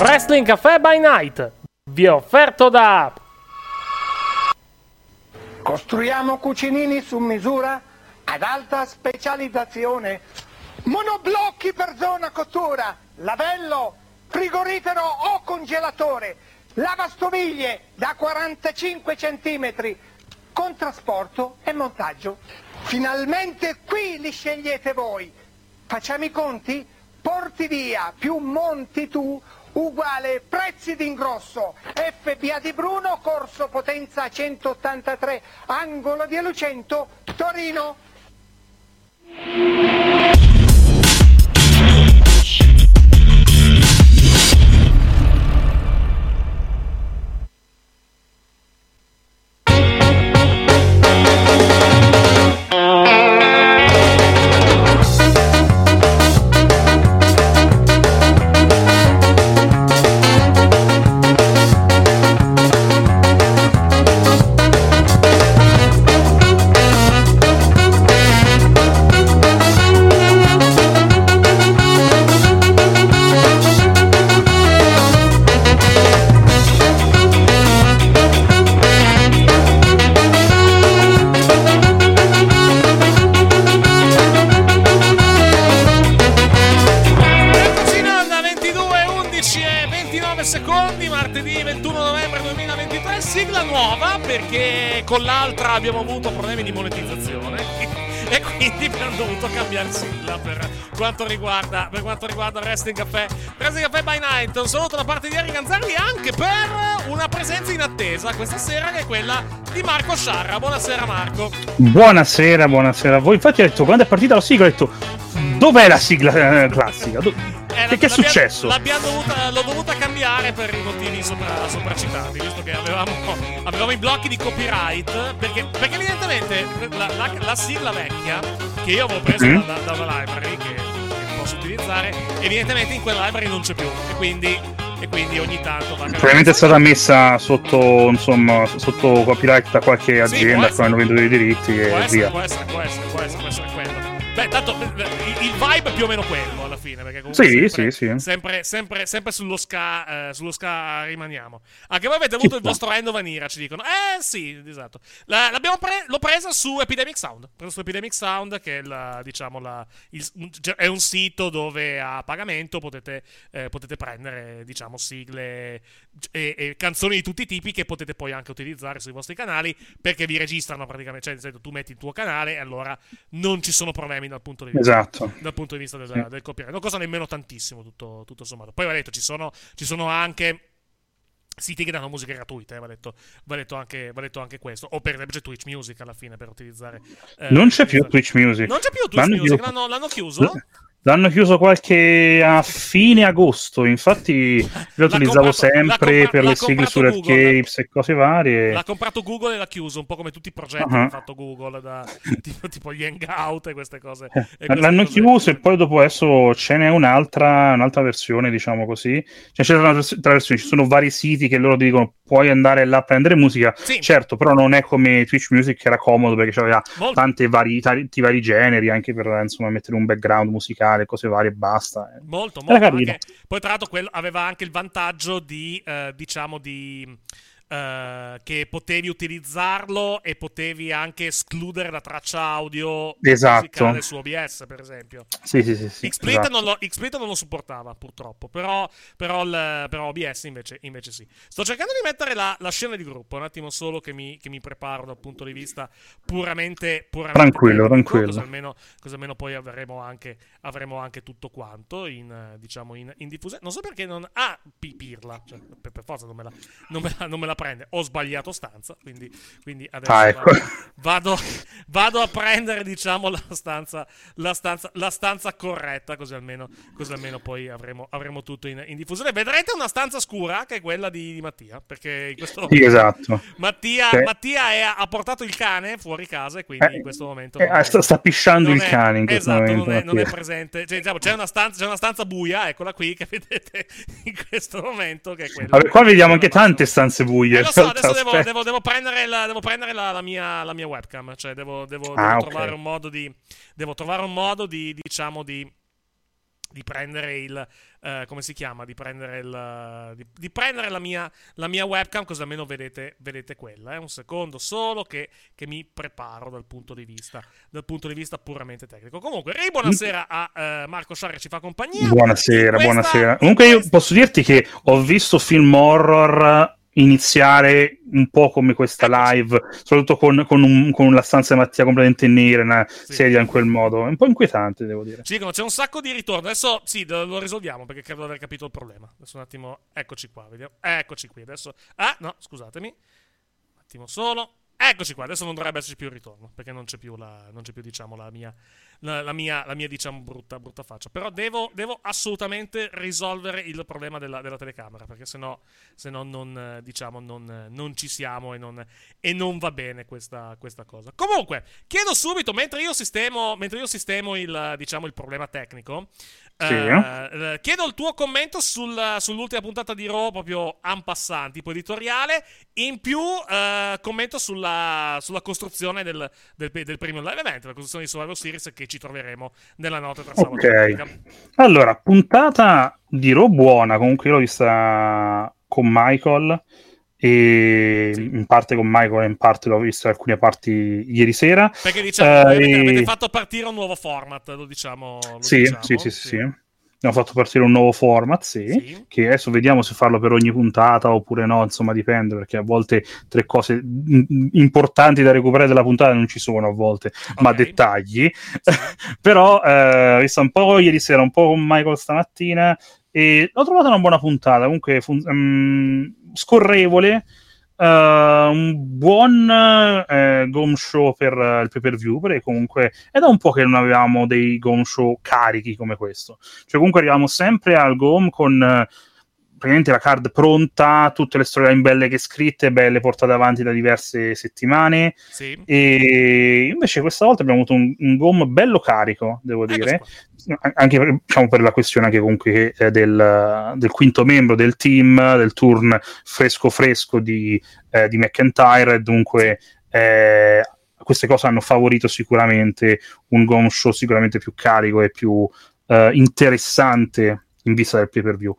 Wrestling Cafe by Night vi è offerto da Costruiamo cucinini su misura ad alta specializzazione. Monoblocchi per zona cottura, lavello, frigorifero o congelatore, lavastoviglie da 45 cm, con trasporto e montaggio. Finalmente qui li scegliete voi. Facciamo i conti? Porti via più monti tu uguale prezzi d'ingrosso FBA di Bruno, corso potenza 183, angolo di Lucento, Torino. Quanto riguarda, per quanto riguarda Wrestling Café. Wrestling Café by Night, un saluto da parte di Eric Ganzarli anche per una presenza in attesa questa sera che è quella di Marco Sciarra. Buonasera Marco. Buonasera, buonasera a voi. Infatti ho detto, quando è partita la sigla, ho detto, dov'è la sigla eh, classica? Do- Eh, che, è successo? L'abbiamo dovuta, l'ho dovuta cambiare per i motivi sopra, sopracitati, visto che avevamo, avevamo i blocchi di copyright. Perché, perché evidentemente la, la- la sigla vecchia, che io avevo preso Mhm. da, da una library, che, utilizzare, evidentemente in quella library non c'è più. E quindi, e quindi ogni tanto va Probabilmente è stata messa sotto, insomma, sotto copyright da qualche azienda essere. che hanno venduto i diritti e Può essere, via. può essere, può essere, può essere, può essere. Beh, tanto eh, il, vibe è più o meno quello alla fine, perché comunque Sì, sempre, sì, sì. Sempre, sempre, sempre sullo ska, eh, sullo ska rimaniamo. Anche voi avete avuto il vostro End Vanira, ci dicono. Eh sì, esatto. La- pre- l'ho presa su Epidemic Sound. Ho preso su Epidemic Sound, che è la, diciamo, la, il- cioè, è un sito dove a pagamento potete, eh, potete prendere, diciamo, sigle e, e canzoni di tutti i tipi che potete poi anche utilizzare sui vostri canali perché vi registrano praticamente, cioè tu metti il tuo canale e allora non ci sono problemi dal punto di vista, Esatto. dal punto di vista del, Sì. del copyright. Non costa nemmeno tantissimo tutto, tutto sommato. Poi va detto, ci sono, ci sono anche siti che danno musica gratuita, eh, va, detto, va, detto anche, va detto anche questo. O per esempio c'è Twitch Music alla fine per utilizzare... eh, Non c'è più Twitch Music. Non c'è più Twitch L'hanno Music, l'hanno, l'hanno chiuso? L'hanno chiuso qualche a fine agosto. Infatti, io lo utilizzavo sempre compra- per le sigle sulle Google. arcapes e cose varie. L'ha comprato Google e l'ha chiuso, un po' come tutti i progetti Ah. che ha fatto Google, da, tipo, tipo gli hangout e queste cose. e queste Eh, L'hanno cose. chiuso e poi dopo adesso ce n'è un'altra, un'altra versione, diciamo così. Cioè, c'è una vers- tra versioni, ci sono vari siti che loro dicono puoi andare là a prendere musica. Sì. Certo, però non è come Twitch Music che era comodo perché aveva tanti vari, tanti vari generi anche per insomma mettere un background musicale, cose varie e basta. eh. Molto, molto. poi, tra l'altro, quello aveva anche il vantaggio di, eh, diciamo, di Uh, che potevi utilizzarlo e potevi anche escludere la traccia audio esatto. musicale su OBS, per esempio. Sì, sì, sì. sì Xsplit, esatto. non lo, non lo supportava, purtroppo, però, però, il, però OBS invece, invece, sì. Sto cercando di mettere la, la, scena di gruppo, un attimo solo che mi, che mi, preparo dal punto di vista puramente... puramente tranquillo, tecnico, tranquillo. Così almeno, così almeno poi avremo anche, avremo anche tutto quanto in, diciamo, in, in diffusione. Non so perché non... Ah, pirla, cioè, per, per forza non me la... Non me la, non me la prende. Ho sbagliato stanza, quindi, quindi adesso ah, ecco. vado, vado, a prendere, diciamo, la stanza, la stanza, la stanza corretta, così almeno, così almeno poi avremo, avremo tutto in, in, diffusione. Vedrete una stanza scura, che è quella di, di Mattia, perché in questo sì, esatto. Mattia, sì. Mattia è, ha portato il cane fuori casa e quindi eh, in questo momento... Eh, sta, sta, pisciando il cane in questo esatto, momento. Non è, non è presente. Cioè, diciamo, c'è, una stanza, c'è una stanza buia, eccola qui, che vedete in questo momento, che è quella... Vabbè, qua vediamo anche tante stanze buie. Eh, lo so, adesso devo, devo, devo, prendere, la, devo prendere la, la, mia, la, mia, webcam. Cioè, devo, devo, ah, okay. trovare un modo di. Devo trovare un modo di, diciamo, di di prendere il uh, come si chiama di prendere il di, di prendere la mia, la mia, webcam così almeno vedete, vedete quella è eh? un secondo solo che, che, mi preparo dal punto di vista dal punto di vista puramente tecnico comunque ri buonasera a uh, Marco Sciarri ci fa compagnia buonasera questa, buonasera comunque io posso dirti che ho visto film horror iniziare un po' come questa live, soprattutto con, con, un, con la stanza di Mattia completamente nera, una sì. sedia in quel modo. È un po' inquietante, devo dire. Dicono, c'è un sacco di ritorno. Adesso sì, lo risolviamo perché credo di aver capito il problema. Adesso un attimo, eccoci qua, vediamo. Eccoci qui, adesso... Ah, no, scusatemi. Un attimo solo. Eccoci qua, adesso non dovrebbe esserci più il ritorno, perché non c'è più, la, non c'è più diciamo, la mia, la, la mia, la mia diciamo, brutta, brutta faccia. Però devo, devo, assolutamente risolvere il problema della, della telecamera, perché sennò, sennò non, diciamo, non, non ci siamo e non, e non va bene questa, questa, cosa. Comunque, chiedo subito, mentre io sistemo, mentre io sistemo il, diciamo, il problema tecnico, sì. Uh, chiedo il tuo commento sul, sull'ultima puntata di Raw, proprio en passant, tipo editoriale. In più, uh, commento sulla, sulla costruzione del, del, del, primo live event, la costruzione di Survivor Series che ci troveremo nella notte tra sabato Ok. Allora, puntata di Raw buona, comunque l'ho vista con Michael e in parte con Michael e in parte l'ho visto alcune parti ieri sera perché diciamo uh, avete, e... avete, fatto partire un nuovo format lo diciamo, lo sì, diciamo. sì, sì, sì, sì, abbiamo fatto partire un nuovo format sì, sì, che adesso vediamo se farlo per ogni puntata oppure no insomma dipende perché a volte tre cose importanti da recuperare della puntata non ci sono a volte okay. ma dettagli sì. però eh, visto un po' ieri sera un po' con Michael stamattina e ho trovato una buona puntata comunque fun- um, scorrevole, uh, un buon uh, Gome Show per uh, il pay per view, perché comunque è da un po' che non avevamo dei Gome Show carichi come questo. Cioè, comunque arriviamo sempre al Gome con praticamente la card pronta, tutte le storyline belle che scritte, belle portate avanti da diverse settimane. Sì. E invece questa volta abbiamo avuto un, un GOM bello carico, devo dire. Anche per, diciamo, per la questione anche comunque eh, del, del, quinto membro del team, del turn fresco fresco di, eh, di McIntyre, dunque eh, queste cose hanno favorito sicuramente un GOM show sicuramente più carico e più eh, interessante in vista del pay per view.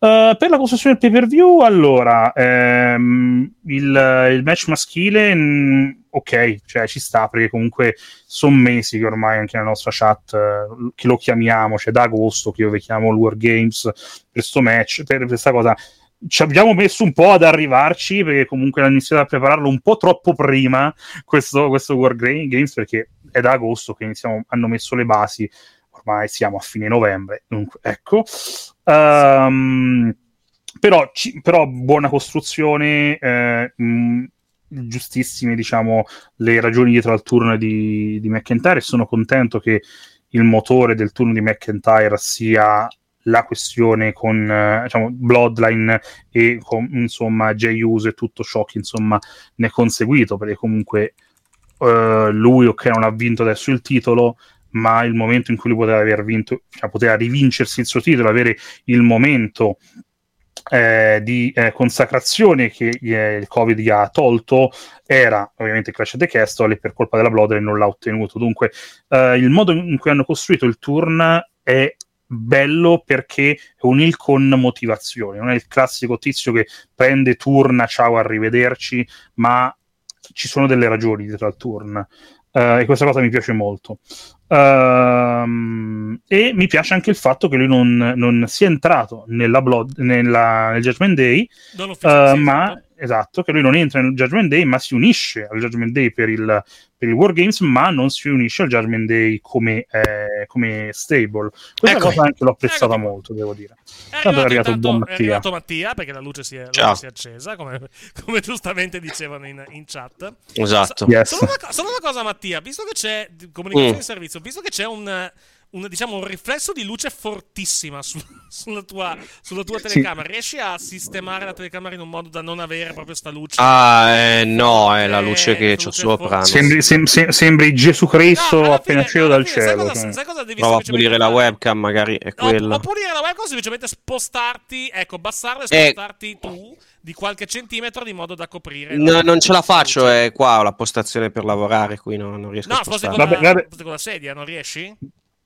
Uh, per la costruzione del pay per view, allora ehm, il, il, match maschile, mh, mm, ok, cioè ci sta perché comunque sono mesi che ormai anche nella nostra chat uh, che lo chiamiamo, cioè da agosto che io vi chiamo il War Games per questo match, per questa cosa. Ci abbiamo messo un po' ad arrivarci perché comunque hanno iniziato a prepararlo un po' troppo prima questo, questo War Games perché è da agosto che iniziamo, hanno messo le basi ormai siamo a fine novembre, dunque ecco. Um, però, ci, però, buona costruzione, eh, mh, giustissime diciamo le ragioni dietro al turno di, di McIntyre. Sono contento che il motore del turno di McIntyre sia la questione con eh, diciamo, Bloodline e con insomma Jay Use e tutto ciò che insomma ne è conseguito perché comunque eh, lui ok non ha vinto adesso il titolo ma il momento in cui lui poteva aver vinto, cioè poteva rivincersi il suo titolo, avere il momento eh, di eh, consacrazione che eh, il Covid gli ha tolto era ovviamente Clash of the Castle e per colpa della Bloodline non l'ha ottenuto. Dunque, eh, il modo in cui hanno costruito il turn è bello perché è un il con motivazione, non è il classico tizio che prende turna, ciao, arrivederci, ma ci sono delle ragioni dietro al turn. Uh, e questa cosa mi piace molto. Uh, e mi piace anche il fatto che lui non, non sia entrato nella Blood, nella, nel Judgment Day, uh, ma esatto, che lui non entra nel Judgment Day, ma si unisce al Judgment Day per il, per il Wargames, ma non si unisce al Judgment Day come, eh, come stable. Questa ecco, cosa anche l'ho apprezzata ecco. molto, devo dire. È Tanto è arrivato un buon Mattia. È arrivato Mattia perché la luce si è, luce si è accesa, come, come, giustamente dicevano in, in chat. Esatto. Yes. Solo, una, solo, una, cosa, Mattia, visto che c'è comunicazione mm. di servizio, visto che c'è un un, diciamo, un riflesso di luce fortissima su, sulla, tua, sulla, tua, telecamera. Sì. Riesci a sistemare la telecamera in un modo da non avere proprio questa luce? Ah, eh, no, è la luce che ho sopra. Sembri, sem, sem, sembri, Gesù Cristo no, appena sceso dal fine, cielo. Sai cosa, sai cosa devi Prova a pulire la webcam, magari è no, quello. O pulire la webcam, semplicemente spostarti, ecco, abbassarla e eh. spostarti eh. tu di qualche centimetro di modo da coprire. No, non ce la faccio, è qua ho la postazione per lavorare, qui no, non riesco no, a spostare. No, sposti con, la, con la sedia, non riesci?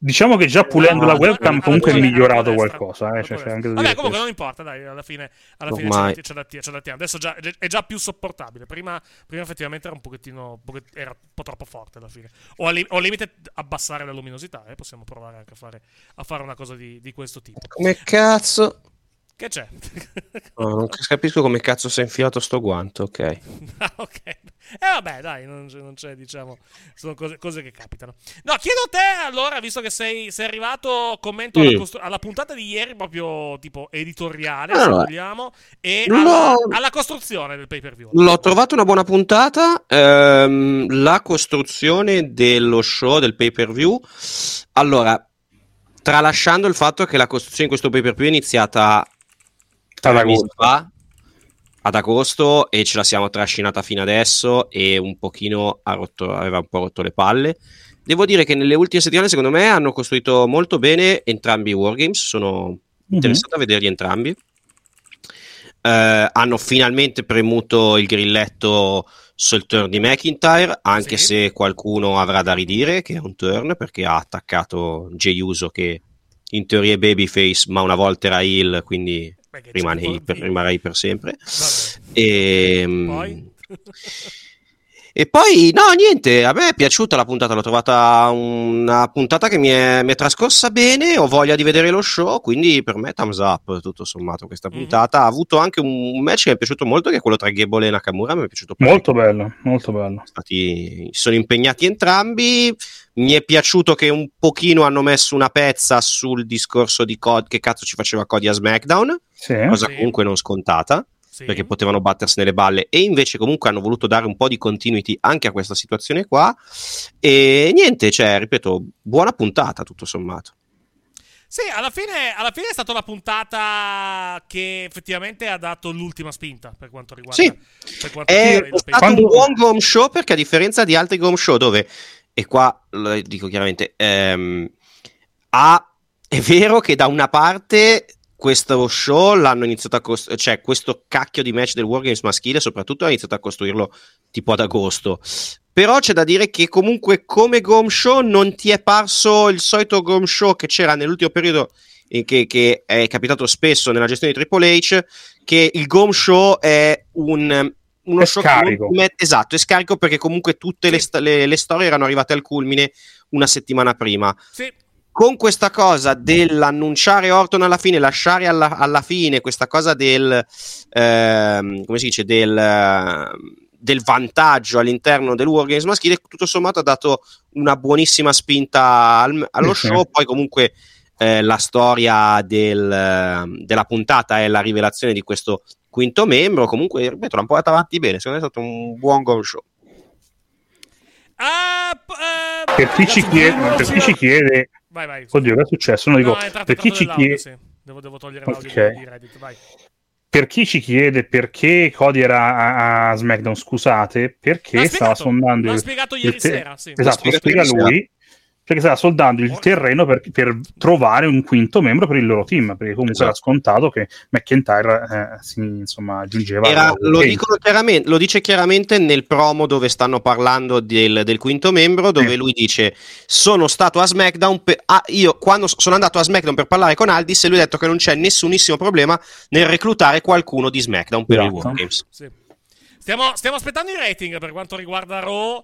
Diciamo che già pulendo no, la webcam comunque è migliorato qualcosa. Eh? Cioè, Vabbè, comunque non importa, dai, alla fine, alla fine c'è, da, c'è da Adesso già, è già più sopportabile. Prima, prima effettivamente era un pochettino era un po' troppo forte alla fine. O al, o al limite abbassare la luminosità, eh? possiamo provare anche a fare, a fare una cosa di, di questo tipo. Come cazzo? Che c'è? Oh, non capisco come cazzo si è infilato sto guanto, ok. ah, ok. E eh, vabbè, dai, non c'è, non c'è, diciamo, sono cose, cose, che capitano. No, chiedo a te, allora, visto che sei, sei arrivato, commento mm. alla, costru- alla, puntata di ieri, proprio tipo editoriale, allora, se vogliamo, e alla, alla, costruzione del pay-per-view. L'ho trovato una buona puntata, ehm, la costruzione dello show, del pay-per-view, allora, tralasciando il fatto che la costruzione di questo pay-per-view è iniziata ad agosto. Fa, ad agosto e ce la siamo trascinata fino adesso e un pochino rotto, aveva un po' rotto le palle. Devo dire che nelle ultime settimane secondo me hanno costruito molto bene entrambi i wargames, sono mm-hmm. interessato a vederli entrambi. Uh, hanno finalmente premuto il grilletto sul turn di McIntyre, anche sì. se qualcuno avrà da ridire che è un turn perché ha attaccato Jey Uso che in teoria è babyface ma una volta era heel, quindi rimane per, rimarrei per sempre. E, ehm, poi? e poi, no, niente, a me è piaciuta la puntata, l'ho trovata una puntata che mi è, mi è, trascorsa bene, ho voglia di vedere lo show, quindi per me thumbs up, tutto sommato, questa mhm. puntata. Mm-hmm. Ha avuto anche un, match che mi è piaciuto molto, che è quello tra Gable e Nakamura, mi è piaciuto molto bello, molto bello. Stati, sono impegnati entrambi, mi è piaciuto che un pochino hanno messo una pezza sul discorso di Cod, che cazzo ci faceva Cody a SmackDown, sì, cosa sì. comunque non scontata. Sì. Perché potevano battersi nelle balle e invece comunque hanno voluto dare un po' di continuity anche a questa situazione qua e niente, cioè, ripeto, buona puntata tutto sommato. Sì, alla fine, alla fine, è stata una puntata che effettivamente ha dato l'ultima spinta per quanto riguarda, sì. per quanto è, è stato un buon home show perché a differenza di altri home show dove e qua lo dico chiaramente, ehm, ha, è vero che da una parte questo show l'hanno iniziato a costruire, cioè questo cacchio di match del Wargames maschile soprattutto ha iniziato a costruirlo tipo ad agosto. Però c'è da dire che comunque come Gom Show non ti è parso il solito Gom Show che c'era nell'ultimo periodo che, che, è capitato spesso nella gestione di Triple H, che il Gom Show è un uno è scarico. Met- esatto, è scarico perché comunque tutte sì. le, st- le, le, storie erano arrivate al culmine una settimana prima. Sì. Con questa cosa dell'annunciare Orton alla fine, lasciare alla, alla fine questa cosa del, ehm, come si dice, del, del vantaggio all'interno del Wargames maschile, tutto sommato ha dato una buonissima spinta al, allo sì. show. Poi comunque eh, la storia del, della puntata è la rivelazione di questo quinto membro. Comunque, ripeto, l'hanno portato avanti bene. Secondo me è stato un buon go show. Uh, uh, per chi ci chiede, per chi ci chiede vai, vai, oddio, che è successo? Non dico, no, per chi ci chiede, sì. devo, devo, togliere l'audio okay. di Reddit. Vai. Per chi ci chiede perché Cody era a SmackDown, scusate, perché stava sondando. L'ha spiegato ieri te- sera. Sì. Esatto, lo spiega lui. Perché stava soldando il terreno per, per, trovare un quinto membro per il loro team, perché comunque esatto. era scontato che McIntyre eh, si, insomma, giungeva era, lo, lo, dice chiaramente nel promo dove stanno parlando del, del quinto membro, dove sì. lui dice sono stato a SmackDown, per, ah, io quando sono andato a SmackDown per parlare con Aldis e lui ha detto che non c'è nessunissimo problema nel reclutare qualcuno di SmackDown per esatto. il Wargames. Sì. Stiamo, stiamo aspettando i rating per quanto riguarda Raw.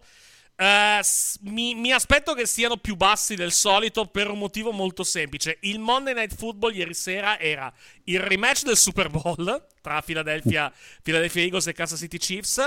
Uh, mi, mi, aspetto che siano più bassi del solito per un motivo molto semplice. Il Monday Night Football ieri sera era il rematch del Super Bowl tra Philadelphia, Philadelphia Eagles e Kansas City Chiefs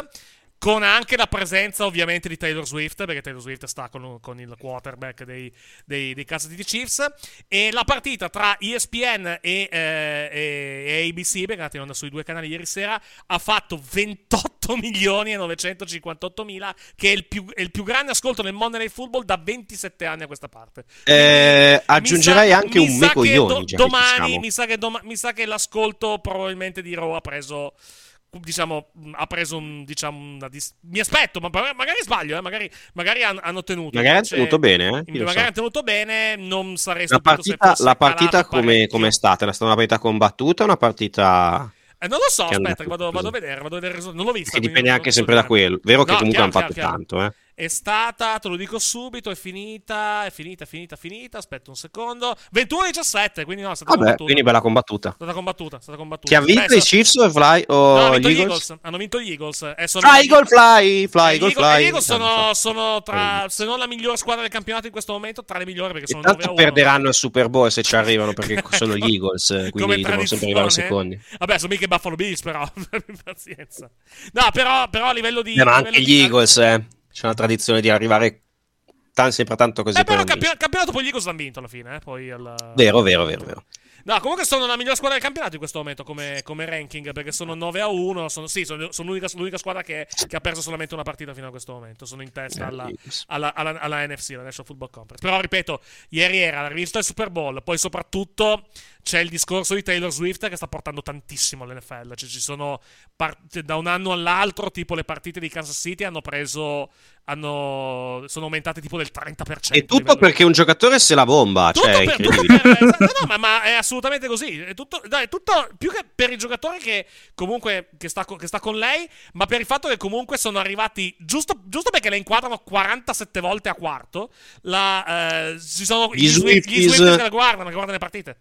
con anche la presenza ovviamente di Taylor Swift, perché Taylor Swift sta con, con il quarterback dei, dei, dei Kansas City Chiefs, e la partita tra ESPN e, eh, e, e ABC, perché è andata sui due canali ieri sera, ha fatto 28 milioni e 958 mila, che è il, più, è il più grande ascolto nel Monday Night Football da 27 anni a questa parte. Eh, aggiungerei sa, anche un mecoglione. Do, domani, mi, sa che doma, mi sa che l'ascolto probabilmente di Raw ha preso diciamo, ha preso un, diciamo, una dis- mi aspetto, ma magari sbaglio, eh? magari, magari han- hanno tenuto. Magari hanno tenuto bene, eh? Magari so. hanno tenuto bene, non sarei la partita, La partita come è stata? È stata una partita combattuta o una partita... Eh, non lo so, aspetta, vado, vado, a vedere, vado a vedere, non l'ho vista. Che dipende anche sempre da quello. Vero che no, comunque chiaro, hanno fatto chiaro, tanto, chiaro. eh è stata, te lo dico subito, è finita, è finita, è finita, finita. Aspetta un secondo. 21-17, quindi no, è stata Vabbè, combattuta. quindi bella combattuta. È stata combattuta, è stata combattuta. Chi ha vinto Beh, i Chiefs o, fly, o no, gli Eagles? Eagles? Hanno vinto gli Eagles. Eh, sono fly, Eagle, fly, fly, Eagle, fly. Gli Eagles sono, sono tra, se non la migliore squadra del campionato in questo momento, tra le migliori perché sono e 9 a 1. perderanno il Super Bowl se ci arrivano perché sono gli Eagles, quindi devono sempre arrivare secondi. Vabbè, sono mica i Buffalo Bills però, pazienza. No, però, però a livello di... Eh, ma anche gli Eagles, eh. C'è una tradizione di arrivare tan, sempre tanto così. Eh, però il campion- campionato poi gli Eagles hanno vinto alla fine. Eh, poi alla... Vero, vero, vero, vero. No, comunque sono la migliore squadra del campionato in questo momento come, come ranking, perché sono 9 a 1. Sono, sì, sono, sono l'unica, l'unica, squadra che, che, ha perso solamente una partita fino a questo momento. Sono in testa alla, alla, alla, alla NFC, la National Football Conference. Però, ripeto, ieri era visto il Super Bowl, poi soprattutto c'è il discorso di Taylor Swift che sta portando tantissimo all'NFL. Cioè, ci sono part- da un anno all'altro, tipo le partite di Kansas City hanno preso hanno, sono aumentate tipo del 30%. E tutto perché un giocatore se la bomba. Tutto cioè, per, tutto per, no, no, ma, ma, è assolutamente così. È tutto, è tutto, più che per il giocatore che comunque che sta, che sta, con lei, ma per il fatto che comunque sono arrivati giusto, giusto perché la inquadrano 47 volte a quarto. La, eh, ci sono gli, gli Swifties che la guardano, che guardano le partite.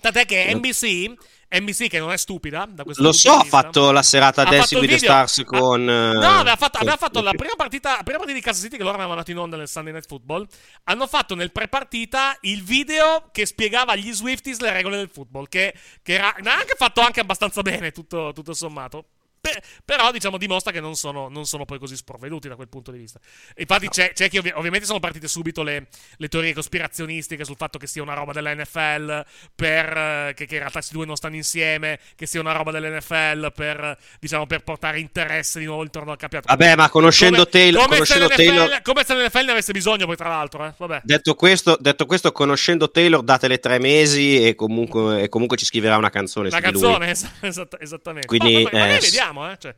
Tant'è che NBC NBC che non è stupida da questo Lo so, ha fatto la serata Dancing with the Stars con... Ah, no, aveva fatto, aveva fatto la prima partita, la prima partita di Kansas City che loro avevano dato in onda nel Sunday Night Football. Hanno fatto nel pre-partita il video che spiegava agli Swifties le regole del football, che, che era, ha anche fatto anche abbastanza bene tutto, tutto sommato. Pe- però diciamo dimostra che non sono, non sono, poi così sprovveduti da quel punto di vista. Infatti no. c'è, c'è, chi ov- ovviamente sono partite subito le, le, teorie cospirazionistiche sul fatto che sia una roba dell'NFL, per, eh, che, che, in realtà questi due non stanno insieme, che sia una roba dell'NFL per, diciamo, per portare interesse di nuovo intorno al campionato. Vabbè, ma conoscendo come, Taylor... Come, conoscendo se Taylor... come se l'NFL ne avesse bisogno poi tra l'altro. Eh? Vabbè. Detto, questo, detto questo, conoscendo Taylor datele tre mesi e comunque, e comunque ci scriverà una canzone. Una canzone, esatt- esattamente. Quindi, ma, ma eh, vediamo vediamo, eh. Cioè,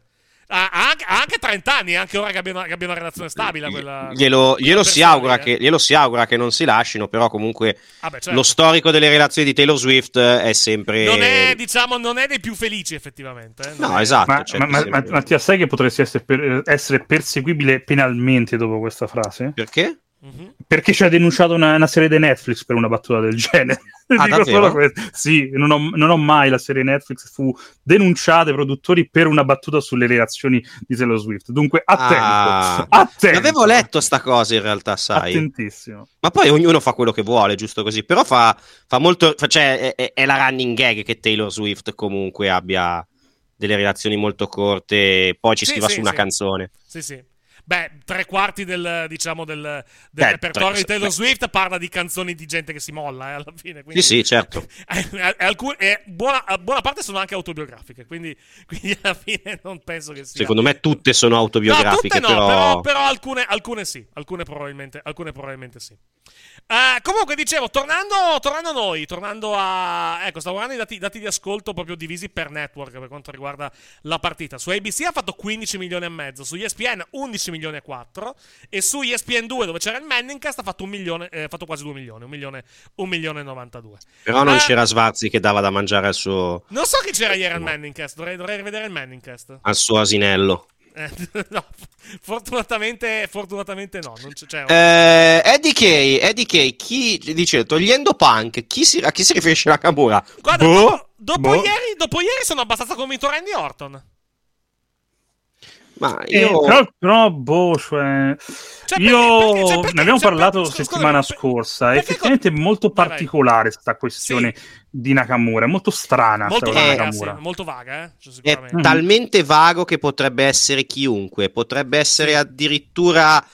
ha, anche, ha, anche, 30 anni, anche ora che abbia, che abbia una relazione stabile. Quella, glielo, glielo, si augura che, glielo, si augura che, non si lasciino, però comunque ah beh, certo. lo storico delle relazioni di Taylor Swift è sempre... Non è, diciamo, non è dei più felici effettivamente. Eh? No, è... esatto. Ma, cioè, ma, ma, Mattia, sai che potresti essere, per, essere perseguibile penalmente dopo questa frase? Perché? Mm-hmm. Perché ci ha denunciato una, una, serie di Netflix per una battuta del genere. Ah. Sì, non ho, non ho, mai la serie Netflix fu denunciata dai produttori per una battuta sulle reazioni di Taylor Swift. Dunque, attento. Ah, attento. Avevo letto sta cosa in realtà, sai. Attentissimo. Ma poi ognuno fa quello che vuole, giusto così. Però fa, fa molto. Fa, cioè, è, è, la running gag che Taylor Swift comunque abbia delle relazioni molto corte. Poi ci sì, scriva sì, su una canzone. Sì, sì. Beh, tre quarti del, diciamo, del, del Beh, repertorio tre, di Taylor Swift parla di canzoni di gente che si molla, eh, alla fine. Quindi, sì, sì, certo. E, alcune, e buona, buona, parte sono anche autobiografiche, quindi, quindi, alla fine non penso che sia... Secondo me tutte sono autobiografiche, no, tutte no, però... però, però alcune, alcune, sì, alcune probabilmente, alcune probabilmente sì. Uh, comunque, dicevo, tornando, tornando, a noi, tornando a... Ecco, stavo guardando i dati, dati, di ascolto proprio divisi per network per quanto riguarda la partita. Su ABC ha fatto 15 milioni e mezzo, su ESPN 11 milioni e 4 e su ESPN 2 dove c'era il Manningcast ha fatto un milione, eh, fatto quasi 2 milioni, 1 milione, 1 milione e 92. Però non Ah. c'era Svarzi che dava da mangiare al suo, Non so chi c'era ieri al Manningcast, dovrei, dovrei rivedere il Manningcast. al suo asinello. Eh, no, fortunatamente, fortunatamente no. Non c'è, cioè, Eh, Eddie Kay, Eddie Kay, chi dice togliendo Punk, chi si, a chi si riferisce Nakamura? Guarda, Boh, dopo, dopo boh. ieri, dopo ieri sono abbastanza convinto Randy Orton. Ma Eh, io però, però, boh, cioè, Cioè, io perché- cioè, perché- ne abbiamo cioè, parlato per- scusa, settimana scusami, scorsa. perché- effettivamente è molto particolare questa questione di Nakamura, è molto strana. Molto vaga, Nakamura. sì, molto vaga, eh? Cioè, è. Mm. talmente vago che potrebbe essere chiunque, potrebbe essere addirittura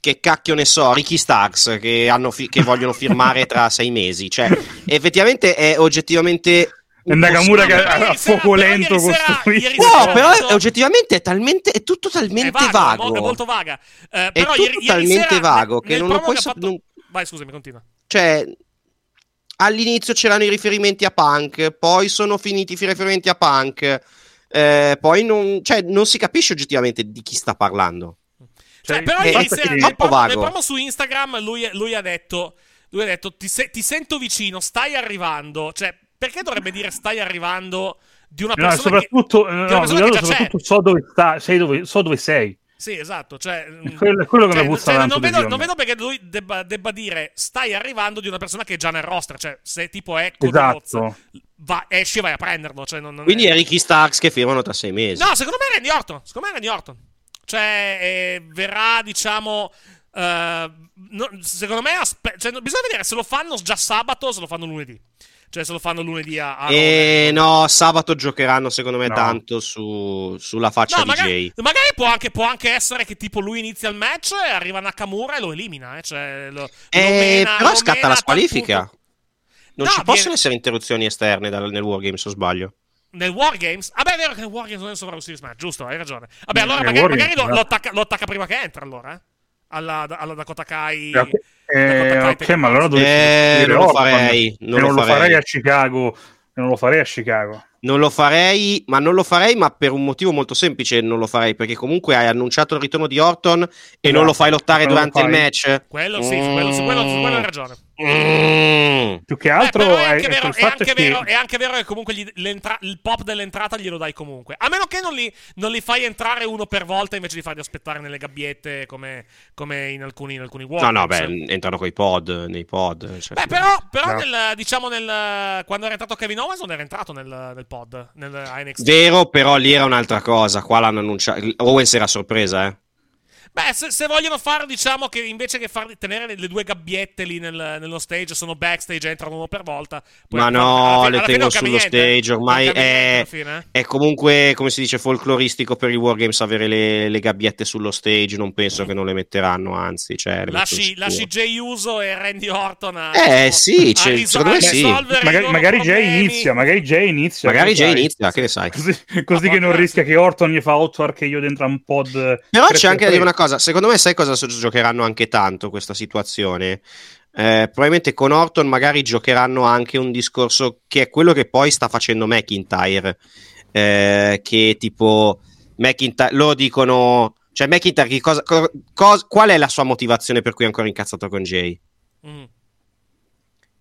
che cacchio ne so, Ricky Starks che, hanno fi- che vogliono firmare tra sei mesi. Cioè, effettivamente è oggettivamente. È Nakamura che a ieri fuoco lento ieri costruito. ieri No, però è- oggettivamente è talmente. È tutto talmente è vago, vago. È, mo- è molto vaga. Eh, È però tutto ieri, ieri talmente sera, vago nel- che nel non lo puoi fatto- non- Vai, scusami, continua. Cioè, all'inizio c'erano i riferimenti a Punk, poi sono finiti i riferimenti a Punk. eh, poi non, cioè, non si capisce oggettivamente di chi sta parlando. Cioè, Cioè, però è- ieri sera che- nel troppo promo, nel vago. promo su Instagram lui, lui ha detto, lui ha detto ti, se- ti sento vicino, stai arrivando. Cioè, perché dovrebbe dire stai arrivando di una No, persona che... soprattutto, di no, una persona che già soprattutto c'è. so dove sta, sei dove, so dove sei. Sì, esatto. Cioè, mm, quello- quello che cioè, mi puzza cioè, non, vedo, non vedo perché lui debba, debba dire stai arrivando di una persona che è già nel roster. Cioè, se tipo è Esatto. Va, esci e vai a prenderlo. Cioè, non, non Quindi è Ricky Starks che firmano tra sei mesi. No, secondo me è Randy Orton. Secondo me è Randy Orton. Cioè, eh, verrà, diciamo. eh, no- secondo me, aspe- cioè, no- bisogna vedere se lo fanno già sabato o se lo fanno lunedì. Cioè, se lo fanno lunedì a. a E no, sabato giocheranno secondo me No. tanto su- sulla faccia No, di magari, Jay. magari può, anche, può anche essere che tipo lui inizia il match e arriva Nakamura e lo elimina. Eh? Cioè, lo, lo Eh, mena- però lo scatta la squalifica. Non No, ci possono viene- essere interruzioni esterne dal- nel Wargames, o sbaglio? Nel Wargames? Vabbè, è vero che nel Wargames non è sopra Series Match, giusto? Hai ragione. Vabbè, allora Nel magari, magari lo, lo attacca, lo attacca prima che entra, allora. eh? Alla, alla Dakota Kai. Eh, ok, Dakota Kai ok, ma allora dovresti Eh, non lo farei, non lo lo farei farei. a Chicago. Non lo farei a Chicago. Non lo farei, ma non lo farei, ma per un motivo molto semplice non lo farei, perché comunque hai annunciato il ritorno di Orton e non lo fai lottare Non lo durante il fai. match. Quello sì, su quello, su quello, su quello hai ragione. Mm. Più che Eh, altro però è anche, è vero, è, anche che vero, è anche vero che comunque gli- il pop dell'entrata glielo dai comunque. A meno che non li, non li fai entrare uno per volta invece di farli aspettare nelle gabbiette come, come in alcuni, in alcuni No, no, beh, entrano coi pod, nei pod. cioè- Beh, però, però No. nel, diciamo nel, quando era entrato Kevin Owens non era entrato nel, nel pod, nel NXT. Vero, però lì era un'altra cosa. Qua l'hanno annunciato. Owens era sorpresa, eh. Beh, se, se vogliono fare, diciamo che invece che far, tenere le, le due gabbiette lì nel- nello stage, sono backstage, entrano uno per volta. poi Ma no, alla fine- le tengo sullo niente, eh. stage. Ormai niente è, eh. è comunque, come si dice, folcloristico per i Wargames avere le, le gabbiette sullo stage. Non penso che non le metteranno, anzi, cioè, le Lasci, lasci Jay Uso e Randy Orton a, Eh, sì, a cioè, secondo me sì. magari, magari Jay inizia, magari Jay inizia. Magari sai. inizia, che ne sai. Così, così che non rischia che Orton gli fa 8 archeio dentro a un pod. Però c'è anche da dire una cosa, secondo me sai cosa giocheranno anche tanto questa situazione? Eh, probabilmente con Orton magari giocheranno anche un discorso che è quello che poi sta facendo McIntyre, eh, che tipo McIntyre, loro dicono, cioè McIntyre cosa, co- cos- qual è la sua motivazione per cui è ancora incazzato con Jay? Mm.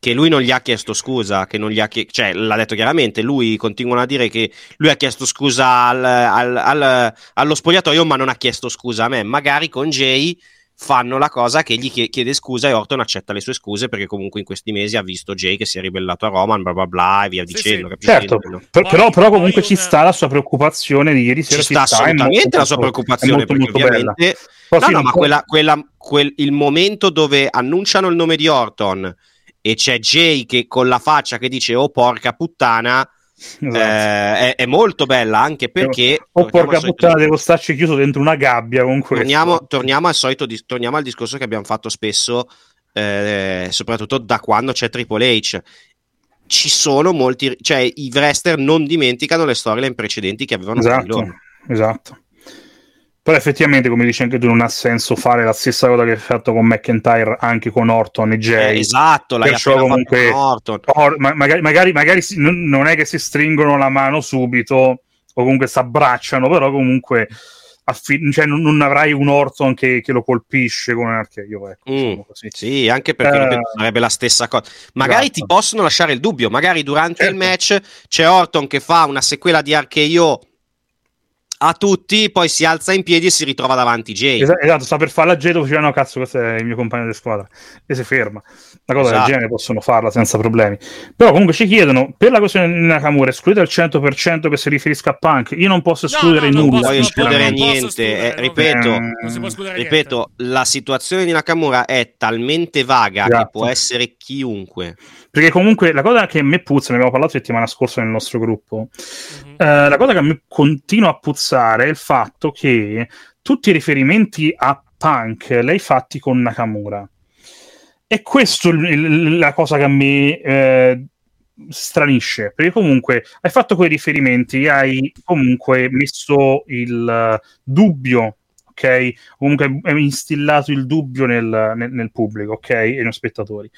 Che lui non gli ha chiesto scusa, che non gli ha chie- cioè l'ha detto chiaramente, lui continuano a dire che lui ha chiesto scusa al- al- al- allo spogliatoio ma non ha chiesto scusa a me, magari con Jay fanno la cosa che gli chie- chiede scusa e Orton accetta le sue scuse perché comunque in questi mesi ha visto Jay che si è ribellato a Roman, bla bla bla e via Sì, dicendo. sì. Certo, per- però, però comunque ci sta la sua preoccupazione di ieri sera. Ci sta molto, assolutamente la sua preoccupazione è molto, perché molto ovviamente No, no, ma quella, quella- quel- il momento dove annunciano il nome di Orton e c'è Jay che con la faccia che dice oh porca puttana Esatto. eh, è, è molto bella anche perché Oh porca puttana, devo starci chiuso dentro una gabbia con questo. torniamo, torniamo al solito torniamo al discorso che abbiamo fatto spesso eh, soprattutto da quando c'è Triple H ci sono molti cioè i wrestler non dimenticano le storyline precedenti che avevano Esatto, esatto. Però effettivamente, come dici anche tu, non ha senso fare la stessa cosa che hai fatto con McIntyre anche con Orton e Jay. Eh, esatto l'hai Perciò comunque- con Orton Or- ma- magari magari, magari si- non, non è che si stringono la mano subito o comunque si abbracciano, però comunque affi- cioè, non, non avrai un Orton che, che lo colpisce con un archeo. Ecco, Mm, diciamo. Sì, anche perché Eh, sarebbe la stessa cosa. Magari esatto. ti possono lasciare il dubbio, magari durante il Certo. match c'è Orton che fa una sequela di RKO a tutti, poi si alza in piedi e si ritrova davanti Jay. Esa- esatto, sta per fare la J dopo dice no cazzo questo è il mio compagno di squadra e si ferma una cosa Esatto. del genere possono farla senza problemi però comunque ci chiedono per la questione di Nakamura escludete al 100% che si riferisca a Punk io non posso escludere no, non Non nulla puoi posso- escludere non posso niente, escludere, eh, non- ripeto, Eh, Non si può escludere ripeto, la situazione di Nakamura è talmente vaga Esatto. che può essere chiunque. perché comunque la cosa che a me puzza ne abbiamo parlato settimana scorsa nel nostro gruppo. Mhm. Eh, la cosa che a me continua a puzzare è il fatto che tutti i riferimenti a Punk li hai fatti con Nakamura. E questo è la cosa che a me eh, stranisce, perché comunque hai fatto quei riferimenti, hai comunque messo il eh, dubbio, ok? Comunque hai instillato il dubbio nel, nel- nel pubblico, ok? E nei spettatori.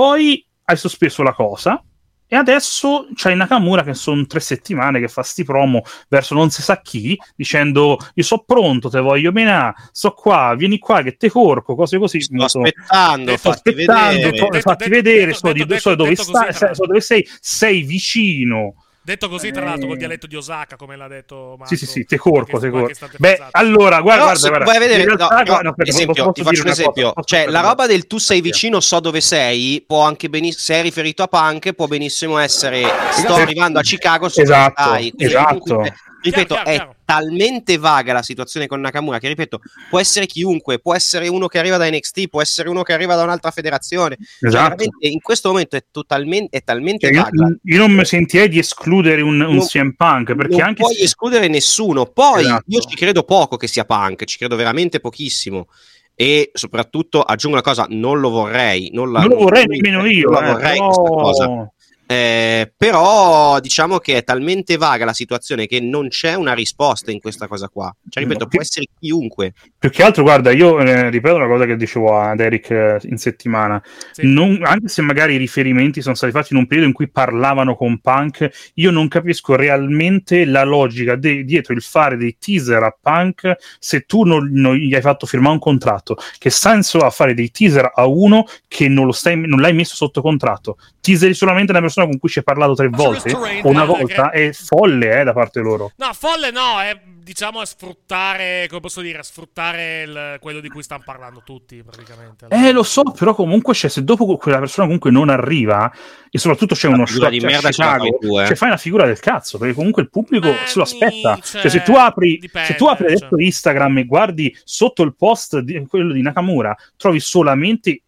Poi hai sospeso la cosa e adesso c'hai Nakamura che sono tre settimane che fa sti promo verso non si sa chi, dicendo io so pronto, te voglio menare, sto qua, vieni qua che te corco, cose così. Sto molto- aspettando, sto fatti aspettando, vedere. fatti detto- vedere, detto- so, di- detto- so dove, detto sta- così, tra so dove sei, sei vicino. Detto così, tra l'altro, col Eh. dialetto di Osaka, come l'ha detto Marco. Sì, sì, sì, te qualche- te istante Beh, fa. allora, guarda, Però guarda, guarda. vai a vedere, realtà, no, no, guarda, aspetta, esempio, ti faccio un cosa? esempio, Posso cioè la roba cosa? del tu sei vicino, so dove sei, può anche benissimo, se è riferito a Punk, può benissimo essere sto Sì. arrivando a Chicago, so dove Esatto, stai. Quindi esatto. comunque, eh, ripeto, Chiaro, è chiaro, chiaro. talmente vaga la situazione con Nakamura che, ripeto, può essere chiunque, può essere uno che arriva da NXT, può essere uno che arriva da un'altra federazione. Cioè, Esatto. veramente, in questo momento è, totalmente, è talmente Cioè, io, vaga. io non mi sentirei di escludere un, un Non- CM Punk perché non anche puoi se- escludere nessuno. Poi Esatto. io ci credo poco che sia punk, ci credo veramente pochissimo. E soprattutto aggiungo una cosa: non lo vorrei. Non, la, non lo vorrei non- nemmeno io, Non la eh, vorrei però- questa cosa. Eh, però diciamo che è talmente vaga la situazione che non c'è una risposta in questa cosa qua. Cioè, ripeto, No, può che- essere chiunque. Più che altro, guarda, io eh, ripeto una cosa che dicevo ad Eric eh, in settimana. Sì. Non- anche se magari i riferimenti sono stati fatti in un periodo in cui parlavano con Punk, io non capisco realmente la logica de- dietro il fare dei teaser a Punk se tu non, non gli hai fatto firmare un contratto. Che senso ha fare dei teaser a uno che non, lo stai, non l'hai messo sotto contratto? Teaseri solamente una persona con cui ci hai parlato tre volte o una volta è folle eh, da parte loro. No, folle no, è diciamo è sfruttare, come posso dire, sfruttare il- quello di cui stanno parlando tutti praticamente. Eh, lo so, però comunque, cioè, se dopo quella persona comunque non arriva, e soprattutto c'è uno shot di a merda Chicago, fai tu, eh. cioè, fai una figura del cazzo, perché comunque il pubblico Ma se lo aspetta. ni- Cioè, se cioè, tu apri, dipende, se tu apri adesso cioè. Instagram e guardi sotto il post di quello di Nakamura, trovi solamente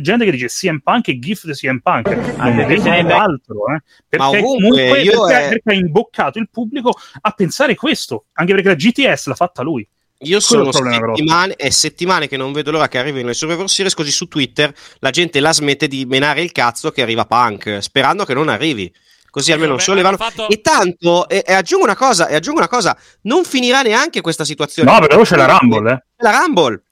gente che dice CM Punk e GIF di CM Punk, non vedi altro, eh. Perché ovunque, comunque io perché, è- perché ha imboccato il pubblico a pensare questo, anche perché la GTS l'ha fatta lui. Io Quello è sono settimane e settimane che non vedo l'ora che arrivino le Survivor Series, così su Twitter la gente la smette di menare il cazzo che arriva Punk, sperando che non arrivi. Così almeno non se lo levano. hanno fatto- E tanto, e, e aggiungo una cosa, e aggiungo una cosa, non finirà neanche questa situazione. No, però c'è la Rumble, eh. C'è la Rumble.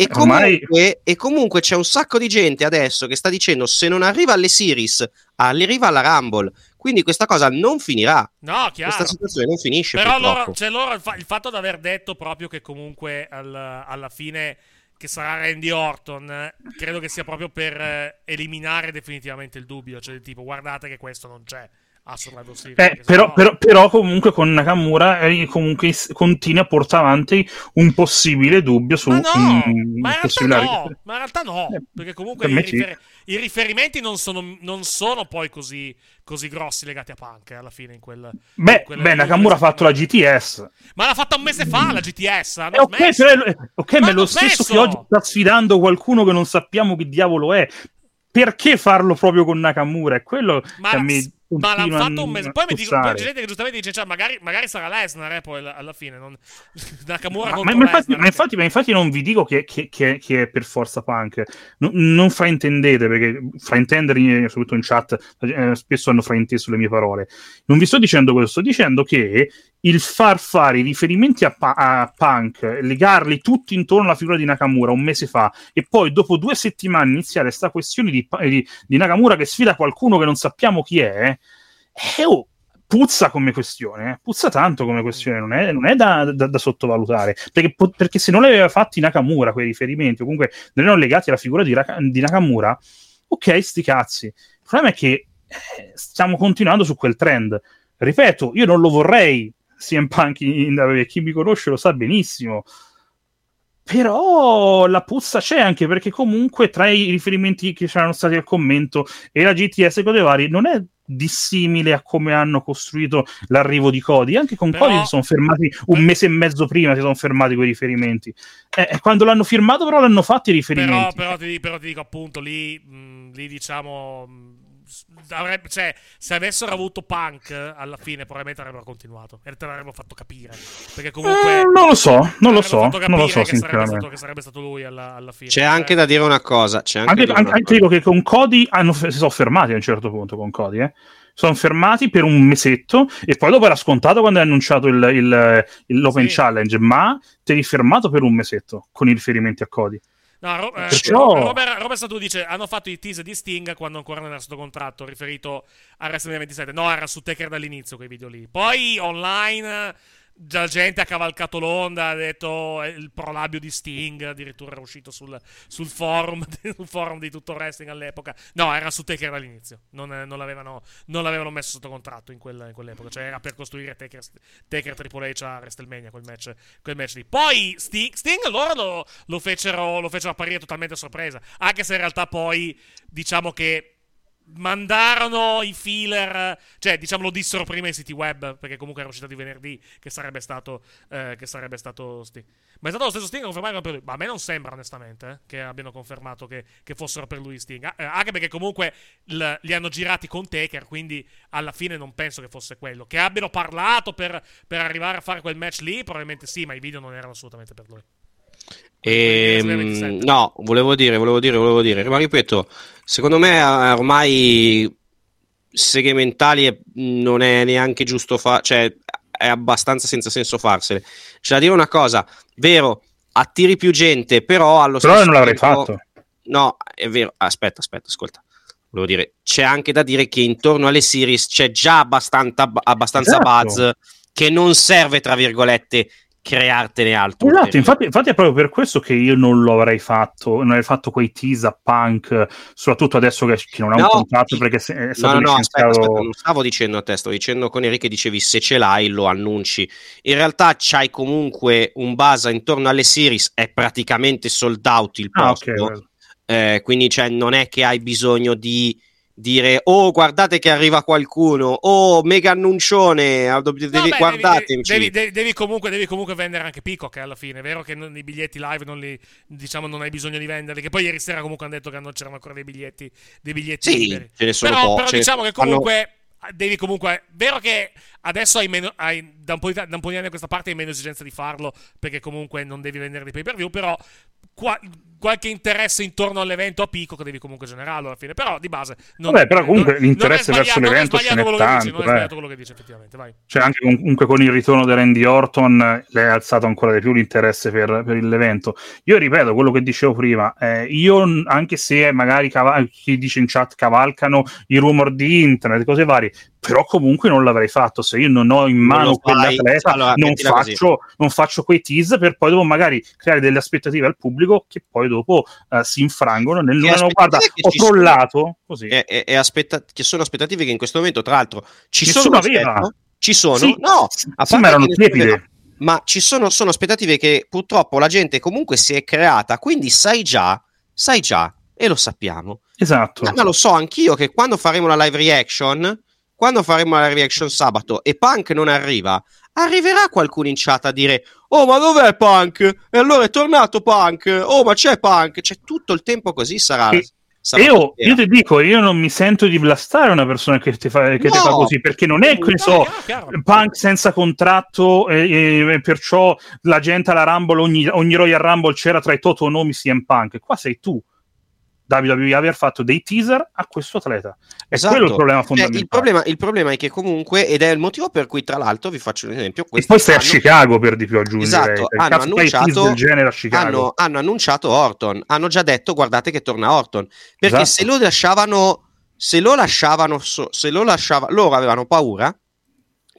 E Ormai- comunque, e comunque c'è un sacco di gente adesso che sta dicendo se non arriva alle Series, arriva alla Rumble. Quindi questa cosa non finirà. No, chiaro. Questa situazione non finisce. Però loro, cioè loro il, fa- il fatto di aver detto proprio che comunque al- alla fine che sarà Randy Orton, credo che sia proprio per eh, eliminare definitivamente il dubbio, cioè tipo guardate che questo non c'è a Survivor Series. Eh, perché però, sennò- però- però comunque con Nakamura eh, comunque continua a portare avanti un possibile dubbio su Ma no, un, ma in no, ma in realtà no, Eh, perché comunque per i, me sì. rifer- i riferimenti non sono, non sono poi così, così grossi legati a Punk eh, alla fine in quel... Beh, in quella- beh, Nakamura ha fatto la. GTS. Ma l'ha fatta un mese fa la GTS, Eh, ok, però è, ok, Ma è lo stesso smesso. che oggi sta sfidando qualcuno che non sappiamo chi diavolo è. Perché farlo proprio con Nakamura? È quello Ma, che a me ma l'hanno fatto un mese. Poi mi dico, poi gente che giustamente dice: cioè, magari, magari sarà Lesnar, eh, poi alla, fine. Non... Nakamura Ma, contro ma infatti, ma, infatti, ma infatti non vi dico che, che- che- che è per forza punk, No- non fraintendete perché fraintendere, soprattutto in chat, eh, spesso hanno frainteso le mie parole. Non vi sto dicendo questo, sto dicendo che il far fare i riferimenti a, Pa- a punk, legarli tutti intorno alla figura di Nakamura un mese fa e poi dopo due settimane iniziare questa questione di, di- di Nakamura che sfida qualcuno che non sappiamo chi è, eh, oh, puzza come questione, eh? puzza tanto come questione, non è, non è da, da, da, sottovalutare, perché, perché, se non l'aveva fatti Nakamura quei riferimenti, o comunque non erano legati alla figura di, di Nakamura, ok, sti cazzi. Il problema è che eh, stiamo continuando su quel trend. Ripeto, io non lo vorrei CM Punk in WWE, chi mi conosce lo sa benissimo, però la puzza c'è anche perché comunque tra i riferimenti che c'erano stati al commento e la GTS con le varie non è dissimile a come hanno costruito l'arrivo di Cody. Anche con però... Cody si sono fermati un mese e mezzo prima, si sono fermati quei riferimenti. Eh, quando l'hanno firmato, però l'hanno fatti i riferimenti. Però, però, ti, però ti, dico appunto, lì, mh, lì diciamo avrebbe, cioè, se avessero avuto Punk alla fine, probabilmente avrebbero continuato e te l'avrebbero fatto capire. Perché comunque. Eh, non lo so, non lo so. Non lo so, che sarebbe, stato, che sarebbe stato lui alla, alla fine. C'è anche da dire una cosa. C'è anche, anche, anche, anche dico che con Cody hanno, si sono fermati a un certo punto. Con Cody, eh sono fermati per un mesetto e poi dopo era scontato quando hai annunciato il, il, il, l'Open sì. Challenge, ma ti eri fermato per un mesetto con i riferimenti a Cody. No, Ro- eh, Perciò... Robert, Robert Satu dice: Hanno fatto i teaser di Sting quando ancora non era sotto contratto. Riferito a WrestleMania 27. No, era su Taker dall'inizio quei video lì. Poi online la gente ha cavalcato l'onda, ha detto il prolabio di Sting, addirittura era uscito sul, sul, forum, sul forum, di tutto il wrestling all'epoca. No, era su Taker all'inizio, non, non, l'avevano, non l'avevano, messo sotto contratto in, quella, in, quell'epoca, cioè era per costruire Taker, Taker Triple H a WrestleMania, quel match, quel match lì. Poi Sting, Sting loro lo, lo, fecero, lo fecero apparire totalmente a sorpresa, anche se in realtà poi diciamo che mandarono i filler, cioè diciamo lo dissero prima i siti web, perché comunque era uscita di venerdì, che sarebbe stato, eh, che sarebbe stato Sting. Ma è stato lo stesso Sting a confermare per lui. Ma a me non sembra onestamente eh, che abbiano confermato che, che, fossero per lui Sting. Eh, anche perché comunque l- li hanno girati con Taker, quindi alla fine non penso che fosse quello. Che abbiano parlato per, per arrivare a fare quel match lì, probabilmente sì, ma i video non erano assolutamente per lui. E, ehm, no, volevo dire, volevo dire, volevo dire, ma ripeto, secondo me ormai segmentali non è neanche giusto fare, cioè è abbastanza senza senso farsele. C'è da dire una cosa, vero, attiri più gente, però allo però stesso tempo... Però non l'avrei fatto. No, è vero, aspetta, aspetta, ascolta. Volevo dire, c'è anche da dire che intorno alle series c'è già abbastanza, abbastanza esatto. buzz che non serve, tra virgolette, creartene altro. Esatto, infatti, infatti, è proprio per questo che io non lo avrei fatto, non avrei fatto quei tease a punk, soprattutto adesso che, che non ha no, un contratto perché è stato no, no, aspetta, aspetta, non stavo dicendo a te, sto dicendo con Enrico dicevi se ce l'hai lo annunci. In realtà c'hai comunque un base intorno alle series, è praticamente sold out il posto, ah, okay, eh, quindi cioè, non è che hai bisogno di dire oh guardate che arriva qualcuno oh mega annuncione devi, no, beh, guardatemi devi, devi, devi, comunque, devi, comunque, vendere anche Peacock alla fine è vero che non, i biglietti live non li diciamo non hai bisogno di venderli che poi ieri sera comunque hanno detto che non c'erano ancora dei biglietti dei biglietti sì, liberi ce ne sono però, po', però diciamo che comunque hanno devi comunque. Vero che adesso hai, meno, hai da, un po di, da un po' di anni a questa parte hai meno esigenza di farlo perché comunque non devi vendere dei pay per view. Però qua, qualche interesse intorno all'evento a picco che devi comunque generarlo alla fine. Però di base. Non, Vabbè, però comunque non, l'interesse non verso l'evento ce n'è tanto. Dici, non è sbagliato quello che dice, effettivamente. Vai. Cioè, anche comunque con il ritorno di Randy Orton l'hai alzato ancora di più l'interesse per, per l'evento. Io ripeto quello che dicevo prima. Eh, io, anche se magari caval- chi dice in chat cavalcano i rumor di internet, cose varie, però comunque non l'avrei fatto se io non ho in mano quell'atleta allora, non, faccio, non, faccio, quei tease per poi dopo magari creare delle aspettative al pubblico che poi dopo uh, si infrangono nel non guarda ho trollato sono, così. E, e, e aspetta- che sono aspettative che in questo momento tra l'altro ci Nessuno sono aspetto, ci sono? Sì, no a sì, ma erano tiepide. ma ci sono, sono aspettative che purtroppo la gente comunque si è creata quindi sai già sai già e lo sappiamo. Esatto. Ma, ma lo so anch'io che quando faremo la live reaction quando faremo la reaction sabato e Punk non arriva, arriverà qualcuno in chat a dire oh ma dov'è Punk? E allora è tornato Punk, oh ma c'è Punk, c'è tutto il tempo così sarà. E, io, io, ti dico, io non mi sento di blastare una persona che ti fa, che no. ti fa così, perché non è, che so, Punk senza contratto e, e, perciò la gente alla Rumble, ogni, ogni Royal Rumble c'era tra i toto nomi CM Punk, qua sei tu WWE aver fatto dei teaser a questo atleta. È esatto. quello il problema fondamentale. Eh, il, problema, il, problema, è che comunque, ed è il motivo per cui tra l'altro vi faccio un esempio. E poi stai hanno... a Chicago per di più aggiungere. Esatto, hanno annunciato, hanno, hanno annunciato Orton, hanno già detto guardate che torna Orton, perché esatto. se lo lasciavano, se lo lasciavano, se lo lasciavano, loro avevano paura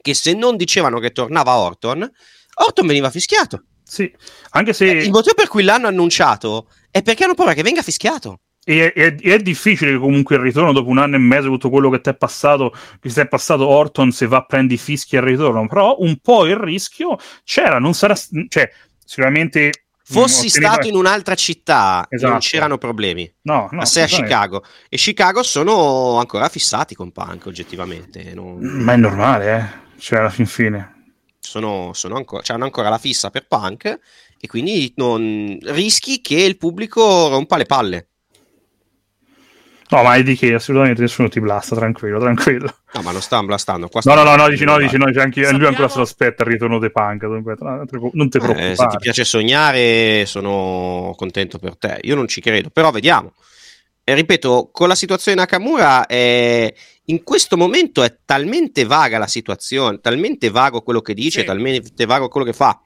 che se non dicevano che tornava Orton, Orton veniva fischiato. Sì, anche se... Il motivo per cui l'hanno annunciato è perché hanno paura che venga fischiato. E è, è, difficile che comunque il ritorno dopo un anno e mezzo, tutto quello che ti è passato, che ti è passato Orton, se va a prendi fischi al ritorno, però un po' il rischio c'era, non sarà, cioè, sicuramente fossi stato in un'altra città esatto. non c'erano problemi. No, no, ma sei a Chicago. E Chicago sono ancora fissati con Punk oggettivamente non... ma è normale eh. Cioè alla fin fine. Sono, sono ancora, hanno ancora la fissa per Punk e quindi non rischi che il pubblico rompa le palle No, ma è di che assolutamente nessuno ti blasta, tranquillo, tranquillo. No, ma non stanno blastando. Qua no, no, no, no, dici no, dici no, anche, Sappiamo... lui ancora se lo aspetta il ritorno dei punk. Non ti preoccupare. Eh, se ti piace sognare, sono contento per te. Io non ci credo, però vediamo. E ripeto, con la situazione Nakamura, è... in questo momento è talmente vaga la situazione, talmente vago quello che dice, sì. talmente vago quello che fa.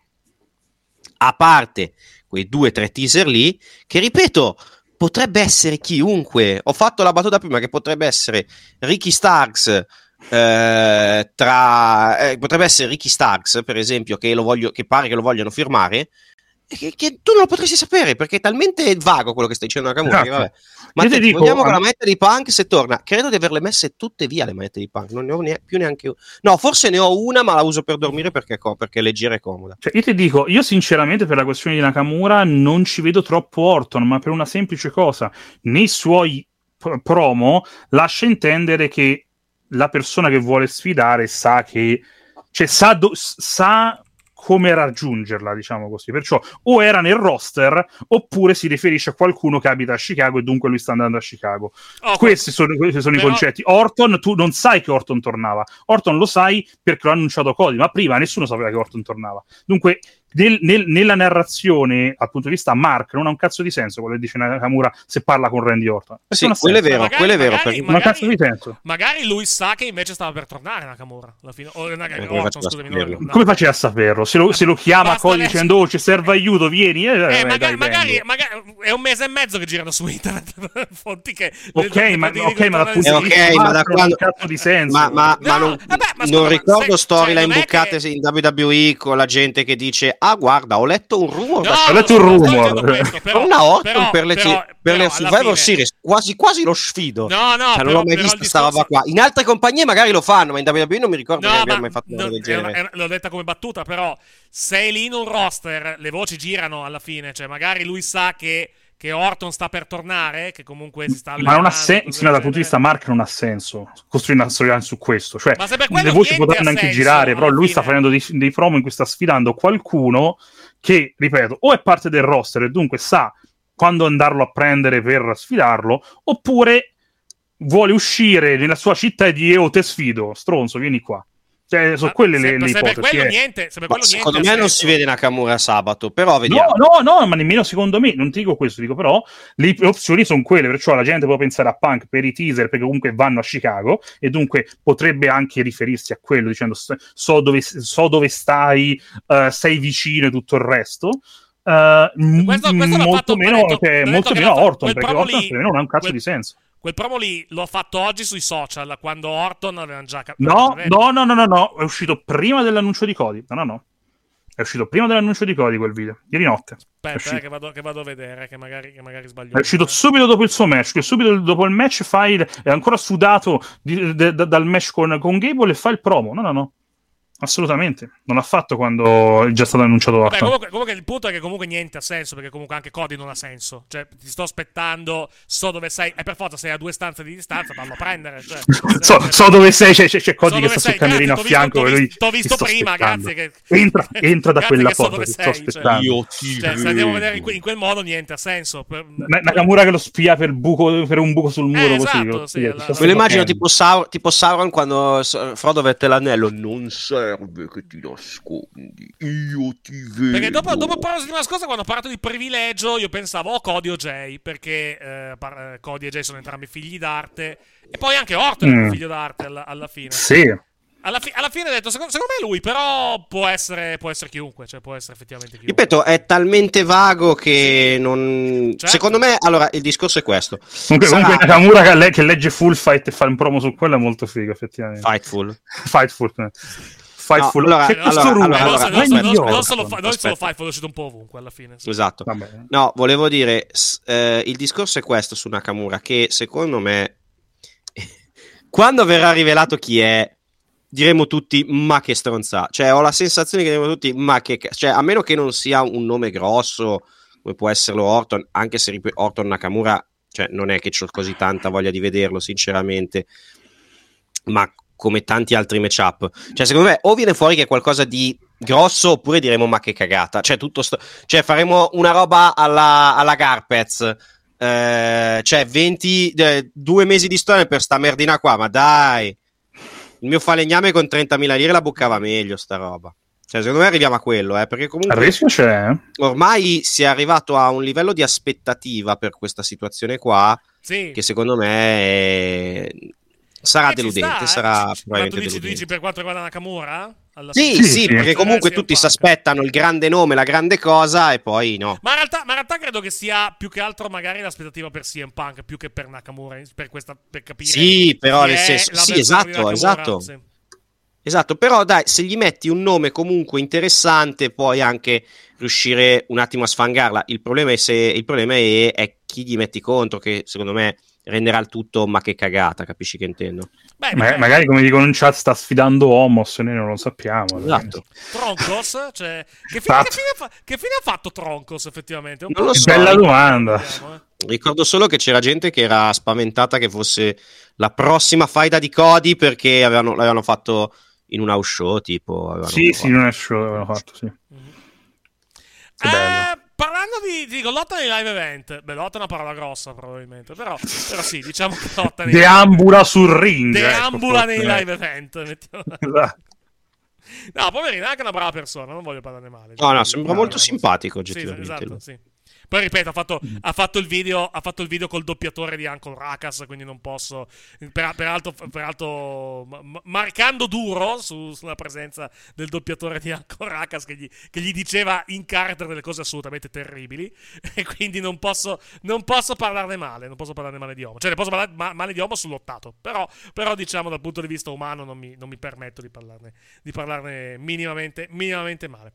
A parte quei due o tre teaser lì, che ripeto potrebbe essere chiunque. Ho fatto la battuta prima che potrebbe essere Ricky Starks. Eh, tra, eh, potrebbe essere Ricky Starks, per esempio, che, voglio, che pare che lo vogliano firmare, che, che, tu non lo potresti sapere perché è talmente vago quello che stai dicendo Nakamura. Esatto. Vabbè. Ma te, dico, vogliamo con la manetta di punk se torna. Credo di averle messe tutte via le manette di punk. Non ne ho ne- più neanche una. No, forse ne ho una, ma la uso per dormire perché, co- perché è leggera e comoda. Cioè, io ti dico, io sinceramente per la questione di Nakamura non ci vedo troppo Orton, ma per una semplice cosa. Nei suoi p- promo lascia intendere che la persona che vuole sfidare sa che. Cioè, sa, do- sa come raggiungerla, diciamo così. Perciò o era nel roster oppure si riferisce a qualcuno che abita a Chicago e dunque lui sta andando a Chicago. Oh, questi sono, questi sono però... i concetti. Orton, tu non sai che Orton tornava. Orton lo sai perché l'ha annunciato Cody, ma prima nessuno sapeva che Orton tornava. Dunque nel, nel, nella narrazione, dal punto di vista Mark, non ha un cazzo di senso quello che dice Nakamura se parla con Randy Orton. Sì, quello è vero, magari, quello è vero. Magari, magari, cazzo di senso. magari lui sa che invece stava per tornare Nakamura. Alla fine. O, eh, Orton, scusami, non, no. Come faceva a saperlo? Se lo, se lo chiama Cody dicendo oh, ci serve aiuto, vieni. Eh, eh, magari, magari, magari, è un mese e mezzo che girano su internet fonti che... Ok, ma, okay, ma dal punto di vista ma da quando... cazzo di senso. Ma, ma, no, ma non, vabbè, ma non ricordo storyline cioè, bucate in WWE con la gente che dice ah guarda ho letto un rumore. No, ho letto un rumore. Questo, una Orton per le, però, per però, le Survivor. Series, quasi quasi lo sfido. No, no, cioè, non l'ho mai vista questa roba qua. In altre compagnie magari lo fanno, ma in WWE non mi ricordo no, che abbia mai fatto una del genere. L'ho detta come battuta, però sei lì in un roster, le voci girano alla fine, cioè magari lui sa che che Orton sta per tornare, che comunque si sta Ma non ha senso, dal punto di vista Mark non ha senso costruire una storia su questo. Cioè, le voci potranno anche girare, però lui fine. sta facendo dei, dei promo in cui sta sfidando qualcuno che, ripeto, o è parte del roster e dunque sa quando andarlo a prendere per sfidarlo, oppure vuole uscire nella sua città e dire oh te sfido, stronzo, vieni qua. Cioè, sono quelle le, le ipotesi. Quello, eh. niente, quello secondo niente me non si vede Nakamura sabato, però vediamo. No, no, no, ma nemmeno secondo me, non ti dico questo, dico però le opzioni sono quelle, perciò la gente può pensare a Punk per i teaser perché comunque vanno a Chicago e dunque potrebbe anche riferirsi a quello dicendo so dove, so dove stai, uh, sei vicino e tutto il resto. Uh, questo, questo molto meno, detto, che, molto meno Orton, perché Orton lì, non ha un cazzo quel, di senso. Quel promo lì l'ho fatto oggi sui social, quando Orton aveva già capito. No, no, no, no, no, no, è uscito prima dell'annuncio di Cody. No, no, no. È uscito prima dell'annuncio di Cody quel video, ieri notte. Aspetta, eh, che, vado, che, vado, a vedere, che magari, che magari sbaglio. È uscito subito dopo il suo match, che subito dopo il match fa il, è ancora sudato di, de, de, dal match con, con Gable e fa il promo. No, no, no. Assolutamente, non l'ha fatto quando è già stato annunciato Vabbè, comunque, comunque, il punto è che comunque niente ha senso, perché comunque anche Cody non ha senso. Cioè, ti sto aspettando, so dove sei, e per forza sei a due stanze di distanza, fallo a prendere. Cioè, so, so, dove sei, c'è, c'è, Cody so che sta sul camerino a fianco. T'ho visto, t'ho visto prima, grazie. Che... Entra, entra da quella foto, ti sto cioè. aspettando. Cioè, Io ti cioè, se andiamo a vedere in, que- in, quel modo, niente ha senso. Per... Nakamura che lo spia per, buco, per un buco sul muro eh, così. Esatto, sì, Me lo immagino tipo, Saur- tipo Sauron quando Frodo vette l'anello, non serve che ti nascondi, io ti vedo. Perché dopo, dopo la settimana scorsa, quando ho parlato di privilegio, io pensavo o Cody o Jay, perché eh, par- Cody e Jay sono entrambi figli d'arte, e poi anche Orton mm. è un figlio d'arte alla, alla fine. Sì. Alla, fi- alla, fine ho detto, secondo, secondo, me lui, però può essere, può essere, chiunque, cioè può essere effettivamente chiunque. Ripeto, è talmente vago che non... Certo. Secondo me, allora, il discorso è questo. Comunque, Sarà... comunque Nakamura che, che, legge Full Fight e fa un promo su quello è molto figo, effettivamente. Fightful. Fightful. Eh. Fightful. No, allora- c'è allora- questo rumore, allora- non, allora, so- non, aspetta, non solo fa- non solo uscito un po' ovunque alla fine. sì. Esatto. Vabbè. No, volevo dire, s- eh, il discorso è questo su Nakamura, che secondo me, quando verrà rivelato chi è, diremo tutti, ma che stronza. Cioè, ho la sensazione che diremo tutti, ma che... ca-". Cioè, a meno che non sia un nome grosso, come può esserlo Orton, anche se rip- Orton Nakamura, cioè, non è che ho così tanta voglia di vederlo, sinceramente, ma come tanti altri matchup. Cioè, secondo me, o viene fuori che è qualcosa di grosso, oppure diremo ma che cagata. Cioè, tutto sto... cioè faremo una roba alla, alla Garpez. eh, cioè, 20, eh, due mesi di storia per sta merdina qua, ma dai. Il mio falegname con 30.000 lire la buccava meglio, sta roba. Cioè, secondo me arriviamo a quello, eh, perché Il comunque rischio c'è. eh? ormai si è arrivato a un livello di aspettativa per questa situazione qua Sì. che secondo me è- sarà Eh, deludente, sta, eh. sarà Ma tu probabilmente dici, tu deludente. dici per quanto riguarda Nakamura? Alla Sì, sì, Sì, perché comunque Eh, tutti si aspettano il grande nome, la grande cosa e poi no. Ma in, realtà, ma in realtà credo che sia più che altro magari l'aspettativa per CM Punk più che per Nakamura, per, questa, per capire Sì, però nel senso, sì, esatto, Nakamura, esatto. sì. Esatto, però dai, se gli metti un nome comunque interessante, puoi anche riuscire un attimo a sfangarla. Il problema è, se, il problema è, è chi gli metti contro, che secondo me renderà il tutto ma che cagata, capisci che intendo? Beh, Ma- dipende. magari come dicono in chat sta sfidando Homos, noi non lo sappiamo. Esatto. Troncos, cioè, che, fine, Esatto. che fine ha fa- che fine ha fatto Troncos effettivamente? Un Non lo so. Bella domanda. vediamo, eh. Ricordo solo che c'era gente che era spaventata che fosse la prossima faida di Cody perché avevano, l'avevano fatto in un house show, tipo... Sì, sì, provato. non è show, l'avevano fatto, sì. Che bello. Eh, di, dico, lotta nei live event. Beh, lotta è una parola grossa, probabilmente. Però, però sì, diciamo che lotta nei Deambula sul ring. ecco, Deambula forse. nei live event. mettiamo- Esatto. No, poverino, è anche una brava persona, non voglio parlarne male. No, no, sembra molto simpatico, Sì, oggettivamente. esatto, lui. sì. Poi ripeto, ha fatto, Mm. ha fatto il video, ha fatto il video col doppiatore di Uncle Rakas, quindi non posso. Per, peraltro, peraltro ma- ma- marcando duro su- sulla presenza del doppiatore di Uncle Rakas che gli, che gli diceva in character delle cose assolutamente terribili. E quindi non posso, non posso parlarne male. Non posso parlarne male di Homo. Cioè, ne posso parlare ma- male di Homo sull'ottato. Però, però, diciamo, dal punto di vista umano, non mi, non mi permetto di parlarne, di parlarne minimamente, minimamente male.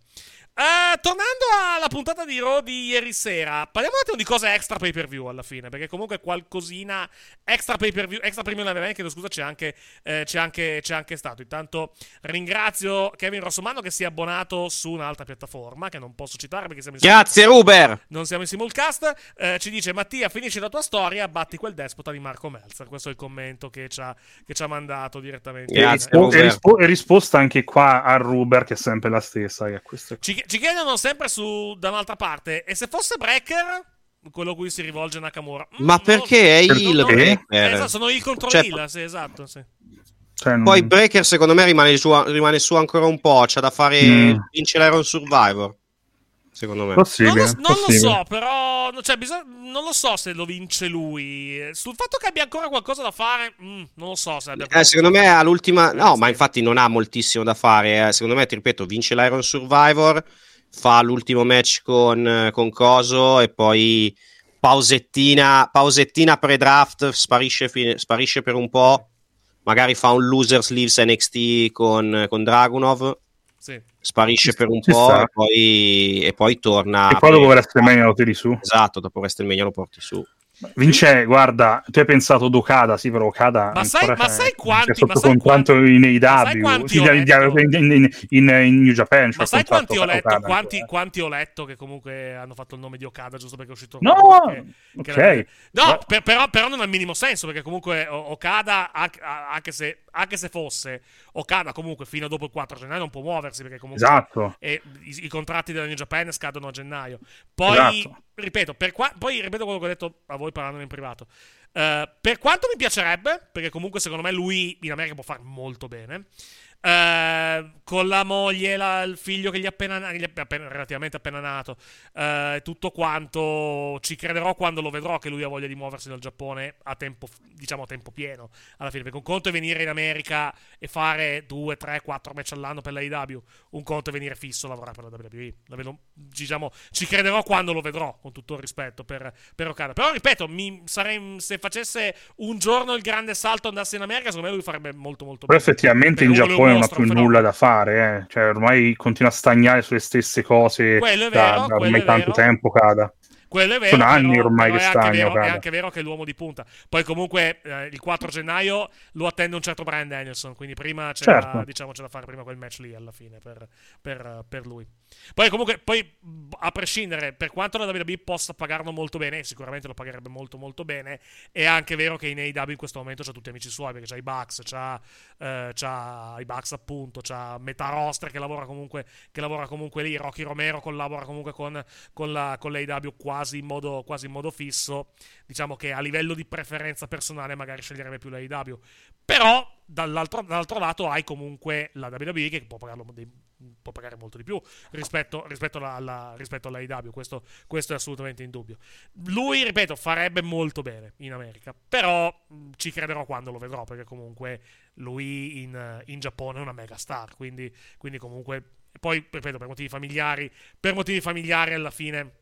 Eh, tornando alla puntata di Raw di ieri sera, parliamo un attimo di cose extra pay per view alla fine, perché comunque qualcosina extra pay per view, extra premium live event, chiedo scusa, c'è anche, eh, c'è, anche, c'è anche stato. Intanto ringrazio Kevin Rossomano che si è abbonato su un'altra piattaforma che non posso citare perché siamo in Grazie, Ruber! non siamo in simulcast. Eh, ci dice Mattia, finisci la tua storia, batti quel despota di Marco Melzer. Questo è il commento che ci ha, che ci ha mandato direttamente. E, Grazie, e rispo- e risposta anche qua a Ruber, che è sempre la stessa. Che è questa. Ci, ci chiedono sempre su, da un'altra parte, e se fosse Breaker, quello a cui si rivolge Nakamura? Mm, Ma perché è Perché? il no, Breaker? eh, esatto, sono il contro Cioè, il, sì, esatto, sì. Cioè, non- Poi Breaker secondo me rimane su, rimane su ancora un po', c'ha da fare Mm. vincere Iron Survivor. Secondo me. possibile, Non, lo, non lo so, però. Cioè, bisogna- non lo so se lo vince lui. Sul fatto che abbia ancora qualcosa da fare, mm, non lo so se Eh, secondo me all'ultima, no, Sì. ma infatti non ha moltissimo da fare. eh. Secondo me, ti ripeto, vince l'Iron Survivor, fa l'ultimo match con, con Coso e poi pausettina, pausettina pre-draft, sparisce, fine- sparisce per un po'. Magari fa un loser sleeves NXT con, con Dragunov, Sì. Sparisce Ci- per un ci po' e poi, e poi torna. E poi dopo per- WrestleMania lo tiri su. Esatto, dopo WrestleMania lo porti su. Vince, guarda, tu hai pensato ad Okada, sì, però Okada Ma sai- ma sai quanti- ma sai quanti- in ma sai AEW, quanti sì, ho in, in- in- in- in New Japan. Ma sai quanti ho letto? Okada Quanti, quanti ho letto che comunque hanno fatto il nome di Okada giusto perché è uscito No, che- che ok. era- No, per- però, però non ha il minimo senso perché comunque Okada, anche se, anche se fosse Okada, comunque fino a dopo il 4 gennaio non può muoversi perché comunque Esatto. e i, i contratti della New Japan scadono a gennaio. Poi, Esatto. ripeto, per qua- poi ripeto quello che ho detto a voi parlandone in privato. Eh, per quanto mi piacerebbe, perché comunque secondo me lui in America può fare molto bene. Eh, con la moglie, la- il figlio che gli è appena, gli è appena- relativamente appena nato, eh, tutto quanto ci crederò quando lo vedrò che lui ha voglia di muoversi dal Giappone a tempo, diciamo a tempo pieno alla fine. Perché un conto è venire in America e fare 2, 3, 4 match all'anno per la IW, un conto è venire fisso a lavorare per la WWE. La vedo- diciamo, ci crederò quando lo vedrò, con tutto il rispetto per, per Okada. Però ripeto, mi sarei, se facesse un giorno il grande salto andasse in America, secondo me lui farebbe molto molto Però bene. effettivamente in Perché comunque Giappone non ha più un nulla fenomeno. da fare, eh. cioè ormai continua a stagnare sulle stesse cose da, vero, da quello ormai tanto tempo, Cada. Quello è vero, Sono anni però- ormai però che è anche, vero, è anche vero che è l'uomo di punta. Poi comunque eh, il 4 gennaio lo attende un certo Brian Danielson, quindi prima c'è, Certo. da, diciamo, c'è da fare prima quel match lì alla fine per, per, per lui. Poi comunque, poi, a prescindere, per quanto la WWE possa pagarlo molto bene, sicuramente lo pagherebbe molto molto bene, è anche vero che in AEW in questo momento c'ha tutti amici suoi, perché c'ha i Bucks, c'ha, eh, c'ha i Bucks appunto, c'ha metà roster che lavora comunque, che lavora comunque lì, Rocky Romero collabora comunque con, con, la, con l'AEW quasi in, modo, quasi in modo fisso, diciamo che a livello di preferenza personale magari sceglierebbe più l'AEW, però dall'altro, dall'altro lato hai comunque la WWE che può pagarlo dei- può pagare molto di più rispetto, rispetto, alla, alla- rispetto all'AEW, questo, questo è assolutamente indubbio. Lui, ripeto, farebbe molto bene in America, però mh, ci crederò quando lo vedrò, perché comunque lui in, in Giappone è una mega star, quindi, quindi comunque, poi, ripeto, per motivi familiari, per motivi familiari alla fine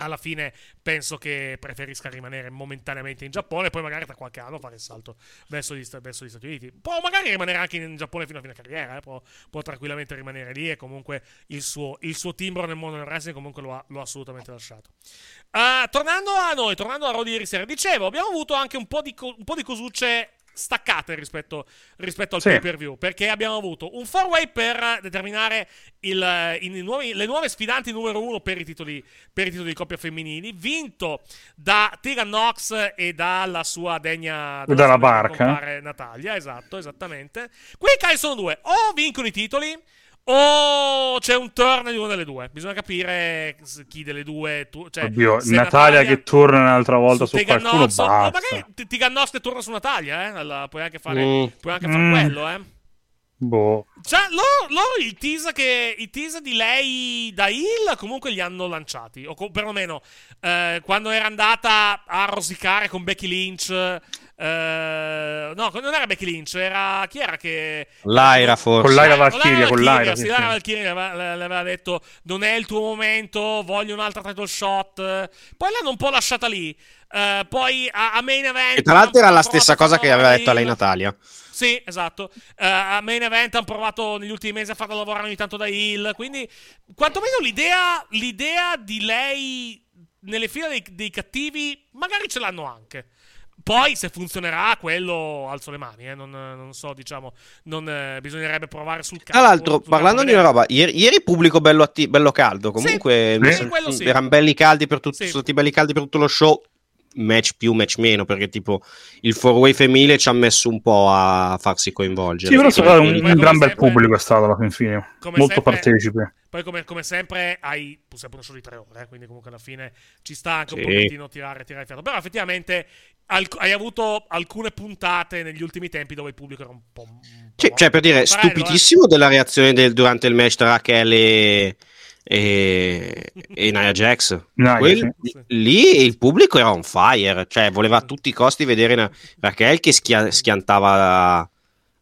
alla fine penso che preferisca rimanere momentaneamente in Giappone poi magari tra qualche anno fare il salto verso gli, verso gli Stati Uniti. Può magari rimanere anche in Giappone fino a fine carriera, eh, può, può tranquillamente rimanere lì e comunque il suo, il suo timbro nel mondo del wrestling comunque lo ha, lo ha assolutamente lasciato. Ah, tornando a noi, tornando a Raw di ieri sera, dicevo, abbiamo avuto anche un po' di, co- un po' di cosucce staccate rispetto, rispetto al Sì. pay per view perché abbiamo avuto un four way per determinare il- i nuovi- le nuove sfidanti numero uno per i titoli per i titoli di coppia femminili vinto da Tegan Knox e dalla sua degna dalla sua degna barca. Natalia esatto esattamente qui i casi sono due o vincono i titoli o c'è un turn di una delle due bisogna capire chi delle due tu, cioè, Oddio, se Natalia che torna un'altra volta su, Tegan qualcuno, basta. magari T- Tegan Knox che torna su Natalia eh? Alla- puoi anche fare, Mm. puoi anche fare Mm. quello eh Boh. cioè, loro, loro il teaser che i teaser di lei da Hill comunque li hanno lanciati. O co- perlomeno eh, quando era andata a rosicare con Becky Lynch. Eh, no, non era Becky Lynch, era chi era che. Lyra forse. Con Lyra Con Valkyria, con Lyra, sì, sì. Valkyria le aveva, le- le aveva detto non è il tuo momento, voglio un'altra title shot. Poi l'hanno un po' lasciata lì. Eh, poi a, a main event. E tra l'altro era la stessa cosa che aveva detto a lei. Natalia. Sì, esatto. Eh, a main event hanno provato negli ultimi mesi a farla lavorare ogni tanto da Hill. Quindi, quantomeno l'idea, l'idea di lei nelle fila dei, dei cattivi, magari ce l'hanno anche. Poi, se funzionerà, quello alzo le mani. eh, Non, non so, diciamo, non, eh, bisognerebbe provare sul campo. Tra l'altro, parlando di una roba, ieri, ieri pubblico bello, atti- bello caldo. Comunque, Sì, sem- quello sì. erano belli caldi per tutto, Sì. sono belli caldi per tutto lo show. Match più, match meno, perché tipo il four way femminile ci ha messo un po' a farsi coinvolgere. Sì, però è stato un, un gran bel sempre- pubblico è stato alla fin fine. Molto sempre- partecipe. Poi, come, come sempre, hai sempre uno show di tre ore, eh, quindi comunque alla fine ci sta anche un Sì. pochettino tirare, tirare il fiato. Però effettivamente alc- hai avuto alcune puntate negli ultimi tempi dove il pubblico era un po'... un po' Sì, cioè, per dire, Farello, eh. stupidissimo della reazione del- durante il match tra Raquel e, e, e Nia Jax. Nia, Quel- sì. Lì il pubblico era on fire, cioè voleva a tutti i costi vedere Na- Raquel che schia- schiantava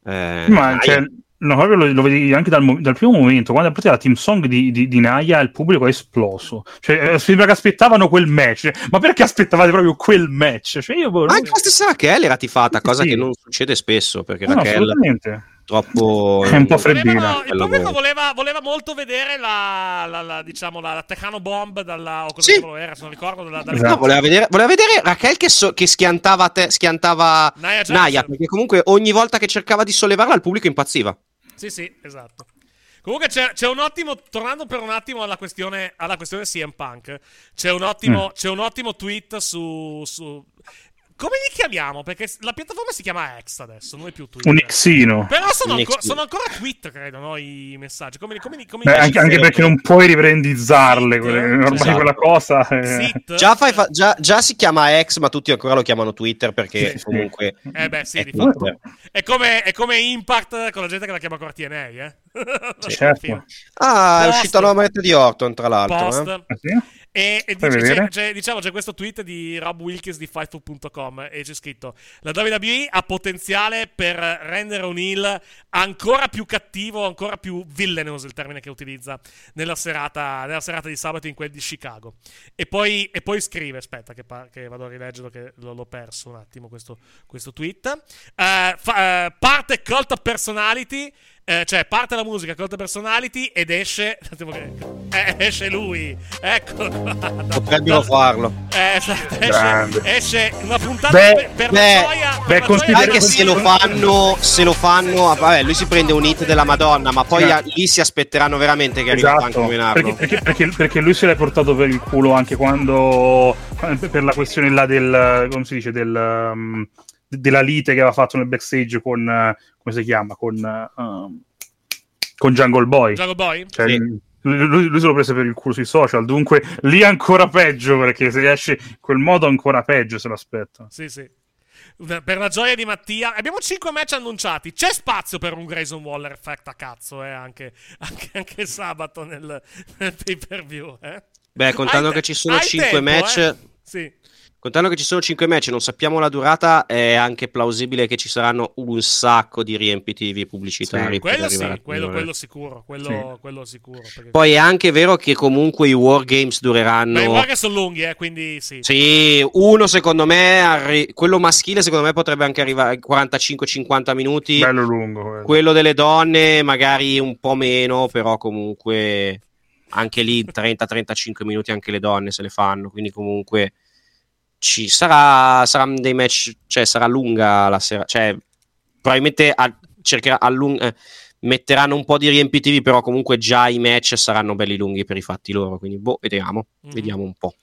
eh, Ma cioè, no, proprio lo, lo vedi anche dal, dal primo momento, quando è partita la team song di, di, di Naya, il pubblico è esploso. Cioè, eh, sembra che aspettavano quel match. Ma perché aspettavate proprio quel match? Cioè, io boh, Anche la stessa Raquel era tifata, cosa Sì. che non succede spesso perché no, Raquel assolutamente. Troppo È un po' freddina. il pubblico voleva, voleva molto vedere la, la, la, diciamo, la, la Tejano Bomb dalla, o cosa Sì. era, se non ricordo, dalla, Esatto. No, voleva vedere, voleva vedere Raquel che, so- che schiantava, te- schiantava Nia Jax. Naya, perché comunque ogni volta che cercava di sollevarla il pubblico impazziva. Sì, sì, esatto. Comunque c'è, c'è un ottimo, tornando per un attimo alla questione, alla questione CM Punk, c'è un ottimo, c'è un ottimo tweet su, su- Come li chiamiamo? Perché la piattaforma si chiama X adesso, non è più Twitter. Un Xino. Però sono, ancora, sono ancora tweet, credo, no? I messaggi. Come, come, come Beh, anche, anche perché non puoi riprendizzarle. Quelle- ormai esatto. quella cosa. è- Sit. Già, fai fa- già- già si chiama X, ma tutti ancora lo chiamano Twitter perché Sì, sì. comunque... Eh beh, sì, è di fatto. È come, è come Impact con la gente che la chiama ancora TNA, eh? Certo. Ah, è uscita la nuova di Orton, tra l'altro. Post. eh. E, e dice, c'è, c'è, diciamo, c'è questo tweet di Rob Wilkins di Fightful.com e c'è scritto: La WWE ha potenziale per rendere un heel ancora più cattivo, ancora più villainous, il termine che utilizza nella serata, nella serata di sabato in quel di Chicago. E poi, e poi scrive: Aspetta, che, pa- che, vado a rileggerlo, che l'ho perso un attimo questo, questo tweet. Uh, fa, uh, parte cult personality eh, cioè parte la musica Cult Personality ed esce eh, esce lui. Eccolo qua potrebbero farlo. Eh, esatto, esce, esce, una puntata beh, per, per beh, la gioia, beh, considera- anche se lo fanno se lo fanno vabbè lui si prende un hit della madonna ma poi cioè. lì si aspetteranno veramente che esatto. arrivi a nominarlo perché, perché, perché, perché, lui se l'è portato per il culo anche quando per la questione là del come si dice del um, della lite che aveva fatto nel backstage con come si chiama con, uh, con Jungle Boy Jungle Boy cioè, sì. lui, lui, se lo prese per il culo sui social dunque lì ancora peggio perché se esce in quel modo ancora peggio se lo aspetta sì sì per la gioia di Mattia abbiamo 5 match annunciati c'è spazio per un Grayson Waller effect a cazzo eh, anche, anche, anche sabato nel, nel pay per view eh. beh contando hai che ci sono 5 match eh? sì Contando che ci sono 5 match e non sappiamo la durata, è anche plausibile che ci saranno un sacco di riempitivi pubblicitari. Sì, quello sì, quello, quello, sicuro. Quello, sì. quello sicuro Poi è anche vero che comunque i Wargames dureranno. Ma i Wargames sono lunghi, eh, quindi sì. Sì, uno secondo me, arri... quello maschile secondo me potrebbe anche arrivare a 45-50 minuti. Bello lungo. Quello. quello delle donne magari un po' meno, però comunque anche lì 30-35 minuti anche le donne se le fanno, quindi comunque ci sarà, sarà dei match, cioè sarà lunga la sera, cioè probabilmente a, cercherà a lung- eh, metteranno un po' di riempitivi, però comunque già i match saranno belli lunghi per i fatti loro, quindi boh, vediamo, mm-hmm. vediamo un po'.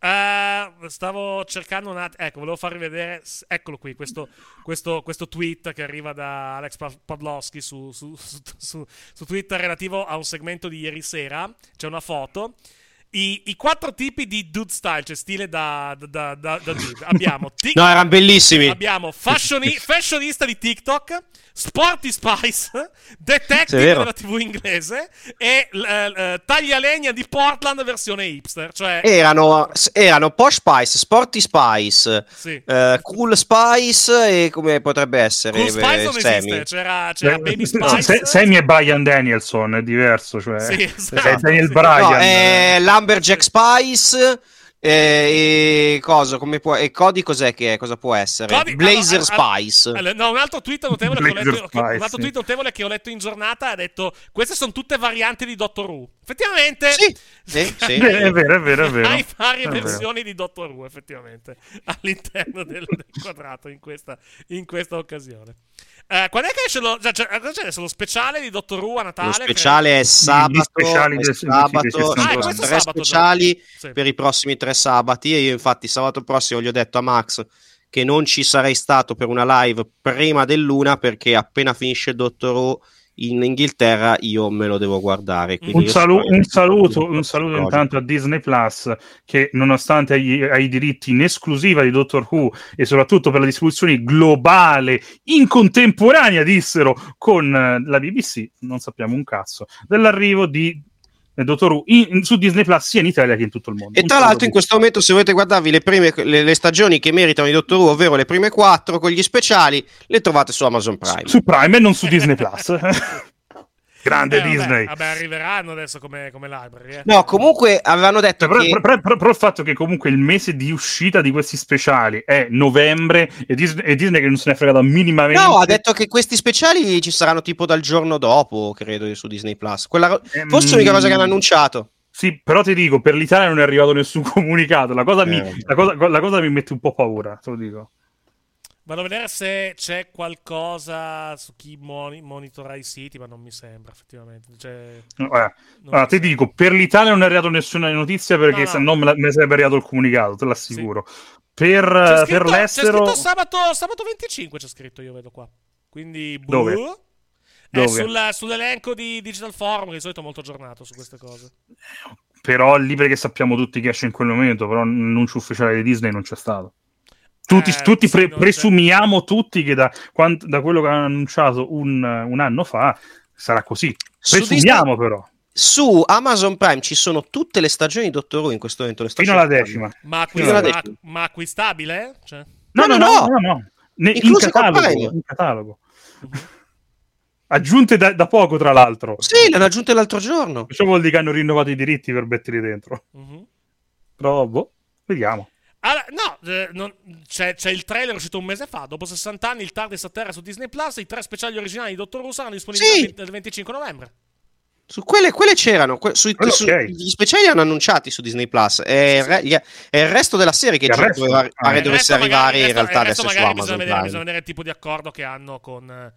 Uh, stavo cercando un attimo, ecco, volevo farvi vedere, eccolo qui, questo, questo, questo tweet che arriva da Alex Pavlovski su, su, su, su, Twitter relativo a un segmento di ieri sera, c'è una foto i, i, quattro tipi di dude style, cioè stile da, da, da, da dude. Abbiamo tic- No, erano bellissimi. Abbiamo fashioni- fashionista di TikTok, Sporty Spice, Detective della TV inglese e uh, Taglialegna di Portland versione hipster. Cioè... Erano, erano Posh Spice, Sporty Spice, sì. uh, Cool Spice e come potrebbe essere Cool Spice non Sammy. esiste, c'era, c'era eh, Baby Spice. Sammy e Brian Danielson è diverso, cioè sì, esatto, Daniel sì. Bryan. No, è Lumberjack Spice eh, e cosa come può e Cody cos'è che è? Cosa può essere? Cody, Blazer allora, Spice. Allora, no, un altro tweet notevole che ho letto, Spice, un altro tweet notevole che ho letto in giornata ha detto queste sono tutte varianti di Doctor Who. Effettivamente Sì, sì, sì. è vero, è vero, è vero. Hai varie è versioni vero. di Doctor Who effettivamente all'interno del, del quadrato in questa, in questa occasione. Eh, quando è che esce lo, cioè, cioè, lo speciale di Dottor Who a Natale? Lo speciale credo? è sabato. Speciali è sabato. Ah, tre sabato, speciali sì. per i prossimi tre sabati. E io, infatti, sabato prossimo gli ho detto a Max che non ci sarei stato per una live prima dell'una perché appena finisce Dottor Who in Inghilterra io me lo devo guardare. Un, salu- un, saluto, un saluto intanto a Disney Plus che nonostante ha i diritti in esclusiva di Doctor Who e soprattutto per la distribuzione globale in contemporanea dissero con eh, la BBC, non sappiamo un cazzo, dell'arrivo di Dottor Who in, su Disney Plus sia in Italia che in tutto il mondo. E tra l'altro in questo momento se volete guardarvi le, prime, le, le stagioni che meritano di Dottor Who, ovvero le prime quattro con gli speciali, le trovate su Amazon Prime. Su, su Prime e non su Disney Plus. Grande eh, Disney. Vabbè, vabbè, arriveranno adesso come, come library. Eh. No, comunque avevano detto però, che... Però, però, però, il fatto che comunque il mese di uscita di questi speciali è novembre e Disney, e Disney che non se ne è fregato minimamente. No, ha detto che questi speciali ci saranno tipo dal giorno dopo, credo, su Disney Plus. Quella... Ehm... Forse l'unica cosa che hanno annunciato. Sì, però ti dico, per l'Italia non è arrivato nessun comunicato. La cosa, eh, mi, la cosa, la cosa mi mette un po' paura, te lo dico. Vado a vedere se c'è qualcosa su chi moni- monitora i siti, ma non mi sembra effettivamente. Cioè, no, eh. allora, ti dico, per l'Italia non è arrivato nessuna notizia perché no, se no me, la, me sarebbe arrivato il comunicato, te l'assicuro. Sì. Per, scritto, per l'estero... C'è scritto sabato, sabato 25, c'è scritto, io vedo qua. Quindi... Buh. Dove? È Dove? Sul, sull'elenco di Digital Forum, che di solito è molto aggiornato su queste cose. Però lì perché sappiamo tutti che esce in quel momento, però l'annuncio ufficiale di Disney non c'è stato. Tutti, eh, tutti pre- presumiamo tutti che da, quant- da, quello che hanno annunciato un, un, anno fa sarà così. Presumiamo però. su Amazon Prime ci sono tutte le stagioni di Doctor Who in questo momento. Le Fino alla decima. Ma, Fino alla acquist- ma, decima. ma acquistabile? Cioè, No, No, no, no, no, no. no. Ne- in catalogo. In catalogo. Aggiunte da, da poco, tra l'altro. Sì, l'hanno aggiunte l'altro giorno. Ciò vuol dire che hanno rinnovato i diritti per metterli dentro. mhm. Però, boh, vediamo. Allora, no, eh, non- c'è, c'è il trailer uscito un mese fa. Dopo 60 anni, il TARDIS atterra su Disney Plus. I tre speciali originali di Dottor Who saranno disponibili Sì. il 20 il 25 novembre. Su quelle, quelle c'erano, que- sui- Quello su- gli speciali li hanno annunciati su Disney Plus. È, il re- gli- è il resto della serie che Il resto? doveva, pare il dovesse resto arrivare magari- in resto- realtà adesso su magari Amazon bisogna vedere, Prime. bisogna vedere il tipo di accordo che hanno con, eh,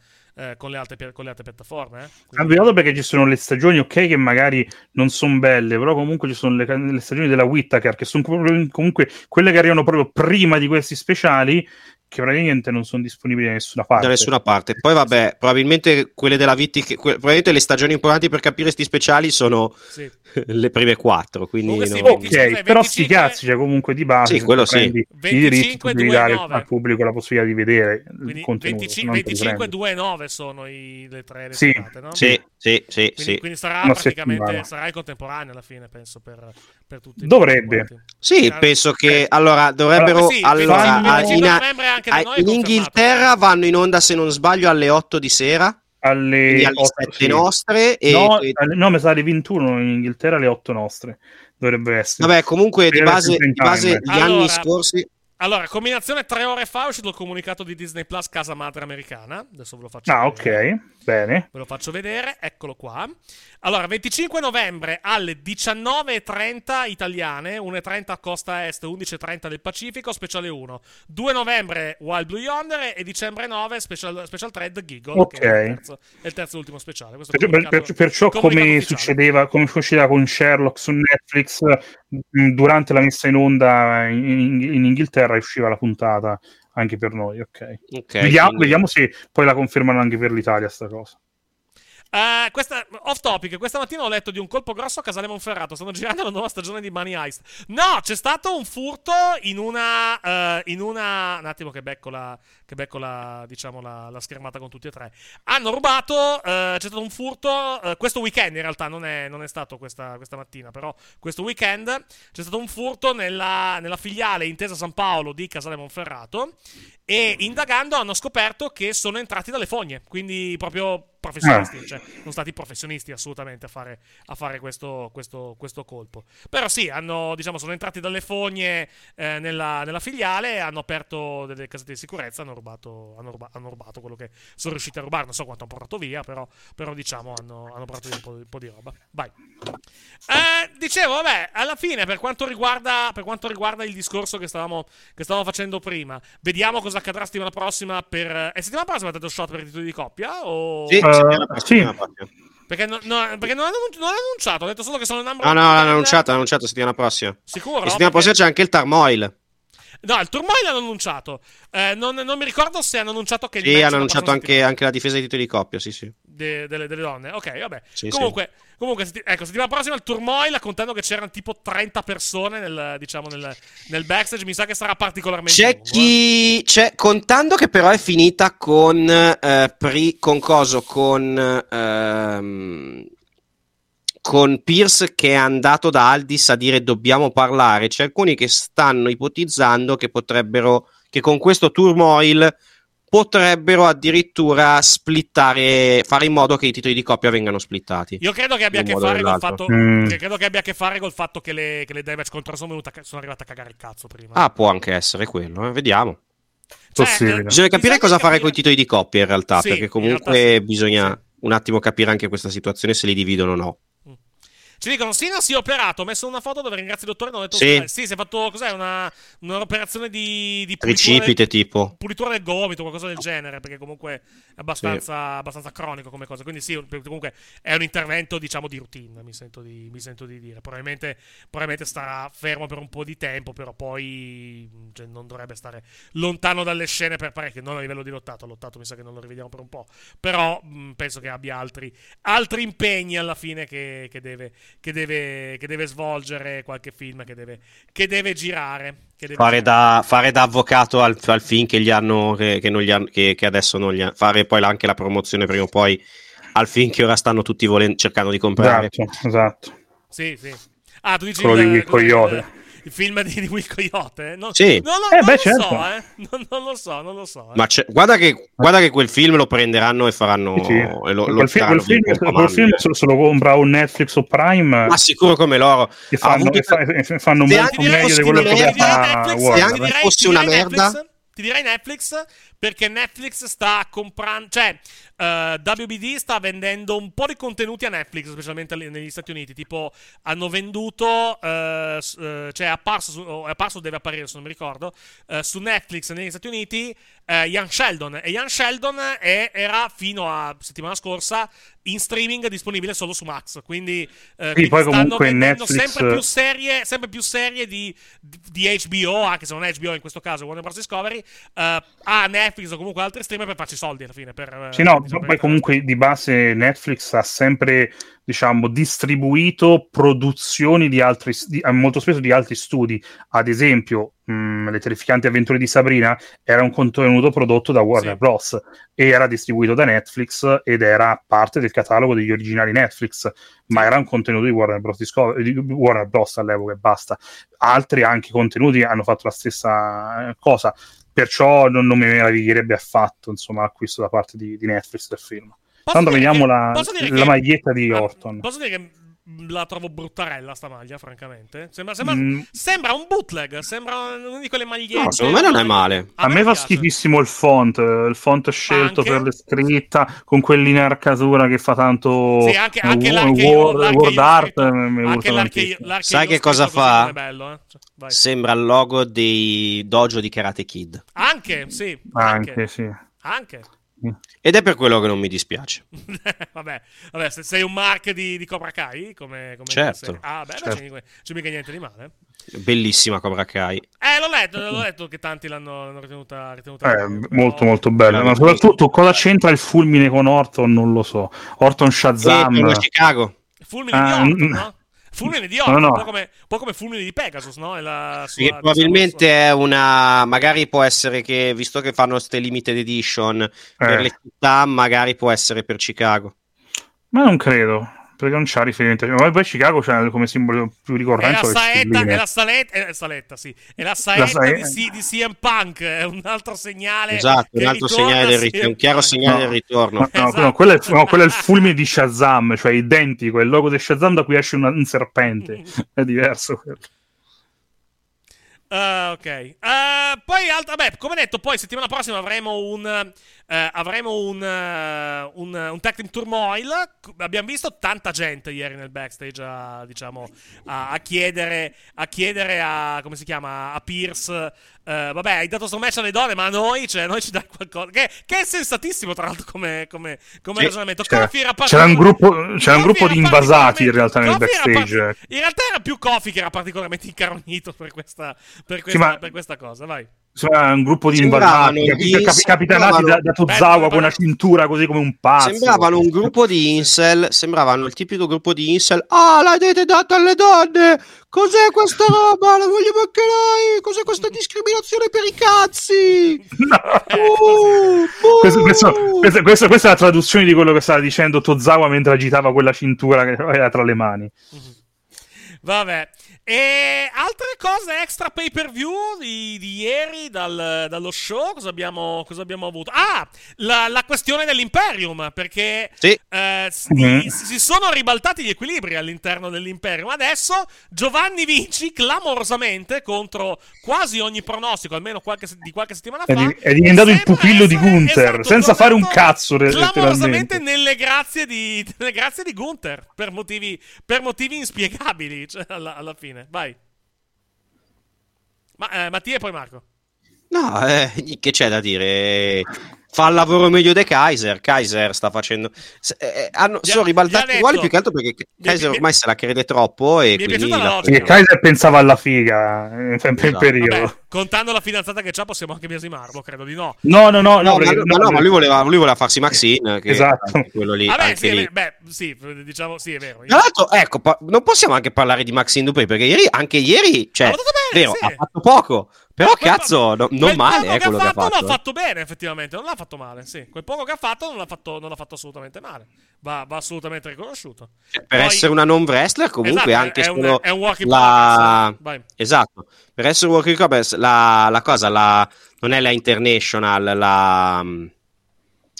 con, le, altre, con le altre piattaforme. Eh. Quindi- veduto perché ci sono le stagioni, ok, che magari non sono belle, però comunque ci sono le, le stagioni della Whittaker, che sono comunque quelle che arrivano proprio prima di questi speciali, che praticamente non sono disponibili da nessuna parte. Da nessuna parte. Poi, vabbè, probabilmente quelle della Vitti, que- probabilmente le stagioni importanti per capire questi speciali sono Sì. le prime quattro. Quindi Comunque sì, no- 25 Ok, Cos'è, però sti 25? cazzi, cioè comunque di base, Sì, quello sì. prendi i 25, diritti, tu devi dare 2,9. al pubblico la possibilità di vedere il Quindi contenuto. 25, non te li 25 prendi. 2 e 9 sono i, le tre le Sì. serate, no? Sì, sì, sì, Quindi, sì. quindi sarà Una praticamente settimana. sarà il contemporaneo alla fine, penso, per, per tutti. Dovrebbe. Sì, Eh, penso che allora dovrebbero. Allora, sì, allora, fanno- a- 25 in, a- in. Inghilterra vanno in onda, se non sbaglio, alle 8 di sera. alle, Quindi alle 8, 7 sì. nostre. E No, e- alle- no, mi sa alle 21 in Inghilterra, alle 8 nostre. Dovrebbe essere. vabbè, comunque di base, di base gli anni Allora, scorsi. Allora, combinazione tre ore fa è uscito il comunicato di Disney Plus Casa Madre Americana. Adesso ve lo faccio Ah, vedere. ok, bene. Ve lo faccio vedere, eccolo qua. Allora, 25 novembre alle 19.30 italiane, 1.30 costa est, 11.30 del Pacifico, speciale 1. 2 novembre Wild Blue Yonder e dicembre 9 special, special thread Giggle, Ok. che è il terzo, è il terzo e ultimo speciale. Per- per- perciò come succedeva, come succedeva con Sherlock su Netflix mh, durante la messa in onda in, in- in Inghilterra usciva la puntata anche per noi, ok. Ok, vediamo, quindi- vediamo se poi la confermano anche per l'Italia sta cosa. Eh, questa, off topic, questa mattina ho letto di un colpo grosso a Casale Monferrato. Stanno girando la nuova stagione di Money Heist. No, c'è stato un furto in una. eh, in una. Un attimo che becco la. Che becco la. Diciamo la, la schermata con tutti e tre. Hanno rubato. eh, c'è stato un furto. questo weekend in realtà non è, non è stato questa, questa mattina. Però questo weekend c'è stato un furto nella, nella filiale Intesa San Paolo di Casale Monferrato. E indagando hanno scoperto che sono entrati dalle fogne. Quindi proprio professionisti, Ah. cioè non stati professionisti assolutamente a fare, a fare questo, questo- questo colpo. Però sì, hanno, diciamo, sono entrati dalle fogne eh, nella, nella filiale, hanno aperto delle casette di sicurezza, hanno rubato, hanno ruba- hanno rubato quello che sono riusciti a rubare, non so quanto hanno portato via, però, però diciamo hanno, hanno portato via un po', di- un po' di roba. Vai. Eh, dicevo, vabbè, alla fine per quanto riguarda, per quanto riguarda il discorso che stavamo, che stavamo facendo prima, vediamo cosa accadrà settimana prossima per... È settimana prossima dato shot per i titoli di coppia? O... Sì, Eh, sì. Perché, no- no- perché non, hanno, non hanno annunciato, ha detto solo che sono in number No, one no, l'hanno annunciato, l'hanno annunciato settimana prossima. Sicuro? E settimana Perché- prossima c'è anche il Turmoil. No, il Turmoil l'hanno annunciato. Eh, non, non mi ricordo se hanno annunciato che Sì, hanno annunciato anche, anche la difesa dei titoli di coppia, sì, sì. De- delle, delle donne. Ok, vabbè. Sì, comunque, comunque setti- ecco, settimana prossima il Turmoil, contando che c'erano tipo 30 persone nel, diciamo, nel, nel backstage, mi sa che sarà particolarmente C'è lungo, eh. chi. C'è, contando che però è finita con. eh, pri- con coso? Con. ehm, con Pierce che è andato da Aldis a dire dobbiamo parlare. C'è alcuni che stanno ipotizzando che potrebbero. che con questo turmoil potrebbero addirittura splittare. fare in modo che i titoli di coppia vengano splittati. Io credo che abbia a che fare col fatto. Mm. che Credo che abbia a che fare col fatto che le, che le damage control sono, venute sono arrivate a cagare il cazzo prima. Ah, può anche essere quello, eh, vediamo. Cioè, possibile. eh, Bisogna capire cosa fare con i titoli di coppia in realtà, Sì, perché comunque realtà sì. bisogna Sì. un attimo capire anche questa situazione se li dividono o no. Ci dicono, Sina si è operato, ho messo una foto dove ringrazio il dottore, non ho detto, Sì. sì, si è fatto, cos'è, una, un'operazione di, di pulitura, Tricipite tipo. pulitura del gomito, qualcosa del genere, perché comunque è abbastanza, abbastanza cronico come cosa, quindi sì, comunque è un intervento, diciamo, di routine, mi sento di, mi sento di dire, probabilmente, probabilmente starà fermo per un po' di tempo, però poi cioè, non dovrebbe stare lontano dalle scene per parecchio, non a livello di lottato, lottato mi sa che non lo rivediamo per un po', però mh, penso che abbia altri, altri impegni alla fine che, che deve, che, deve, che deve svolgere, qualche film che deve, che deve girare. Che deve Fare girare. da, fare da avvocato al, al film che gli hanno, che, che non gli hanno- che, che adesso non gli hanno, fare poi anche la promozione prima o poi al film che ora stanno tutti volen- cercando di comprare. Esatto, esatto. Sì, sì. Ah, tu dici Quello il, di Coyote. Il film di, di Will Coyote? Non, Sì. non, lo- Eh, non beh, lo certo. so, eh. Non, non lo so, non lo so. eh. Ma c'è- guarda, che, guarda che quel film lo prenderanno e faranno. Sì, sì. E lo, lo quel, film, daranno quel film, quel film se, se lo compra un Netflix o Prime Ma sicuro come loro. e Ha fanno, avuto- e fa- e fanno molto meglio di quello che direi fa Netflix, Se anche fosse una merda- Netflix, ti direi Netflix perché Netflix sta comprando, cioè eh, WBD sta vendendo un po' di contenuti a Netflix, specialmente negli Stati Uniti. Tipo, hanno venduto, s- eh, cioè è apparso, su, è apparso, deve apparire se non mi ricordo, su Netflix negli Stati Uniti eh, Ian Sheldon. E Ian Sheldon è- era fino a settimana scorsa in streaming disponibile solo su Max. Quindi, eh, quindi poi stanno comunque vendendo Netflix- sempre più serie, sempre più serie di, di- HBO, anche se non è HBO in questo caso, Warner Bros. Discovery, eh, a Netflix o comunque altri streamer per farci soldi alla fine. Per, Sì, no, diciamo, poi per- comunque di base Netflix ha sempre, diciamo, distribuito produzioni di altri, di- eh, molto spesso di altri studi. Ad esempio, mh, Le terrificanti avventure di Sabrina era un contenuto prodotto da Warner Sì. Bros. e era distribuito da Netflix ed era parte del catalogo degli originali Netflix, ma era un contenuto di Warner Bros. Discovery, di Warner Bros. all'epoca e basta. Altri anche contenuti hanno fatto la stessa eh, cosa. Perciò non, non mi meraviglierebbe affatto insomma, l'acquisto da parte di, di Netflix del film. Posso Tanto vediamo la, la che- maglietta di Ah, Orton. Posso dire che la trovo bruttarella sta maglia, francamente. Sembra, sembra, Mm. sembra un bootleg, sembra una di quelle magliette. No, secondo me non è male. A, me fa piace. schifissimo il font, il font scelto Anche? per le scritta con quell'inarcatura che fa tanto Sì, anche, anche word, l'archeio word art eh, mi anche Sai che cosa fa? bello, eh? Cioè. Sembra il logo dei dojo di Karate Kid. Anche, sì. Anche. Anche, sì. Anche. Ed è per quello che non mi dispiace. vabbè, vabbè, se sei un mark di, di Cobra Kai, come, come Certo. Ah, beh, Certo. beh, c'è, c'è mica niente di male. Bellissima Cobra Kai. Eh, l'ho letto, l'ho letto che tanti l'hanno, l'hanno ritenuta, ritenuta Eh, bella, però- molto molto bella, ma soprattutto cosa c'entra il fulmine con Orton non lo so. Orton Shazam. per Chicago. Fulmine Ah, di Orton, no? Fulmine di No, Orton, no. Un, po come, un po' come fulmine di Pegasus, no? È la sua- Che diciamo, probabilmente la è una. Magari può essere che, visto che fanno queste limited edition per Eh. le città, magari può essere per Chicago. Ma non credo, perché non c'ha riferimento. Ma poi Chicago c'è come simbolo più sua- È ricorrente la saetta, è la saletta, è la saletta, sì. È la saetta sae- di, C- di CM Punk, è un altro segnale. Esatto, un altro segnale del ritorno. Un chiaro segnale No. del ritorno. No, no, Esatto. no, quello, è, no, quello è il fulmine di Shazam, cioè identico, è il logo di Shazam da cui esce una- un serpente. È diverso quello. Ah, ok. Eh, poi, alt- vabbè, come detto, poi settimana prossima avremo un. Eh, avremo un, eh, un, un tag team turmoil. Abbiamo visto tanta gente ieri nel backstage a, diciamo, a, a chiedere, a chiedere a, come si chiama, a Pierce. eh, vabbè, hai dato sto match alle donne, ma a noi, cioè, noi ci dai qualcosa. Che, che è sensatissimo, tra l'altro, come, come, come Sì, ragionamento. c'era- era c'era un gruppo- c'era un gruppo di invasati, in realtà, nel backstage, par- ecco. In realtà era più Coffee che era particolarmente incarognito per questa, per Sì, questa, ma- per questa cosa. Vai. Insomma, un gruppo di invasati capi- capitanati da, da Tozawa con una cintura così come un pazzo. Sembravano un gruppo di incel, sembravano il tipico gruppo di incel. Ah, l'avete data alle donne! Cos'è questa roba? La vogliamo anche noi! Cos'è questa discriminazione per i cazzi? Uh, uh. Questo- questo- questo- questa è la traduzione di quello che stava dicendo Tozawa mentre agitava quella cintura che aveva tra le mani. Vabbè. E altre cose extra pay per view di, di ieri dal- dallo show? Cosa abbiamo, cosa abbiamo avuto? Ah, la, la questione dell'Imperium. Perché Sì. eh, s- Mhm. di- si sono ribaltati gli equilibri all'interno dell'Imperium. Adesso Giovanni vinci clamorosamente contro quasi ogni pronostico, almeno qualche di qualche settimana È fa. di- è diventato il pupillo di essere- Gunther, esatto, senza fare un cazzo, Clamorosamente nelle grazie di, nelle grazie di Gunther per motivi, per motivi inspiegabili cioè, alla, alla fine. Vai. Ma, eh, Mattia e poi Marco. No, eh, che c'è da dire? Fa il lavoro meglio di Kaiser. Kaiser sta facendo. se- eh, hanno- ha- sono ribaltati uguali più che altro perché Mi- Kaiser mi- ormai se la crede troppo. E mi quindi la la- Kaiser pensava alla figa eh, in sempre in Esatto. periodo. Vabbè, contando la fidanzata che c'ha, possiamo anche biasimarlo, credo di no. No, no, no, no, No, ma, perché- ma no, ma lui, voleva, lui voleva farsi Maxine. Che Esatto. quello lì. Vabbè, anche sì, è lì. vero, beh, sì, diciamo, sì, è vero. Tra l'altro, ecco, pa- non possiamo anche parlare di Maxine Dupri perché ieri, anche ieri, cioè, bene, vero, sì. ha fatto poco, però cazzo, no- non male eh, quello che ha fatto. l'ha eh. fatto bene, effettivamente. Non l'ha fatto male, sì. Quel poco che ha fatto non l'ha fatto, non l'ha fatto assolutamente male. Va, va assolutamente riconosciuto. Cioè, per Poi- essere una non wrestler, comunque Esatto, anche è un- solo è un work in la... progress. Esatto, per essere un work in progress, la, la cosa la... non è la international, la...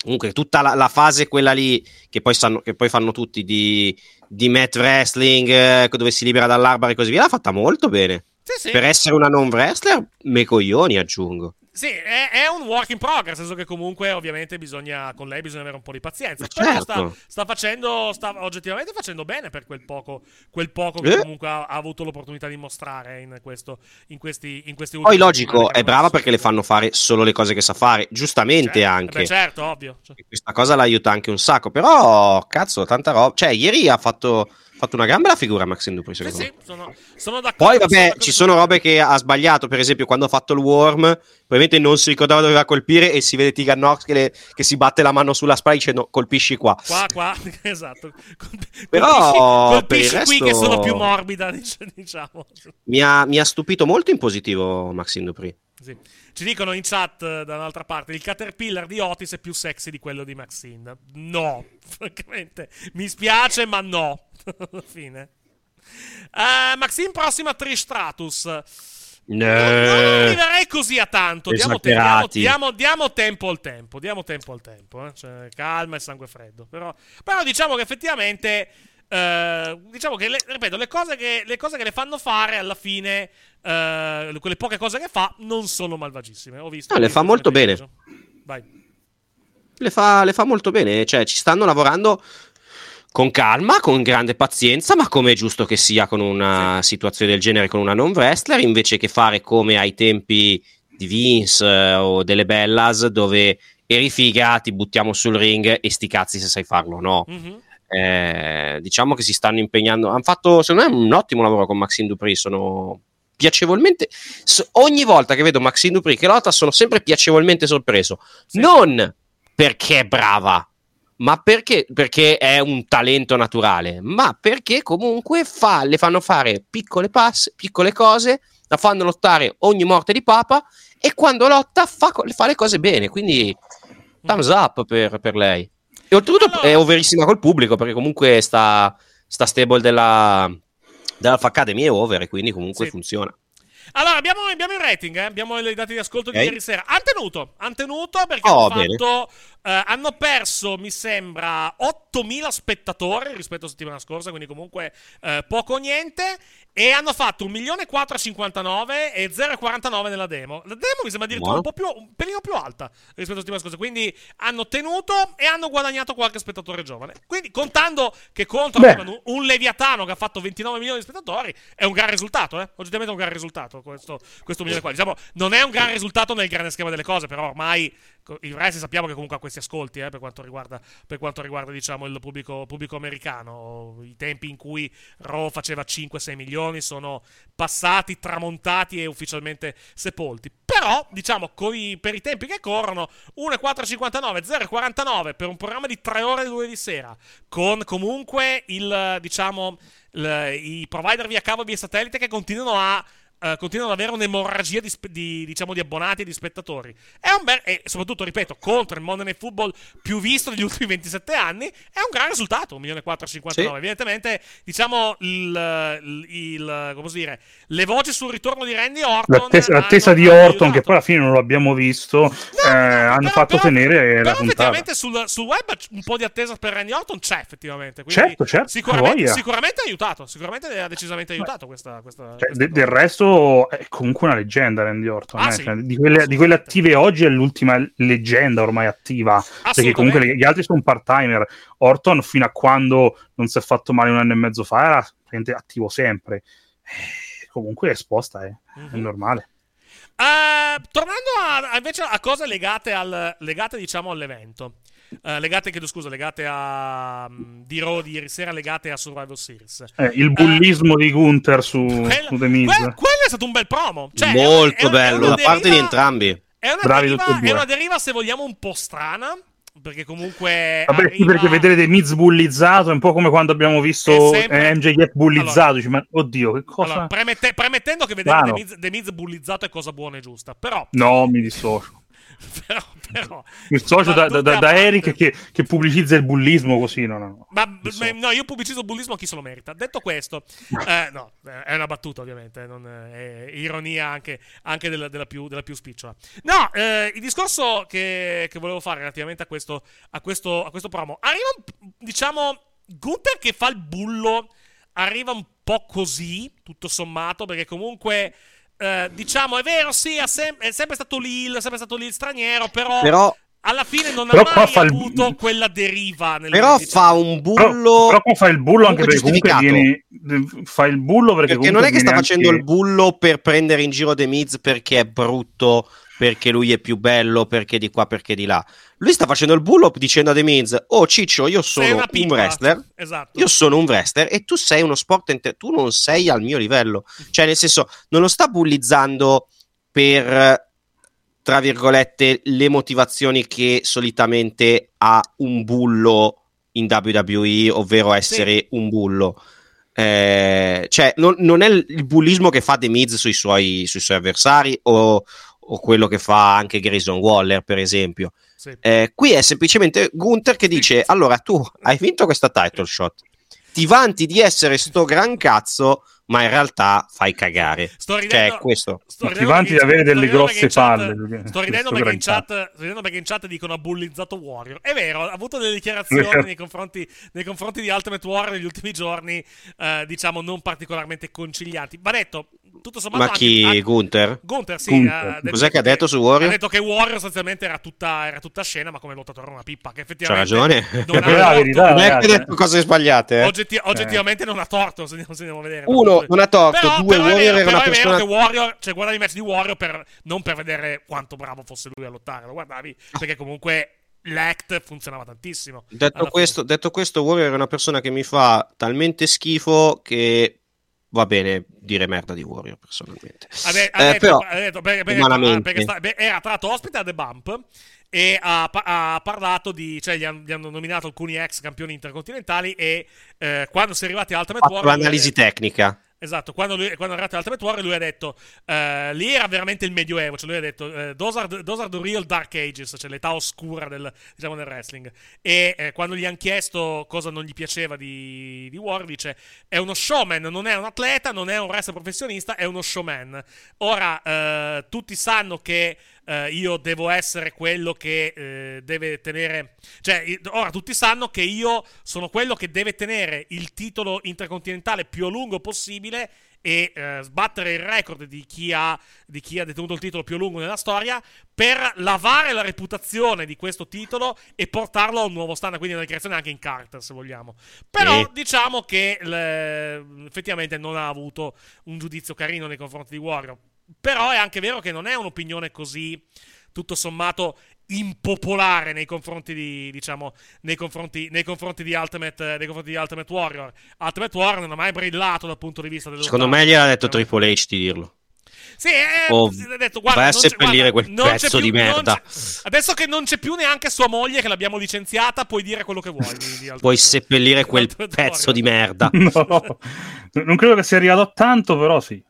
Comunque tutta la, la fase quella lì che poi, sanno, che poi fanno tutti di, di mat wrestling, eh, dove si libera dall'arbara e così via, l'ha fatta molto bene. Sì, sì. Per essere una non wrestler, me coglioni aggiungo. Sì, è, è un work in progress, nel senso che comunque ovviamente bisogna, con lei bisogna avere un po' di pazienza. Certo. sta, sta facendo, sta oggettivamente facendo bene per quel poco, quel poco che Eh. comunque ha, ha avuto l'opportunità di mostrare in, questo, in questi, in questi Poi logico, è brava perché le fanno fare solo le cose che sa fare, giustamente Certo, anche. beh, certo, ovvio. Questa cosa l'aiuta anche un sacco, però cazzo, tanta roba. Cioè, ieri ha fatto, fatto una gran bella figura Maxine Dupri, Sì, secondo sì, me. sono, sono d'accordo. Poi, sono vabbè, ci sono robe che ha sbagliato. Per esempio, quando ha fatto il worm, probabilmente non si ricordava dove doveva colpire. E si vede Tegan Nox che, le- che si batte la mano sulla spalla dicendo colpisci qua. Qua, qua, esatto. Colp- Però, colpisci, per colpisci qui resto- che sono più morbida, dic- diciamo. Mi ha, mi ha stupito molto in positivo Maxine Dupri. Sì. Ci dicono in chat eh, da un'altra parte: il Caterpillar di Otis è più sexy di quello di Maxine. No, francamente, mi spiace, ma no. Alla fine. Eh, Maxine prossima Trish Stratus. Non, non arriverei così a tanto. Diamo, te- diamo, diamo- diamo tempo al tempo. Diamo tempo al tempo. eh. Cioè, calma e sangue freddo. Però, però diciamo che effettivamente. Eh, diciamo che, le, ripeto, le cose che, le cose che le fanno fare alla fine, eh, quelle poche cose che fa, non sono malvagissime. Ho visto. No, le fa molto bene. Le fa, le fa molto bene, cioè ci stanno lavorando con calma, con grande pazienza, ma come è giusto che sia con una situazione del genere, con una non wrestler, invece che fare come ai tempi di Vince eh, o delle Bellas, dove eri figa, ti buttiamo sul ring e sti cazzi se sai farlo o no. Mhm. Eh, diciamo che si stanno impegnando. Hanno fatto, secondo me, un ottimo lavoro con Maxine Dupri. Sono piacevolmente. ogni volta che vedo Maxine Dupri che lotta, sono sempre piacevolmente sorpreso. Sì. Non perché è brava, ma perché, perché è un talento naturale, ma perché comunque fa, le fanno fare piccole passi, piccole cose, la fanno lottare ogni morte di papa. E quando lotta fa, fa le cose bene. Quindi, thumbs up per, per lei. E oltretutto Allora- è overissima col pubblico perché comunque sta, sta stable della, dell'Alpha Academy è over e quindi comunque Sì. funziona. Allora, abbiamo, abbiamo il rating, eh? abbiamo i dati di ascolto di Ok. ieri sera. Han tenuto, han tenuto perché Oh, hanno, fatto, eh, hanno perso, mi sembra, 8.000 spettatori rispetto a settimana scorsa, quindi comunque eh, poco o niente. E hanno fatto 1.459 e 0,49 nella demo. La demo mi sembra addirittura un po' più, un pelino più alta rispetto a settimana scorsa. Quindi hanno tenuto e hanno guadagnato qualche spettatore giovane. Quindi contando che contro avevano un Leviatano che ha fatto 29 milioni di spettatori, è un gran risultato, eh? Oggettivamente è un gran risultato questo, questo milione qua. Diciamo, non è un gran risultato nel grande schema delle cose, però ormai il Resti sappiamo che comunque ha questi ascolti, eh, per quanto riguarda, per quanto riguarda diciamo, il pubblico, pubblico americano. I tempi in cui Raw faceva 5-6 milioni sono passati, tramontati e ufficialmente sepolti. Però, diciamo, coi- per i tempi che corrono, 1,459, 0,49 per un programma di 3 ore di lunedì sera, con comunque il, diciamo, il- i provider via cavo e via satellite che continuano a eh, continuano ad avere un'emorragia di, di, diciamo, di abbonati e di spettatori. È un bel, e soprattutto, ripeto, contro il Monday Night Football più visto negli ultimi 27 anni, è un gran risultato, 1.459. Sì. Evidentemente, diciamo, il, il- come dire, le voci sul ritorno di Randy Orton. L'attesa, l'attesa di Orton, aiutato. che poi alla fine non lo abbiamo visto, No, eh, no, hanno però- fatto però- tenere la però puntata. effettivamente sul, sul web un po' di attesa per Randy Orton c'è effettivamente. Quindi Certo, certo, Sicuramente, sicuramente ha aiutato. Sicuramente ha decisamente aiutato questa. questa, Cioè, questa de- del resto è comunque una leggenda Randy Orton. Ah, eh. sì. Cioè, di, quelle, di quelle attive oggi è l'ultima leggenda ormai attiva. Perché comunque gli altri sono part-timer. Orton fino a quando non si è fatto male un anno e mezzo fa era attivo sempre. Eh, comunque è esposta, eh. è Mhm. normale. Eh, tornando a- invece a cose legate, al, legate diciamo all'evento. Eh, legate, chiedo scusa, legate a mm, di Raw di ieri sera, legate a Survivor Series. Eh, il bullismo di Gunther su, Quella- su The Miz. que- quello è stato un bel promo. Cioè, Molto è è bello da parte di entrambi. È una, Bravi deriva, è una deriva, se vogliamo, un po' strana. Perché comunque. Vabbè, sì, arriva- perché vedere The Miz bullizzato è un po' come quando abbiamo visto sempre- eh, MJF bullizzato. Allora- dici, ma oddio, che cosa? Allora, premette- premettendo che vedere. The Miz, The Miz bullizzato è cosa buona e giusta. Però. No, mi dissocio. però, però, il socio da, da, da Eric che, che, pubblicizza il bullismo così no, no. Ma, ma, no io pubblicizzo il bullismo a chi se lo merita. Detto questo eh, no è una battuta ovviamente non, è ironia anche, anche della, della, più, della, più, spicciola. No eh, il discorso che, che, volevo fare relativamente a questo a questo, a questo promo arriva diciamo Gunther che fa il bullo arriva un po' così tutto sommato perché comunque eh, diciamo, è vero, sì, sem- è sempre stato lì, è sempre stato lì il straniero, però, però alla fine non ha mai avuto il... quella deriva. Però fa un bullo. Però, però qua fa il bullo anche perché comunque vieni. Fa il bullo perché, perché non è che sta facendo anche... il bullo per prendere in giro The Miz perché è brutto perché lui è più bello, perché di qua, perché di là. Lui sta facendo il bullo dicendo a The Miz, oh Ciccio, io sono un wrestler, esatto. io sono un wrestler e tu sei uno sport, inter- tu non sei al mio livello. Cioè, nel senso, non lo sta bullizzando per, tra virgolette, le motivazioni che solitamente ha un bullo in WWE, ovvero essere sì. un bullo. Eh, cioè, non, non, è il bullismo che fa The Miz sui suoi, sui suoi avversari o, o quello che fa anche Grayson Waller, per esempio. Sì. Eh, qui è semplicemente Gunther che dice: Allora, tu hai vinto questa title shot, ti vanti di essere sto gran cazzo, ma in realtà fai cagare. Sto ridendo, che è questo. Sto ti vanti di avere delle grosse palle. sto ridendo perché in, chat, sto ridendo perché in chat dicono ha bullizzato Warrior. È vero, ha avuto delle dichiarazioni nei, confronti, nei, confronti, di Ultimate Warrior negli ultimi giorni, eh, diciamo, non particolarmente concilianti. Va detto, tutto sommato. Ma chi? Anche, Gunther? Gunther, sì. Gunther. Cos'è che ha detto su Warrior? Ha detto che Warrior sostanzialmente era tutta, era tutta scena, ma come lottatore era una pippa. Che effettivamente. C'ha ragione. Non ha la verità. Non è che ha detto cose sbagliate. Eh? Oggetti- oggettivamente eh. non ha torto. Se andiamo a vedere. Uno, non ha torto. Però, due, però Warrior era una persona. È vero che Warrior, cioè, guardavi il match di Warrior per, non per vedere quanto bravo fosse lui a lottare. Lo guardavi perché comunque l'act funzionava tantissimo. Detto questo, detto questo, Warrior è una persona che mi fa talmente schifo che va bene dire merda di Warrior personalmente. Ha, de- ha eh, detto, però, ha detto perché, perché, perché sta, beh, era tra l'altro ospite a The Bump e ha, ha parlato di cioè gli, han, gli, hanno nominato alcuni ex campioni intercontinentali e eh, quando si è arrivati all'Ultimate Warrior l'analisi tecnica Esatto, quando, lui, quando è arrivato all'Ultimate Warrior lui ha detto, uh, lì era veramente il medioevo, cioè lui ha detto, uh, those, are the, those, are the, real dark ages, cioè l'età oscura del, diciamo, del wrestling. E eh, quando gli hanno chiesto cosa non gli piaceva di, di Warrior, dice, è uno showman, non è un atleta, non è un wrestler professionista, è uno showman. Ora, uh, tutti sanno che Uh, io devo essere quello che uh, deve tenere. Cioè, ora tutti sanno che io sono quello che deve tenere il titolo intercontinentale più a lungo possibile e uh, sbattere il record di chi, ha, di chi ha detenuto il titolo più lungo nella storia per lavare la reputazione di questo titolo e portarlo a un nuovo standard, quindi una creazione anche in Carter, se vogliamo. Però e... diciamo che le, effettivamente non ha avuto un giudizio carino nei confronti di Warrior però è anche vero che non è un'opinione così, tutto sommato, impopolare nei confronti di, diciamo, nei confronti, nei confronti di, Ultimate, nei confronti di Ultimate Warrior. Ultimate Warrior non ha mai brillato dal punto di vista del Secondo me gli ha detto Triple H di dirlo. Sì, eh, oh, ha detto, guarda, vai a seppellire quel pezzo più, di merda. Adesso che non c'è più neanche sua moglie, che l'abbiamo licenziata, puoi dire quello che vuoi. Di, di puoi seppellire quel pezzo di merda. No, non credo che sia arrivato a tanto, però sì.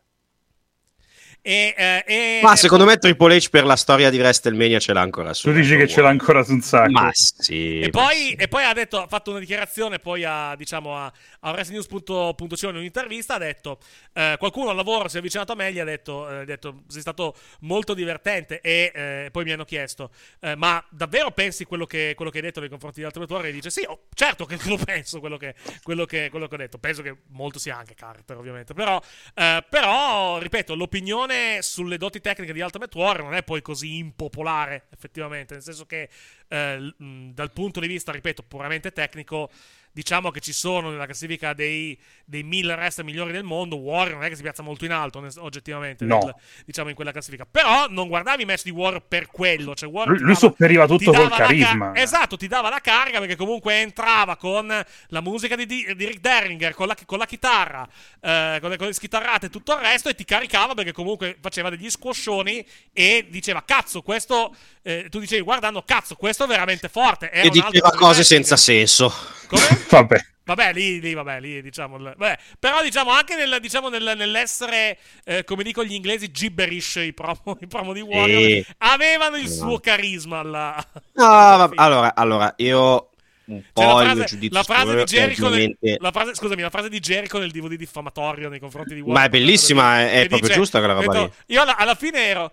E, eh, e, Ma secondo me Triple H per la storia di WrestleMania ce l'ha ancora su. Tu dici che ce l'ha ancora su un sacco. Ma sì. E poi, e poi ha, detto, ha fatto una dichiarazione poi a, diciamo, a, a WrestlingNews.co in un'intervista, ha detto, eh, qualcuno al lavoro si è avvicinato a me e gli ha detto, eh, detto sei stato molto divertente e eh, poi mi hanno chiesto, eh, ma davvero pensi quello che, quello che, hai detto nei confronti di altri autori? E dice, sì, oh, certo che lo penso quello che, quello, che, quello che, ho detto. Penso che molto sia anche Carter, ovviamente. Però, eh, però ripeto, l'opinione opinione sulle doti tecniche di Ultimate Warrior non è poi così impopolare, effettivamente, nel senso che eh, dal punto di vista, ripeto, puramente tecnico, diciamo che ci sono nella classifica dei, dei mille wrestler migliori del mondo. Warrior non è che si piazza molto in alto, oggettivamente, no. nel, diciamo in quella classifica. Però non guardavi i match di Warrior per quello. Cioè Warrior lui, lui sopperiva tutto col carisma. Ca- esatto, ti dava la carica perché comunque entrava con la musica di, di, di Rick Derringer, con la, con la chitarra, eh, con, le, con le schitarrate e tutto il resto, e ti caricava perché comunque faceva degli squoscioni e diceva: Cazzo, questo. Eh, tu dicevi, guardando, cazzo, questo è veramente forte. Era e diceva cose senza senso. Come? Vabbè. Vabbè, lì, lì, vabbè, lì, diciamo. Vabbè. Però, diciamo, anche nel, diciamo, nel, nell'essere, eh, come dicono gli inglesi, gibberish i promo, i promo di Warrior, Sì. avevano il suo carisma. Alla... No, vabbè, allora, allora, io un po' Cioè, la frase, giudizio la frase di Jericho nel, ovviamente- la frase, scusami, la frase di Jericho nel DVD diffamatorio nei confronti di Warrior. Ma è bellissima, è- è proprio giusta quella roba detto- lì. Io alla, alla fine ero.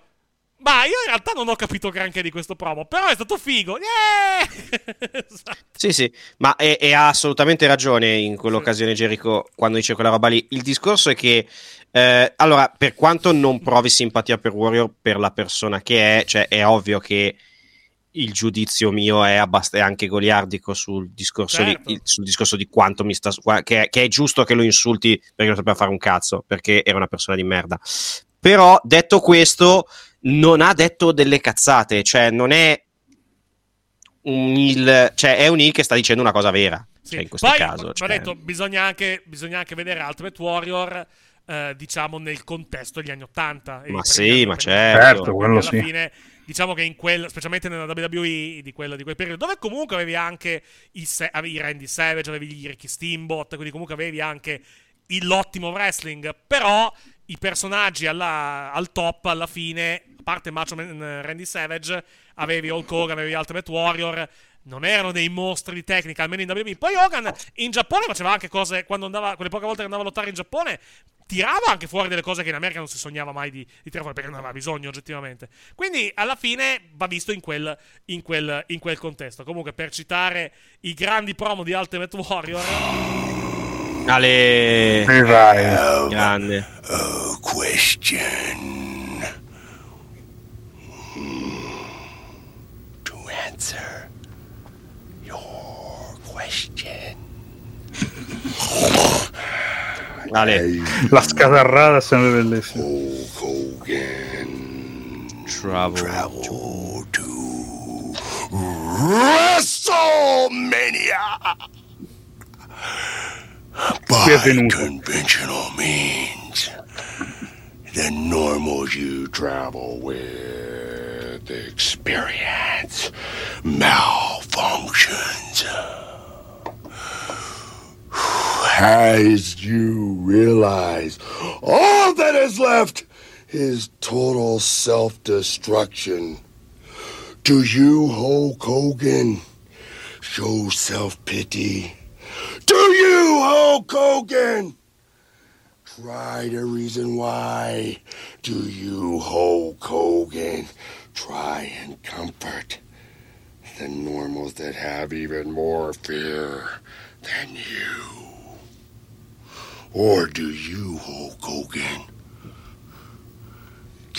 Ma io in realtà non ho capito granché di questo promo, però è stato figo. Yeah! Esatto. Sì, sì, ma e, ha assolutamente ragione in quell'occasione Jericho quando dice quella roba lì. Il discorso è che, eh, allora, per quanto non provi simpatia per Warrior per la persona che è, cioè è ovvio che il giudizio mio è, abbast- è anche goliardico sul discorso, di, Certo. il- sul discorso di quanto mi sta... Che è, che è giusto che lo insulti perché non sapeva fare un cazzo, perché era una persona di merda. Però, detto questo, non ha detto delle cazzate, cioè non è un il, cioè è un il che sta dicendo una cosa vera. Sì. Cioè, in questo Poi, caso. cioè- detto, bisogna anche, bisogna anche vedere Ultimate Warrior, eh, diciamo, nel contesto degli anni 80. e Ma sì, ma 80. certo. Certo, quello alla sì. fine, diciamo che in quel, specialmente nella WWE di, quella- di quel periodo, dove comunque avevi anche i, se- avevi i Randy Savage, avevi gli Ricky Steamboat, quindi comunque avevi anche il- l'ottimo wrestling, però i personaggi alla- al top alla fine, a parte Macho Man eh, Randy Savage, avevi Hulk Hogan, avevi Ultimate Warrior, non erano dei mostri di tecnica, almeno in WWE. Poi Hogan in Giappone faceva anche cose, quando andava, quelle poche volte che andava a lottare in Giappone, tirava anche fuori delle cose che in America non si sognava mai di, di tirare fuori, perché non aveva bisogno oggettivamente. Quindi alla fine va visto in quel, in quel, in quel contesto. Comunque per citare i grandi promo di Ultimate Warrior, Ale, E vai. grande. question to answer your question. Ale, La scatarrata è sempre bellissima. Hulk Hogan travel. travel to WrestleMania by conventional means. The normals you travel with experience malfunctions. As you realize, all that is left is total self destruction. Do you, Hulk Hogan, show self pity? Do you, Hulk Hogan, try to reason why? Do you, Hulk Hogan, try and comfort the normals that have even more fear than you? Or do you, Hulk Hogan,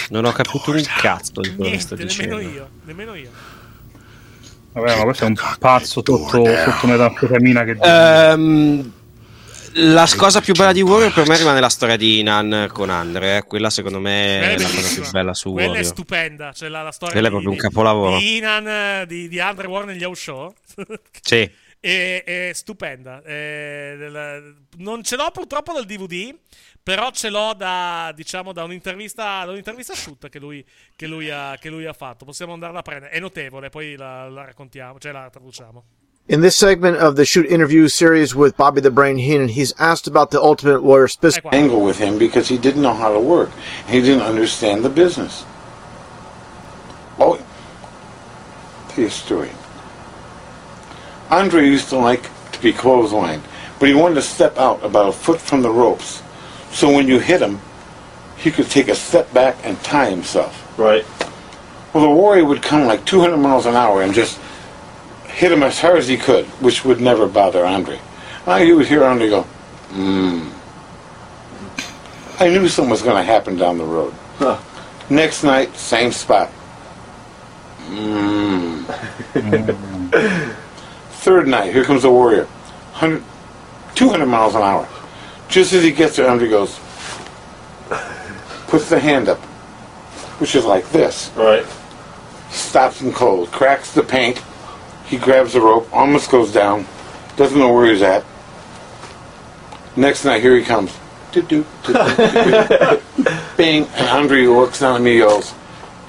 Non ho capito un cazzo di quello che sto niente, nemmeno io, nemmeno io. Vabbè, ma questo è un pazzo sotto, sotto metanfetamina che Ehm, la cosa più bella di Warrior per me rimane la storia di Inan con Andre. eh. Quella secondo me Quella è è la cosa più bella su Quella è Warrior. stupenda. Cioè la, la storia Quella è di- proprio un di- capolavoro. Di Inan, di, di Andre Warren negli Show. Sì. è, è stupenda. È del- non ce l'ho purtroppo dal DVD, però ce l'ho da, diciamo, da un'intervista, da un'intervista shoot che lui, che, lui ha, che lui ha fatto. Possiamo andarla a prendere. È notevole, poi la, la raccontiamo, cioè la traduciamo. In this segment of the Shoot interview series with Bobby the Brain Heenan, he's asked about the Ultimate Warrior specific. qua. angle with him because he didn't know how to work. He didn't understand the business. Oh, tell you a story. Andre used to like to be clotheslined, but he wanted to step out about a foot from the ropes. So when you hit him, he could take a step back and tie himself. Right. Well, the warrior would come like 200 miles an hour and just hit him as hard as he could, which would never bother Andre. Now he would hear Andre go, mmm. I knew something was going to happen down the road. Huh. Next night, same spot. Mmm. Third night, here comes the warrior. 100, 200 miles an hour. Just as he gets there, Andre goes, puts the hand up, which is like this Right. stops him cold, cracks the paint. He grabs the rope, almost goes down, doesn't know where he's at. Next night, here he comes. Bing, and Andre looks down at me and yells,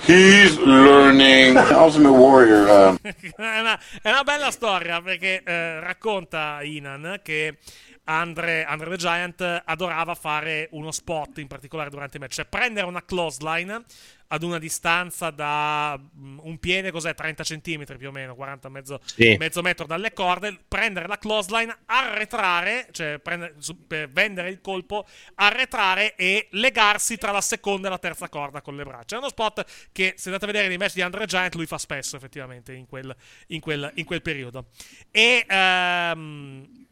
He's learning. Ultimate Warrior. Uh, è, una, è una bella storia perché eh, racconta Inan che Andre, Andre the Giant adorava fare uno spot in particolare durante il match, cioè prendere una clothesline ad una distanza da mm, un piede, cos'è, 30 cm più o meno, 40, mezzo, Sì. mezzo metro dalle corde, prendere la clothesline, arretrare, cioè prendere- per vendere il colpo, arretrare e legarsi tra la seconda e la terza corda con le braccia. È uno spot che, se andate a vedere nei match di Andre Giant, lui fa spesso effettivamente in quel, in quel- in quel periodo. E... ehm,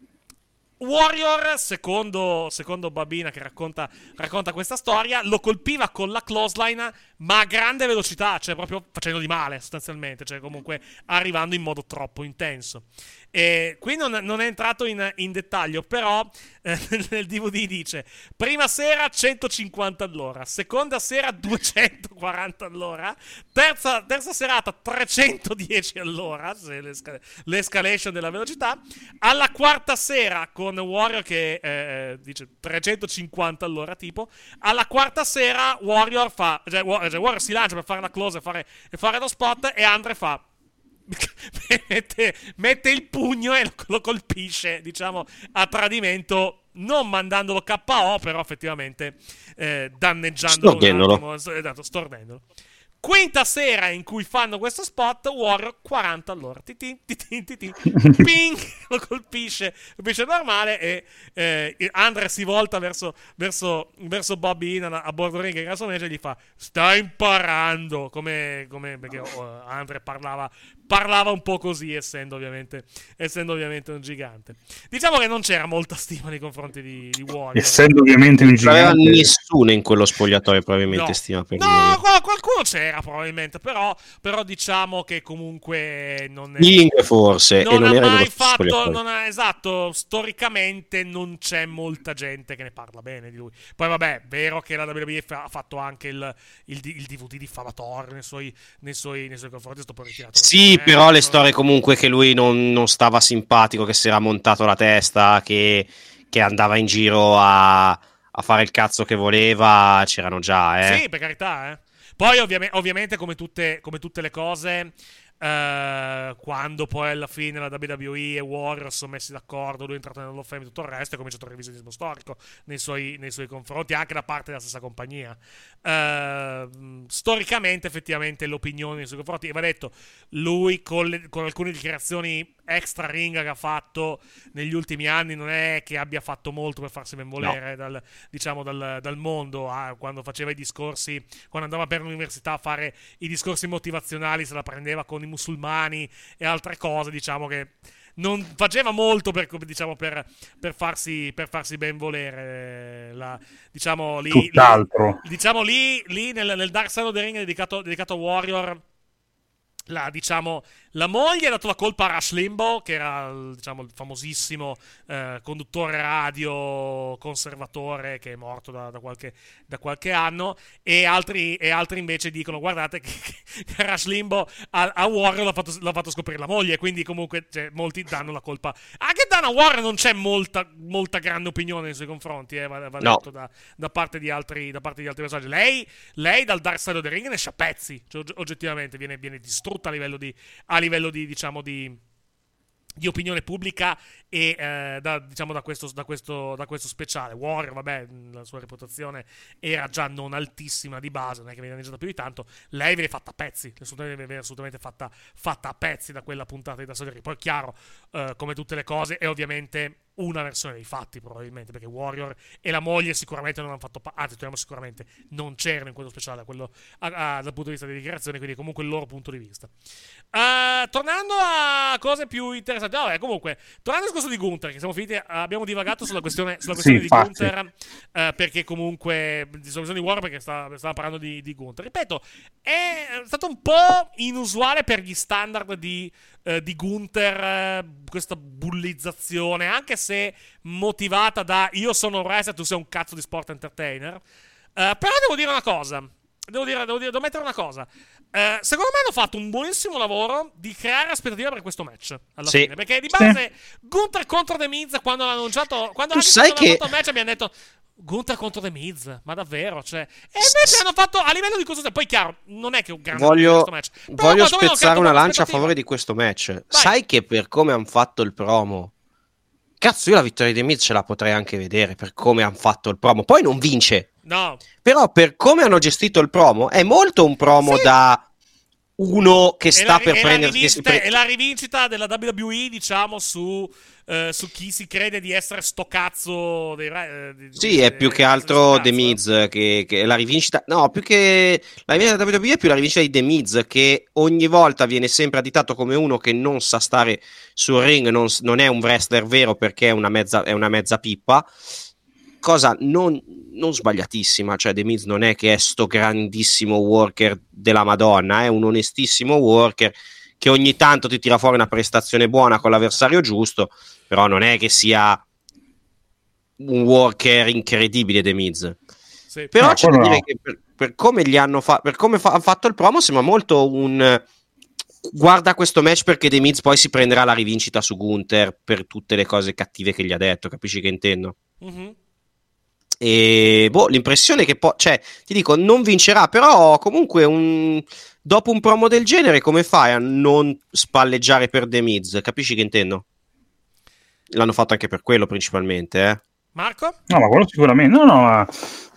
Warrior, secondo, secondo Babina che racconta, racconta questa storia, lo colpiva con la clothesline, ma a grande velocità, cioè proprio facendogli male sostanzialmente, cioè comunque arrivando in modo troppo intenso. E qui non, non è entrato in, in dettaglio, però eh, nel DVD dice: prima sera 150 all'ora, seconda sera 240 all'ora, terza, terza serata 310 all'ora, se l'esca- l'escalation della velocità, alla quarta sera con Warrior che eh, dice 350 all'ora tipo, alla quarta sera Warrior fa, cioè, Wa- cioè, Warrior si lancia per fare la close e fare, e fare lo spot e Andre fa mette, mette il pugno e lo, lo colpisce, diciamo, a tradimento, non mandandolo KO, però effettivamente eh, danneggiandolo. Stordendolo. esatto, stordendolo. Quinta sera in cui fanno questo spot, Warrior 40 all'ora. Titin, titin, titin. Ping! Lo colpisce, colpisce normale e eh, Andre si volta verso, verso, verso Bobby Heenan a bordo ring in WrestleMania e gli fa sta imparando come, come perché oh, Andre parlava, parlava un po' così essendo ovviamente, essendo ovviamente un gigante. Diciamo che non c'era molta stima nei confronti di, di Warrior. Essendo ovviamente un Non aveva gigante, nessuno in quello spogliatoio probabilmente No. stima per No, lui. qual- qualcuno c'era probabilmente, però, però diciamo che comunque non è... Ying forse, non e non ha era mai fatto, non ha- esatto, storicamente non c'è molta gente che ne parla bene di lui. Poi vabbè, vero che la WWE fa- ha fatto anche il, il, il DVD diffamatorio nei suoi, nei suoi, nei suoi confronti, sto poi ritirato. Sì, Però le storie comunque che lui non, non stava simpatico, che si era montato la testa, che, che andava in giro a, a fare il cazzo che voleva, c'erano già, eh. Sì, per carità, eh. Poi ovviame- ovviamente come tutte, come tutte le cose, eh, quando poi alla fine la WWE e Warrior sono messi d'accordo, lui è entrato nell'Hall Fame e tutto il resto, è cominciato il revisionismo storico nei suoi, nei suoi confronti, anche da parte della stessa compagnia. Eh, storicamente, effettivamente, l'opinione nei suoi confronti, va detto, lui con, le- con alcune dichiarazioni extra ring che ha fatto negli ultimi anni non è che abbia fatto molto per farsi ben volere dal, diciamo, dal, dal mondo. Ah, quando faceva i discorsi quando andava per l'università a fare i discorsi motivazionali se la prendeva con i musulmani e altre cose diciamo che non faceva molto per, diciamo, per, per farsi, per farsi ben volere eh, la, diciamo lì, lì- diciamo lì, lì nel, nel Dark Side of the Ring dedicato, dedicato a Warrior la, diciamo, la moglie ha dato la colpa a Rush Limbaugh, che era diciamo, il famosissimo eh, conduttore radio conservatore che è morto da, da qualche, da qualche anno, e altri, e altri invece dicono: Guardate che, che Rush Limbaugh a, a Warrior l'ha fatto, l'ha fatto scoprire la moglie, quindi comunque cioè, molti danno la colpa. Anche Dana Warrior non c'è molta, molta grande opinione nei suoi confronti, eh, va, va No. detto da, da parte di altri, da parte di altri personaggi. Lei, lei dal Dark Side of the Ring ne esce a pezzi, cioè, og- oggettivamente viene, viene distrutta a livello di, a livello di diciamo, di, di opinione pubblica e eh, da, diciamo, da, questo, da, questo, da questo speciale. Warrior, vabbè, la sua reputazione era già non altissima di base, non è che viene danneggiata più di tanto. Lei viene fatta a pezzi, assolutamente, viene assolutamente fatta, fatta a pezzi da quella puntata di Da. Poi, chiaro, eh, come tutte le cose, è ovviamente una versione dei fatti, probabilmente, perché Warrior e la moglie sicuramente non hanno fatto parte, anzi, teniamo sicuramente, non c'erano in quello speciale, quello a- a- dal punto di vista delle dichiarazioni, quindi comunque il loro punto di vista. Eh, tornando a cose più interessanti, vabbè, comunque, tornando al discorso di Gunther, che siamo finiti, abbiamo divagato sulla questione, sulla Sì, questione di infatti. Gunther, eh, perché comunque, sulla questione di Warrior, perché sta- stava parlando di, di Gunther. Ripeto, è stato un po' inusuale per gli standard di, eh, di Gunther, eh, questa bullizzazione, anche se motivata da io sono un wrestler, tu sei un cazzo di sport entertainer. Eh, però devo dire una cosa. Devo dire, devo dire, devo mettere una cosa. Eh, secondo me hanno fatto un buonissimo lavoro di creare aspettativa per questo match alla Sì. fine. Perché di base Gunther contro The Miz quando hanno annunciato. Quando Tu hanno sai fatto che- il match abbiamo detto. Gunther contro The Miz, ma davvero? Cioè, e invece hanno fatto a livello di cosa. Poi, chiaro, non è che è un grande Voglio, questo match. Però voglio spezzare una lancia a favore di questo match. Sai che per come hanno fatto il promo, cazzo, io la vittoria di The Miz ce la potrei anche vedere per come hanno fatto il promo. Poi non vince, No, però per come hanno gestito il promo, è molto un promo da uno che sta la, per prendere. pre- è la rivincita della WWE, diciamo, su, eh, su chi si crede di essere sto cazzo dei eh, di- Sì, di- è più che altro The eh. Miz che, che è la rivincita. No, più che la rivincita della WWE è più la rivincita di The Miz che ogni volta viene sempre additato come uno che non sa stare sul ring, non, non è un wrestler vero perché è una mezza, è una mezza pippa. Cosa non, non sbagliatissima, cioè The Miz non è che è sto grandissimo worker della Madonna, è un onestissimo worker che ogni tanto ti tira fuori una prestazione buona con l'avversario giusto, però non è che sia un worker incredibile The Miz. Sì. Però No, c'è da dire no. che per, per come gli hanno fa- per come fa- hanno fatto il promo sembra molto un guarda questo match perché The Miz poi si prenderà la rivincita su Gunther per tutte le cose cattive che gli ha detto, capisci che intendo? Mhm. E boh, l'impressione che poi, cioè, ti dico, non vincerà, però comunque un, dopo un promo del genere, come fai a non spalleggiare per The Miz? Capisci che intendo? L'hanno fatto anche per quello principalmente, eh. Marco? No, ma quello sicuramente. No, no, ma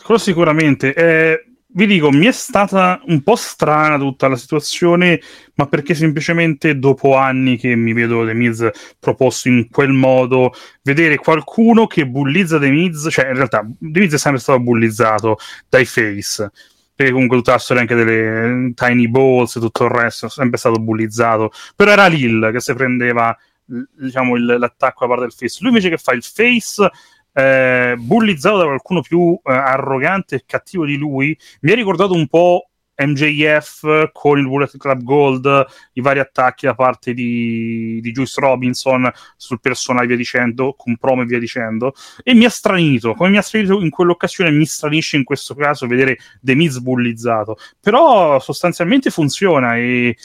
quello sicuramente. Eh, vi dico, mi è stata un po' strana tutta la situazione, ma perché semplicemente dopo anni che mi vedo The Miz proposto in quel modo, vedere qualcuno che bullizza The Miz, cioè in realtà The Miz è sempre stato bullizzato dai face. Perché comunque tutta la storia anche delle tiny balls e tutto il resto è sempre stato bullizzato. Però era Lil che si prendeva diciamo il- l'attacco da parte del face. Lui invece che fa il face eh, bullizzato da qualcuno più eh, arrogante e cattivo di lui, mi ha ricordato un po' MJF con il Bullet Club Gold, i vari attacchi da parte di, di Juice Robinson sul personaggio e via dicendo, con promo e via dicendo, e mi ha stranito, come mi ha stranito in quell'occasione, mi stranisce in questo caso vedere The Miz bullizzato, però sostanzialmente funziona e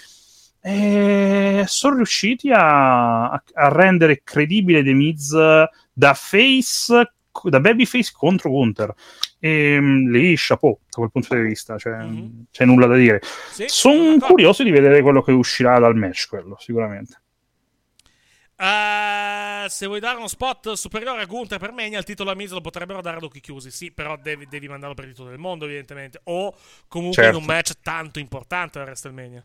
e sono riusciti a- a rendere credibile The Miz da face da babyface contro Gunther e mm, lì chapeau da quel punto di vista cioè, c'è nulla da dire Sì, sono curioso di vedere quello che uscirà dal match quello sicuramente Eh, se vuoi dare uno spot superiore a Gunther per Mania, il titolo a Miz lo potrebbero dare ad occhi chiusi. Sì, però devi, devi mandarlo per il titolo del mondo, evidentemente. O comunque Certo. in un match tanto importante a WrestleMania.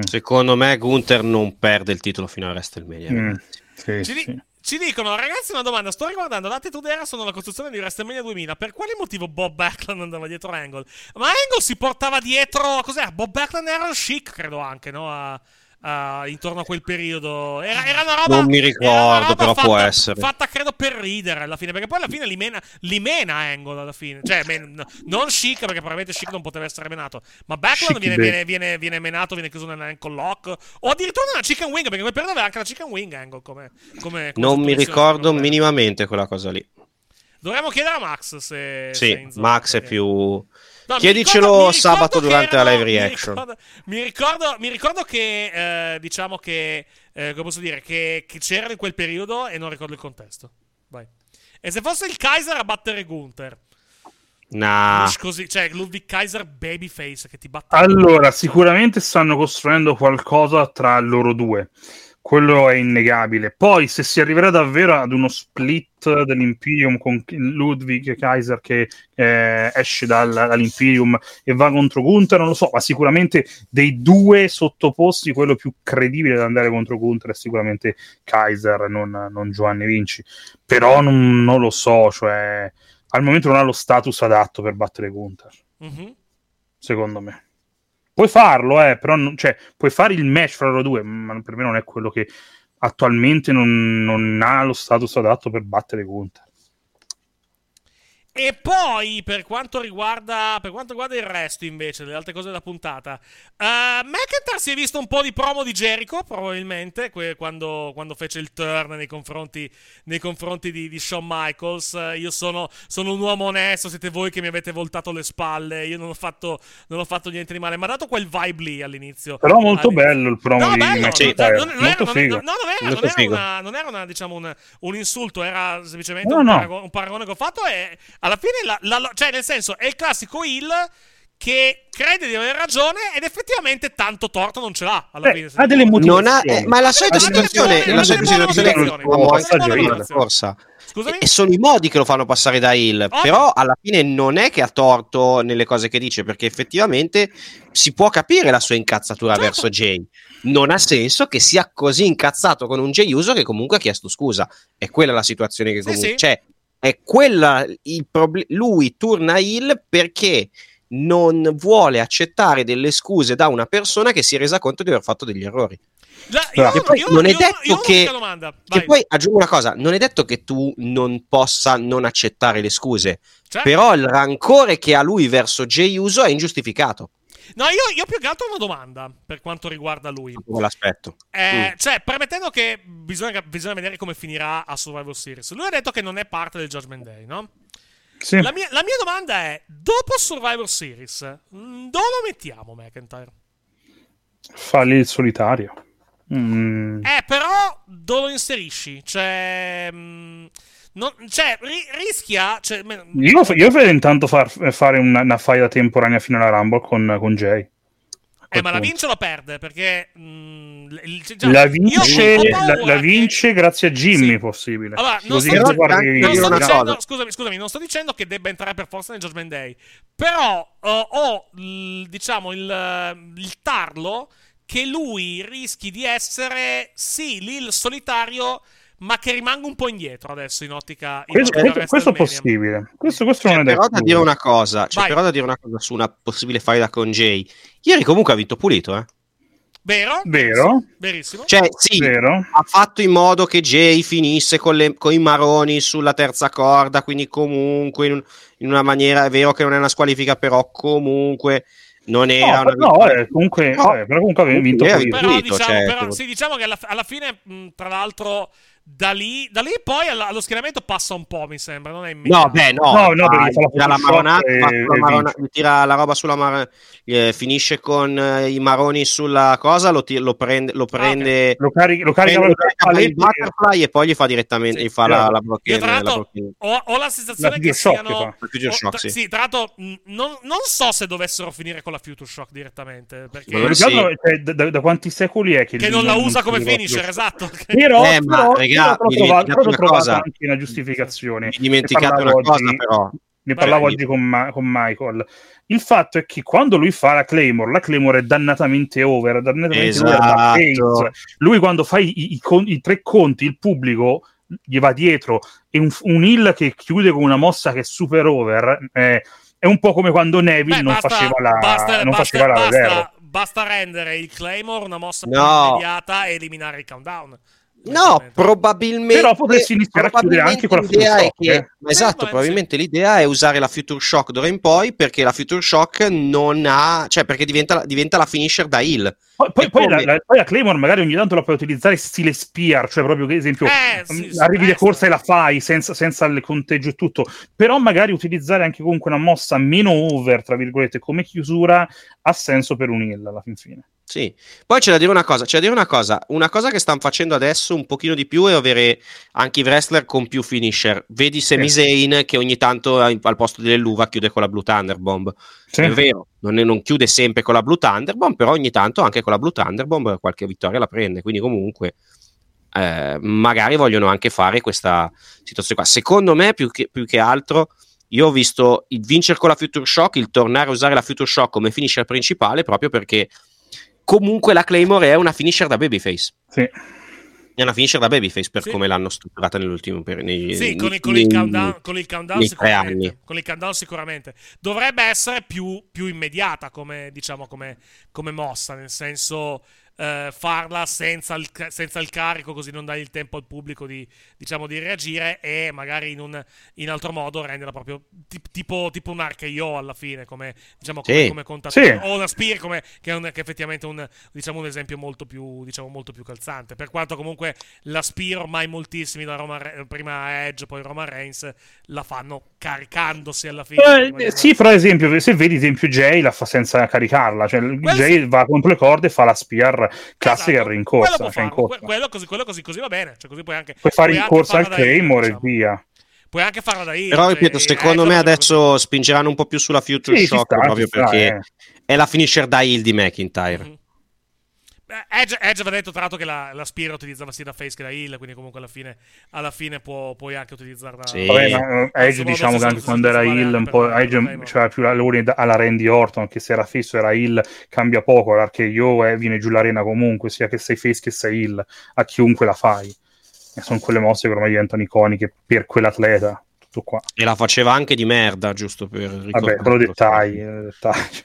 Secondo me Gunther non perde il titolo fino a WrestleMania. Mm, sì, di- ci dicono, ragazzi, una domanda. Sto riguardando l'Attitude Era sono la costruzione di WrestleMania 2000. Per quale motivo Bob Backlund andava dietro Angle? Ma Angle si portava dietro. Cos'era? Bob Backlund era chic, credo anche, no? A- a- intorno a quel periodo. Era, era una roba. Non mi ricordo, roba però fatta, può essere. Fatta, credo, per ridere alla fine. Perché poi alla fine li mena, li mena Angle alla fine. Cioè, men- non chic, perché probabilmente chic non poteva essere menato. Ma Backlund viene, viene, viene, viene menato, viene chiuso nell'ankle lock. O addirittura nella chicken wing, perché quel periodo aveva anche la chicken wing Angle come. come, come Non mi ricordo minimamente quella cosa lì. Dovremmo chiedere a Max se. se Sì, è zona, Max è perché- più. No, mi Chiedicelo ricordo- sabato durante erano- la live reaction. Mi ricordo, mi ricordo che, eh, diciamo che, eh, come posso dire, che, che c'erano in quel periodo e non ricordo il contesto. Vai. E se fosse il Kaiser a battere Gunther? Nah. Così, cioè Ludwig Kaiser babyface che ti batte. Allora, sicuramente stanno costruendo qualcosa tra loro due. Quello è innegabile. Poi, se si arriverà davvero ad uno split dell'Imperium con Ludwig Kaiser che eh, esce dal- dall'Imperium e va contro Gunther, non lo so, ma sicuramente dei due sottoposti, quello più credibile da andare contro Gunther è sicuramente Kaiser, non, non Giovanni Vinci. Però non, non lo so, cioè, al momento non ha lo status adatto per battere Gunther Mhm. secondo me. Puoi farlo, eh, però non- cioè, puoi fare il match fra loro due, ma per me non è quello che attualmente non, non ha lo status adatto per battere Gunther. E poi, per quanto, riguarda, per quanto riguarda il resto, invece, delle altre cose della puntata, uh, McIntyre si è visto un po' di promo di Jericho, probabilmente, que- quando, quando, fece il turn nei confronti, nei confronti di, di, Shawn Michaels. Uh, io sono, sono, un uomo onesto, siete voi che mi avete voltato le spalle, io non ho fatto, non ho fatto niente di male. Mi ha dato quel vibe lì all'inizio. Però molto all'inizio. bello il promo no, di McIntyre. Non, non, non, molto era, figo. no, non era, era, una, non era una, diciamo, un, un insulto, era semplicemente No, un, no. parago- un paragone che ho fatto e alla fine la, la- cioè nel senso è il classico heel che crede di avere ragione ed effettivamente tanto torto non ce l'ha alla fine. ha delle Non ha- motivazioni. eh, ma è la solita situazione, buone- è la solita situazione che motivazioni. avevamo Ha anche delle la buone settimana motivazioni. scorsa. Scusami? E sono i modi che lo fanno passare da heel. Oh. Però alla fine non è che ha torto nelle cose che dice, perché effettivamente si può capire la sua incazzatura Certo. verso Jay. Non ha senso che sia così incazzato con un Jay Uso che comunque ha chiesto scusa. È quella la situazione che Sì, comunque sì. c'è. È quella il proble- lui torna heel perché non vuole accettare delle scuse da una persona che si è resa conto di aver fatto degli errori. La- io, Che poi io- non è io- detto che- poi aggiungo una cosa: non è detto che tu non possa non accettare le scuse, Cioè? però il rancore che ha lui verso Jay Uso è ingiustificato. No, io, io più che altro ho una domanda per quanto riguarda lui. Quell'aspetto. Eh, Mm. Cioè, premettendo che bisogna, bisogna vedere come finirà a Survivor Series. Lui ha detto che non è parte del Judgment Day, no? Sì. La mia, la mia domanda è: dopo Survivor Series, mm, dove lo mettiamo McIntyre? Fa lì il solitario. Mm. Eh, però dove lo inserisci? Cioè. mm, non- cioè, ri- rischia. Cioè, me- Io, io farei intanto far- fare una, una faida temporanea fino alla Rumble con, con Jay. Eh, ma la vince o lo perde? Perché. mm, il- il- già, La io vince, la, la che- vince grazie a Jimmy, Sì. possibile. Allora, non Così sto, non Però sto dicendo, scusami, scusami, non sto dicendo che debba entrare per forza nel Judgment Day. Però uh, ho, il- diciamo, il, il tarlo che lui rischi di essere, sì, lì il solitario, ma che rimanga un po' indietro adesso in ottica. In Questo, ottica questo- questo è possibile. Questo, questo non è però da dire una cosa: c'è Vai. però da dire una cosa su una possibile faida con Jay. Ieri comunque ha vinto pulito, eh. Vero? Vero? Verissimo. Cioè, sì, Vero? ha fatto in modo che Jay finisse con, le- con i maroni sulla terza corda, quindi comunque in, un- in una maniera, è vero che non è una squalifica, però comunque non era No, una no, eh, comunque, No. vabbè, però comunque avevi vinto Però, pulito, diciamo, cioè, però, che- sì, diciamo che alla, alla fine, mh, tra l'altro, da lì, da lì poi alla- allo schieramento passa un po', mi sembra. Non è immediato. No, beh, no, No, no, perché fa la tira la maronata, e- fa e sulla marona- vince. tira la roba sulla mar- eh, finisce con eh, i maroni sulla cosa, lo, ti- lo prende, lo prende, Lo, cari- lo carica prende il butterfly e poi gli fa direttamente, Sì, gli fa la, la Io, blocchina. tra la l'altro, ho, ho la sensazione La che siano. La ho- Shock, tra- sì. tra l'altro, mh, non, non so se dovessero finire con la Future Shock direttamente. Perché, Più sì. cioè, da, da- da quanti secoli è che, che non la usa come finisher, esatto. Però, Eh, ma, però, però mi dimenticate una cosa. anche una giustificazione. Mi dimenticate Ne una cosa, oggi- però. Ne parlavo oggi con, Ma- con Michael. Il fatto è che quando lui fa la Claymore, la Claymore è dannatamente over, dannatamente over da Esatto. face. Lui quando fa i, i- con- i tre conti, il pubblico gli va dietro e un, un heal che chiude con una mossa che è super over eh, è un po' come quando Neville Beh, non basta, faceva la basta, non basta, faceva la basta, basta rendere il Claymore una mossa più No. immediata e eliminare il countdown. No, probabilmente. Però potresti iniziare a chiudere anche con la Future è Shock, che- eh. ma Esatto, Sì, probabilmente l'idea è usare la Future Shock d'ora in poi perché la Future Shock non ha. cioè perché diventa, diventa la finisher da heal. Poi, poi, poi come- la, la- poi la Claymore magari ogni tanto la puoi utilizzare stile Spear, cioè proprio che esempio Eh, sì, mm, sì, arrivi di destra. corsa e la fai senza, senza il conteggio e tutto, però magari utilizzare anche comunque una mossa meno over, tra virgolette, come chiusura ha senso per un heal alla fin fine. Sì. Poi c'è da dire una cosa, c'è da dire una cosa, una cosa che stanno facendo adesso un pochino di più è avere anche i wrestler con più finisher. Vedi Sami Zayn che ogni tanto al posto dell'uva chiude con la Blue Thunder Bomb. Sì. È vero, non, non chiude sempre con la Blue Thunder Bomb, però ogni tanto anche con la Blue Thunder Bomb qualche vittoria la prende, quindi comunque eh, magari vogliono anche fare questa situazione qua. Secondo me più che, più che altro io ho visto il vincere con la Future Shock, il tornare a usare la Future Shock come finisher principale proprio perché comunque la Claymore è una finisher da babyface. Sì. È una finisher da babyface per Sì. come l'hanno strutturata nell'ultimo periodo. Sì, con, il- con il countdown, con il countdown nei tre sicuramente. anni. Con il countdown sicuramente. Dovrebbe essere più, più immediata come, diciamo, come, come mossa, nel senso... eh, farla senza il, senza il, carico, così non dai il tempo al pubblico di, diciamo, di reagire e magari in, un, in altro modo renderla proprio tipo, tipo un RKO alla fine, come, diciamo, come, sì. come contatore, sì. o una Spear come, che, è un, che è effettivamente un, diciamo, un esempio molto più, diciamo, molto più calzante. Per quanto comunque la Spear ormai moltissimi, da Roma, prima Edge, poi Roman Reigns, la fanno caricandosi alla fine. Eh, sì, però esempio, se vedi esempio Jay la fa senza caricarla, cioè Jay sì. va contro le corde e fa la Spear classica esatto. rincorsa. Quello, cioè in corsa. quello, così, quello così, così va bene. Cioè, così puoi, anche, puoi fare in corsa al Claymore e via. Puoi anche farla da lì. Però ripeto, cioè, secondo me adesso così. spingeranno un po' più sulla Future sì, Shock sta, proprio sta, perché eh. è la finisher da heal di McIntyre. Mm-hmm. Edge, Edge aveva detto tra l'altro che la, la Spear utilizzava sia da face che da heal, quindi comunque alla fine, alla fine può, puoi anche utilizzarla. Sì. Vabbè, ma Edge diciamo che anche quando era heal, un po' Edge c'era più alla Randy Orton, che se era fisso era heal, cambia poco, l'RKO eh, viene giù l'arena comunque, sia che sei face che sei heal, a chiunque la fai. E sono quelle mosse che ormai diventano iconiche per quell'atleta. Tutto qua. E la faceva anche di merda, giusto per ricordare. Vabbè, però dettagli, dettagli.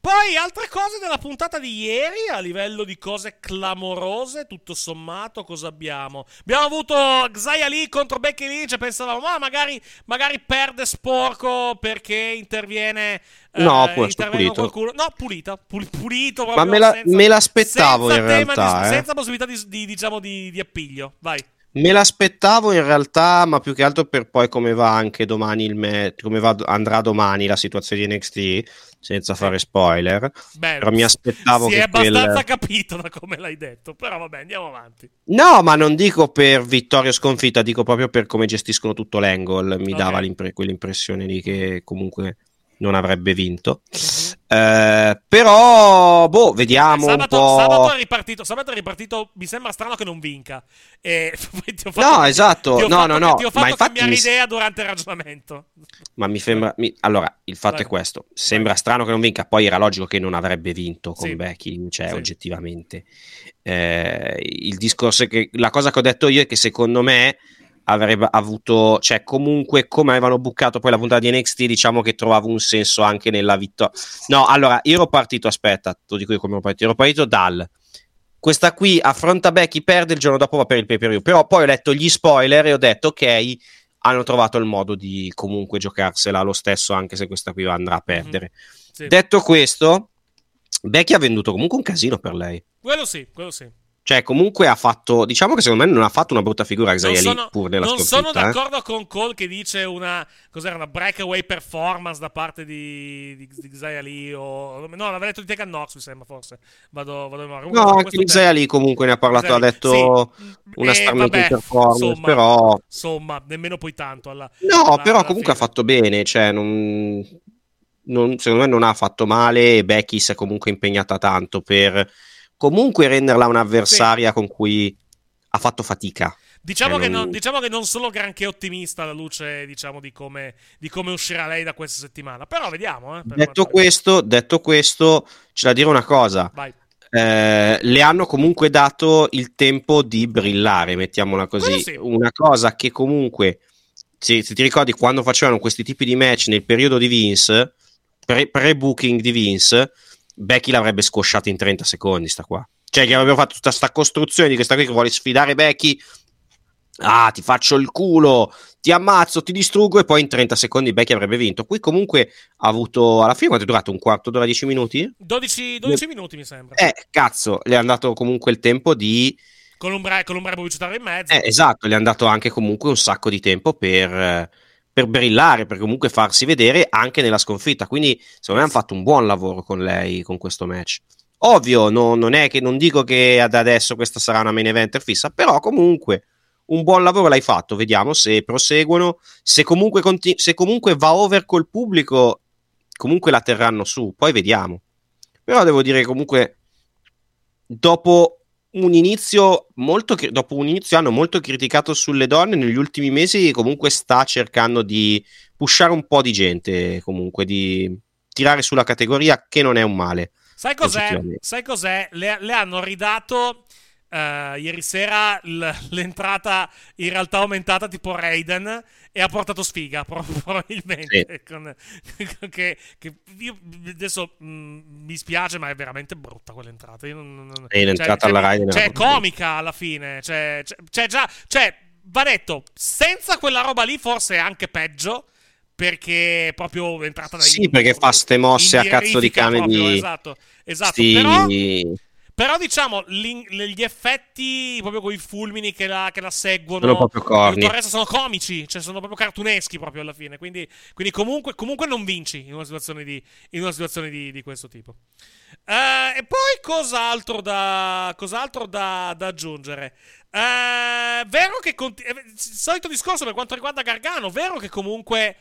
Poi altre cose della puntata di ieri a livello di cose clamorose, tutto sommato, cosa abbiamo? Abbiamo avuto Xia Lee contro Becky Lynch e pensavamo, ma magari, magari perde sporco perché interviene... No, eh, pulito. Qualcuno. No, pulita, pul- pulito Ma me, la, senza, me l'aspettavo in realtà. Di, eh. Senza possibilità di, di, diciamo, di, di appiglio, vai. Me l'aspettavo in realtà, ma più che altro per poi come va anche domani il match, come va, andrà domani la situazione di NXT, senza fare spoiler. Beh, però mi aspettavo si che è abbastanza quel... capito da come l'hai detto, però vabbè, andiamo avanti. No, ma non dico per vittoria o sconfitta, dico proprio per come gestiscono tutto l'angle, mi okay. dava quell'impressione lì che comunque non avrebbe vinto. Uh-huh. Eh, però, boh, vediamo sabato, un po'. Sabato è, ripartito, sabato è ripartito. Mi sembra strano che non vinca. E, fatto, no, esatto. Ti ho no, fatto, no, no. Ti ho fatto ma cambiare mi... idea durante il ragionamento. Ma mi sembra. Mi... Allora, il fatto Vai. è questo: sembra strano che non vinca. Poi era logico che non avrebbe vinto con Sì. Becky, cioè, Sì. oggettivamente. Eh, il discorso è che la cosa che ho detto io è che secondo me avrebbe avuto, cioè comunque come avevano buccato poi la puntata di NXT, diciamo che trovavo un senso anche nella vittoria. No, allora, io ero partito, aspetta, lo dico io come ero partito, ero partito dal questa qui affronta Becky, perde, il giorno dopo va per il pay per view. Però poi ho letto gli spoiler e ho detto ok, hanno trovato il modo di comunque giocarsela lo stesso, anche se questa qui andrà a perdere. Sì. Detto questo, Becky ha venduto comunque un casino per lei. Quello sì, quello sì. Cioè, comunque ha fatto, diciamo che secondo me non ha fatto una brutta figura Li sono, pur nella non sconfitta. sono eh. d'accordo con Cole che dice una, cos'era, una breakaway performance da parte di, di, di Li o... No, l'aveva detto di Tegan Nox, mi sembra, forse. Vado, vado in No, anche Xia Li comunque ne ha parlato, ha detto una Eh, star vabbè, making performance, insomma, però... Insomma, nemmeno poi tanto alla... No, alla- però alla comunque fine. ha fatto bene, cioè non, non- secondo me non ha fatto male e Becky si è comunque impegnata tanto per comunque renderla un'avversaria con cui ha fatto fatica. Diciamo, Cioè, che non- non, diciamo che non sono granché ottimista alla luce, diciamo, di come, di come uscirà lei da questa settimana. Però vediamo, eh. per Detto questo, detto questo, c'è da dire una cosa. Eh, le hanno comunque dato il tempo di brillare, mettiamola così. Sì. Una cosa che comunque, se, se ti ricordi quando facevano questi tipi di match nel periodo di Vince, pre- pre-booking di Vince, Becky l'avrebbe squasciata in 30 secondi, sta qua. Cioè, che avrebbero fatto tutta questa costruzione di questa qui che vuole sfidare Becky. Ah, ti faccio il culo, ti ammazzo, ti distruggo e poi in 30 secondi Becky avrebbe vinto. Qui comunque ha avuto, alla fine quanto è durato? Un quarto d'ora, 10 minuti? 12, 12 minuti, mi sembra. Eh, cazzo, le hanno dato comunque il tempo di... Con bre- con pubblicitario in mezzo. Eh, esatto, le hanno dato anche comunque un sacco di tempo per, eh, per brillare, per comunque farsi vedere anche nella sconfitta. Quindi, secondo me, hanno fatto un buon lavoro con lei, con questo match. Ovvio, no- non è che non dico che ad adesso questa sarà una main event fissa, però comunque un buon lavoro l'hai fatto. Vediamo se proseguono. Se comunque, conti- se comunque va over col pubblico, comunque la terranno su. Poi vediamo. Però devo dire comunque dopo un inizio molto dopo un inizio anno molto criticato sulle donne negli ultimi mesi comunque sta cercando di pushare un po' di gente comunque di tirare sulla categoria che non è un male Sai cos'è? Sai cos'è? Le, le hanno ridato Uh, ieri sera l- l'entrata in realtà aumentata tipo Raiden e ha portato sfiga probabilmente sì. con, che, che io adesso mh, mi spiace ma è veramente brutta quell'entrata io non, non, e l'entrata cioè, alla Raiden cioè, è comica alla fine cioè, cioè, cioè già cioè va detto senza quella roba lì forse è anche peggio perché proprio è entrata da Sì, perché fa ste mosse a cazzo di cane proprio, di... Esatto, esatto. Sti... Però però diciamo, gli effetti proprio con i fulmini che la, che la seguono. Sono proprio corni. Il resto sono comici, cioè sono proprio cartuneschi proprio alla fine. Quindi, quindi comunque, comunque, non vinci in una situazione di, una situazione di, di questo tipo. Uh, e poi cos'altro da, cos'altro da, da aggiungere? Uh, vero che. Conti- eh, solito discorso per quanto riguarda Gargano, vero che comunque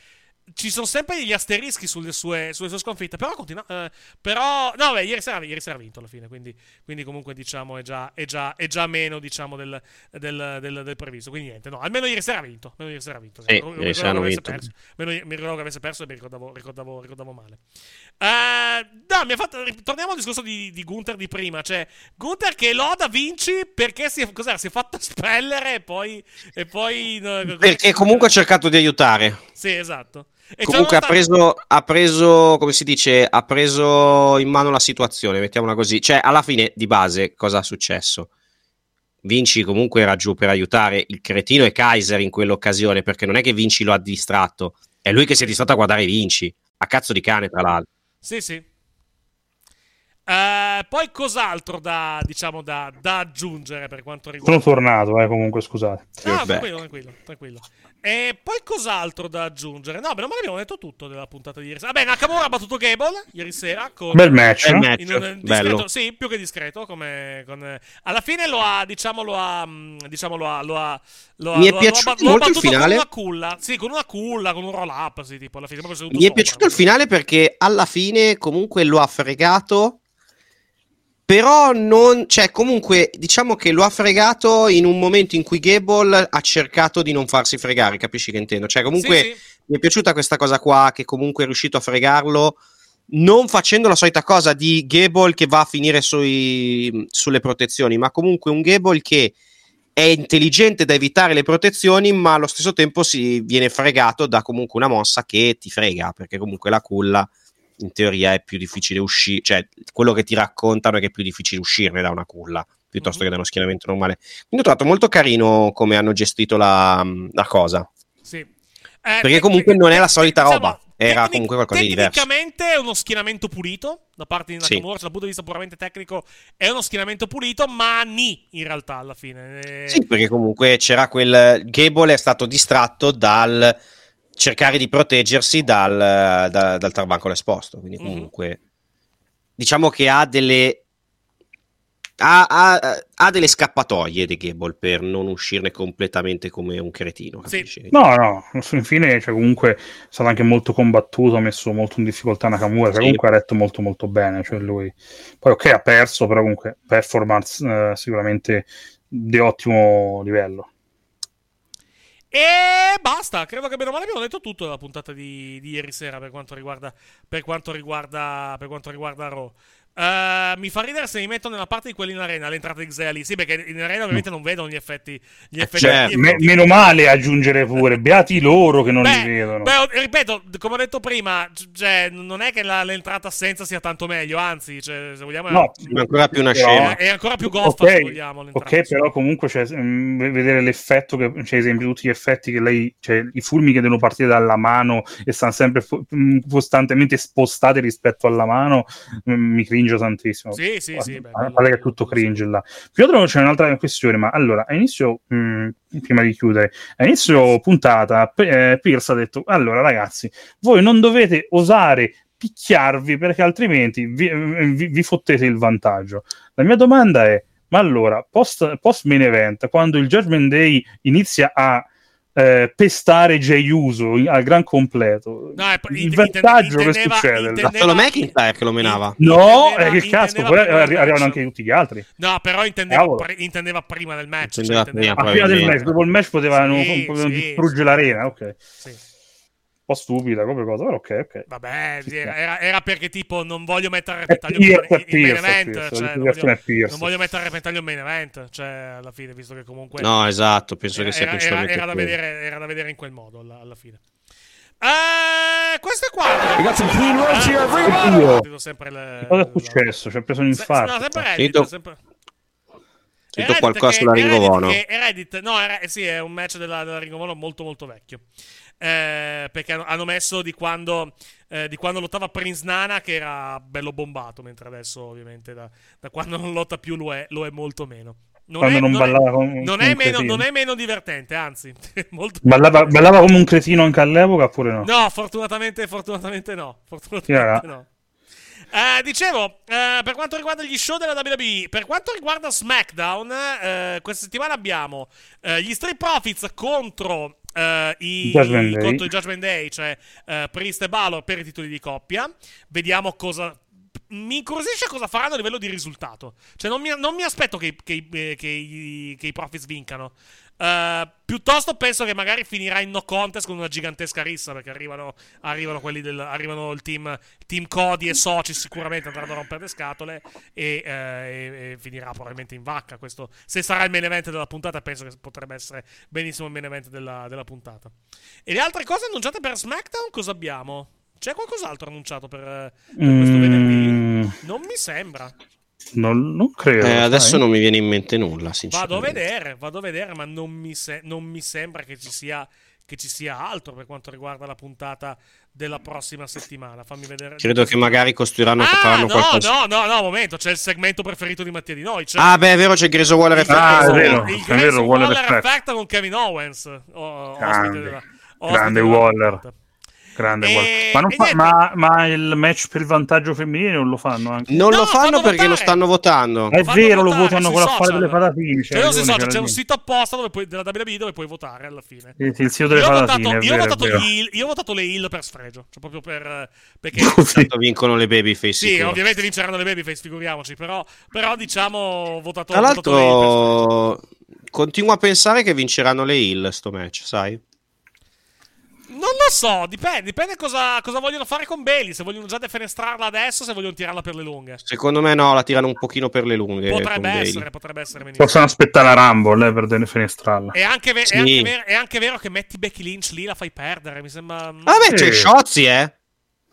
ci sono sempre degli asterischi sulle sue, sulle sue sconfitte. Però continua. Eh, però. No, beh, ieri sera, ieri sera ha vinto alla fine. Quindi, quindi comunque, diciamo, è già, è già, è già meno, diciamo, del, del, del, del, previsto. Quindi niente, no. Almeno ieri sera ha vinto. Almeno ieri sera ha vinto. Sì, ieri sera hanno vinto. Perso. Almeno mi ricordo che avesse perso e mi ricordavo, ricordavo, ricordavo male. Uh, no, mi ha fatto. Torniamo al discorso di, di Gunther di prima. Cioè, Gunther che loda Vinci perché si è, si è fatto spellere e poi. E poi no, perché comunque ha cercato di aiutare. Sì, esatto. E Comunque ha preso, ha preso, come si dice, ha preso in mano la situazione, mettiamola così. Cioè, alla fine, di base, cosa è successo? Vinci comunque era giù per aiutare il cretino e Kaiser in quell'occasione, perché non è che Vinci lo ha distratto, è lui che si è distratto a guardare Vinci, a cazzo di cane, tra l'altro. Sì, sì. Uh, poi cos'altro da, diciamo, da, da, aggiungere per quanto riguarda... Sono tornato, eh, comunque, scusate. Ah, tranquillo, tranquillo, tranquillo. E poi cos'altro da aggiungere? No, beh, non abbiamo detto tutto della puntata di ieri sera. Vabbè, Nakamura ha battuto Gable ieri sera. Con, Bel match. Bel match. discreto, Bello. Sì, più che discreto. Come, con, alla fine lo ha, diciamo, lo ha, diciamo, lo ha, lo ha, lo ha Mi è piaciuto molto il finale. Con una culla. Sì, con una culla, con un roll up, sì, tipo, alla fine. Mi è sopra, piaciuto il finale perché alla fine comunque lo ha fregato però non, cioè, comunque, diciamo che lo ha fregato in un momento in cui Gable ha cercato di non farsi fregare, capisci che intendo? Cioè, comunque, sì, sì. mi è piaciuta questa cosa qua, che comunque è riuscito a fregarlo, non facendo la solita cosa di Gable che va a finire sui, sulle protezioni, ma comunque un Gable che è intelligente da evitare le protezioni, ma allo stesso tempo si viene fregato da comunque una mossa che ti frega, perché comunque la culla in teoria è più difficile uscire, cioè quello che ti raccontano è che è più difficile uscirne da una culla piuttosto mm-hmm. che da uno schienamento normale. Quindi ho trovato molto carino come hanno gestito la, la cosa. Sì. Eh, Perché comunque non è la solita diciamo, roba, era tecnic- comunque qualcosa di diverso. Tecnicamente è uno schienamento pulito da parte di Nakamura, sì. dal punto di vista puramente tecnico è uno schienamento pulito, ma ni in realtà alla fine. Sì, perché comunque c'era quel Gable è stato distratto dal cercare di proteggersi dal, da, dal tarbancolo esposto. Quindi, mhm. comunque, mm-hmm. diciamo che ha delle. Ha, ha, ha, delle scappatoie di Gable per non uscirne completamente come un cretino. Sì. No, no, infine cioè, comunque è stato anche molto combattuto, ha messo molto in difficoltà Nakamura, sì. comunque ha retto molto molto bene. Cioè lui. Poi ok, ha perso, però comunque performance eh, sicuramente di ottimo livello. E basta, credo che bene o male abbiamo detto tutto della puntata di, di ieri sera per quanto riguarda, per quanto riguarda, per quanto riguarda Raw. Uh, mi fa ridere se mi metto nella parte di quelli in arena, l'entrata di Xeli. Sì, perché in arena ovviamente non vedono gli effetti. Gli effetti, cioè, gli effetti meno male aggiungere pure, beati loro che non beh, li vedono. Beh, ripeto, come ho detto prima, cioè, non è che la, l'entrata senza sia tanto meglio, anzi, cioè, se vogliamo, no, è ancora più una scena. È ancora più goffa, okay, se vogliamo. Ok, però comunque cioè, mm, vedere l'effetto che, cioè, esempio, tutti gli effetti che lei, cioè, i fulmini che devono partire dalla mano e stanno sempre fo- mm, costantemente spostati rispetto alla mano, mm, mi cringe tantissimo. Sì, sì, sì. sì beh, che è tutto cringe là. Più altro c'è un'altra questione, ma allora, a inizio, mh, prima di chiudere, a inizio puntata, eh, Pierce ha detto, allora ragazzi, voi non dovete osare picchiarvi perché altrimenti vi, vi, vi fottete il vantaggio. La mia domanda è, ma allora, post, post main event, quando il Judgment Day inizia a eh, pestare Jay Uso al gran completo. No, il int- vantaggio che succede? Intendeva, solo McIntyre che lo menava. No, è che cazzo, poi arrivano anche tutti gli altri. No, però intendeva, pre- intendeva prima del match. Intendeva cioè, intendeva prima, ah, prima del match, dopo il match potevano sì, sì, distruggere sì. l'arena, ok. Sì. Po' stupida come cosa, però ok, ok. Vabbè, era, era- era perché tipo non voglio mettere a repentaglio il, main event, cioè, non, voglio, non voglio mettere a repentaglio il main event, cioè alla fine, visto che comunque No, esatto, penso era, che sia era- principalmente era da quello. vedere, era da vedere in quel modo alla, alla fine. Eh, questo è quanto. We got some clean roads here, Ah, everybody. sentito sempre le- Cosa è successo? Ci ha preso un infarto. no, sempre Reddit, Sento- sempre- Sento qualcosa sulla che- è Ring of Reddit che- Reddit, no, è, sì, è un match della, della Ring of Honor molto molto vecchio. Eh, perché hanno, messo di quando, eh, di quando lottava Prince Nana che era bello bombato, mentre adesso ovviamente da, da quando non lotta più lo è, lo è molto meno. Non Quando è, non è- non è meno, non è meno divertente, anzi, molto- Ballava, ballava come un cretino anche all'epoca oppure no? No, fortunatamente, fortunatamente no. Fortunatamente Yeah. no. Eh, dicevo, eh, per quanto riguarda gli show della WWE, per quanto riguarda SmackDown, eh, questa settimana abbiamo eh, gli Street Profits contro, eh, i, Judgment Day. contro i Judgment Day, cioè eh, Priest e Balor per i titoli di coppia. Vediamo cosa. Mi incuriosisce cosa faranno a livello di risultato. Cioè, non mi, non mi aspetto che, i- che i- eh, che i, che i Profits vincano. Eh, piuttosto penso che magari finirà in no contest con una gigantesca rissa perché arrivano, arrivano quelli del arrivano il team, team Cody e soci sicuramente andranno a rompere le scatole e, eh, e- e finirà probabilmente in vacca questo se sarà il main event della puntata penso che potrebbe essere benissimo il main event della, della puntata e le altre cose annunciate per SmackDown cosa abbiamo? c'è qualcos'altro annunciato per, per questo Mm, venerdì? non mi sembra non, non credo. Eh, adesso sai. non mi viene in mente nulla, Vado a sinceramente. vedere, vado a vedere, ma non mi, se- non mi sembra che ci, sia, che ci sia altro per quanto riguarda la puntata della prossima settimana. Fammi vedere. Credo che magari costruiranno Ah, faranno no, qualcosa. no, no, no, momento, c'è il segmento preferito di Mattia di noi. C'è Ah, beh, è vero, c'è Grayson Waller Effect. Ah, è vero, il vero, Waller Effect. Con Kevin Owens. o- ospite Grande, della- ospite grande Waller. puntata. Grande E- Waller. Ma, non e fa- niente. ma- ma il match per il vantaggio femminile non lo fanno anche? Non No, lo fanno fanno perché lo votare. statano votando. È Fanno vero, lo votano con l'affare social. delle patatine. un, ragione, social, c'è un sito apposta dove puoi, della WWE dove puoi votare alla fine. Sì, sì, il sito delle Io ho, patatine. votato, io, ho vero, è votato heel- io ho votato le heel per sfregio. Cioè, proprio per. eh, Perché. Tanto vincono le babyface. Sì, sicuro. ovviamente vinceranno le babyface, figuriamoci. Però, però diciamo, ho votato. Tra ho votato heel l'altro, continuo a pensare che vinceranno le Hill sto match, sai? Non lo so, dipende, dipende cosa, cosa vogliono fare con Bailey. Se vogliono già defenestrarla adesso, se vogliono tirarla per le lunghe. Secondo me no, la tirano un pochino per le lunghe. con Potrebbe Bailey. essere, potrebbe essere benissimo. Possono aspettare la Rumble eh, per defenestrarla. È anche, ve- è, Sì. anche ver- è anche vero che metti Becky Lynch lì, la fai perdere. Mi sembra. mm. Vabbè, c'è Sì. Shotzi, eh.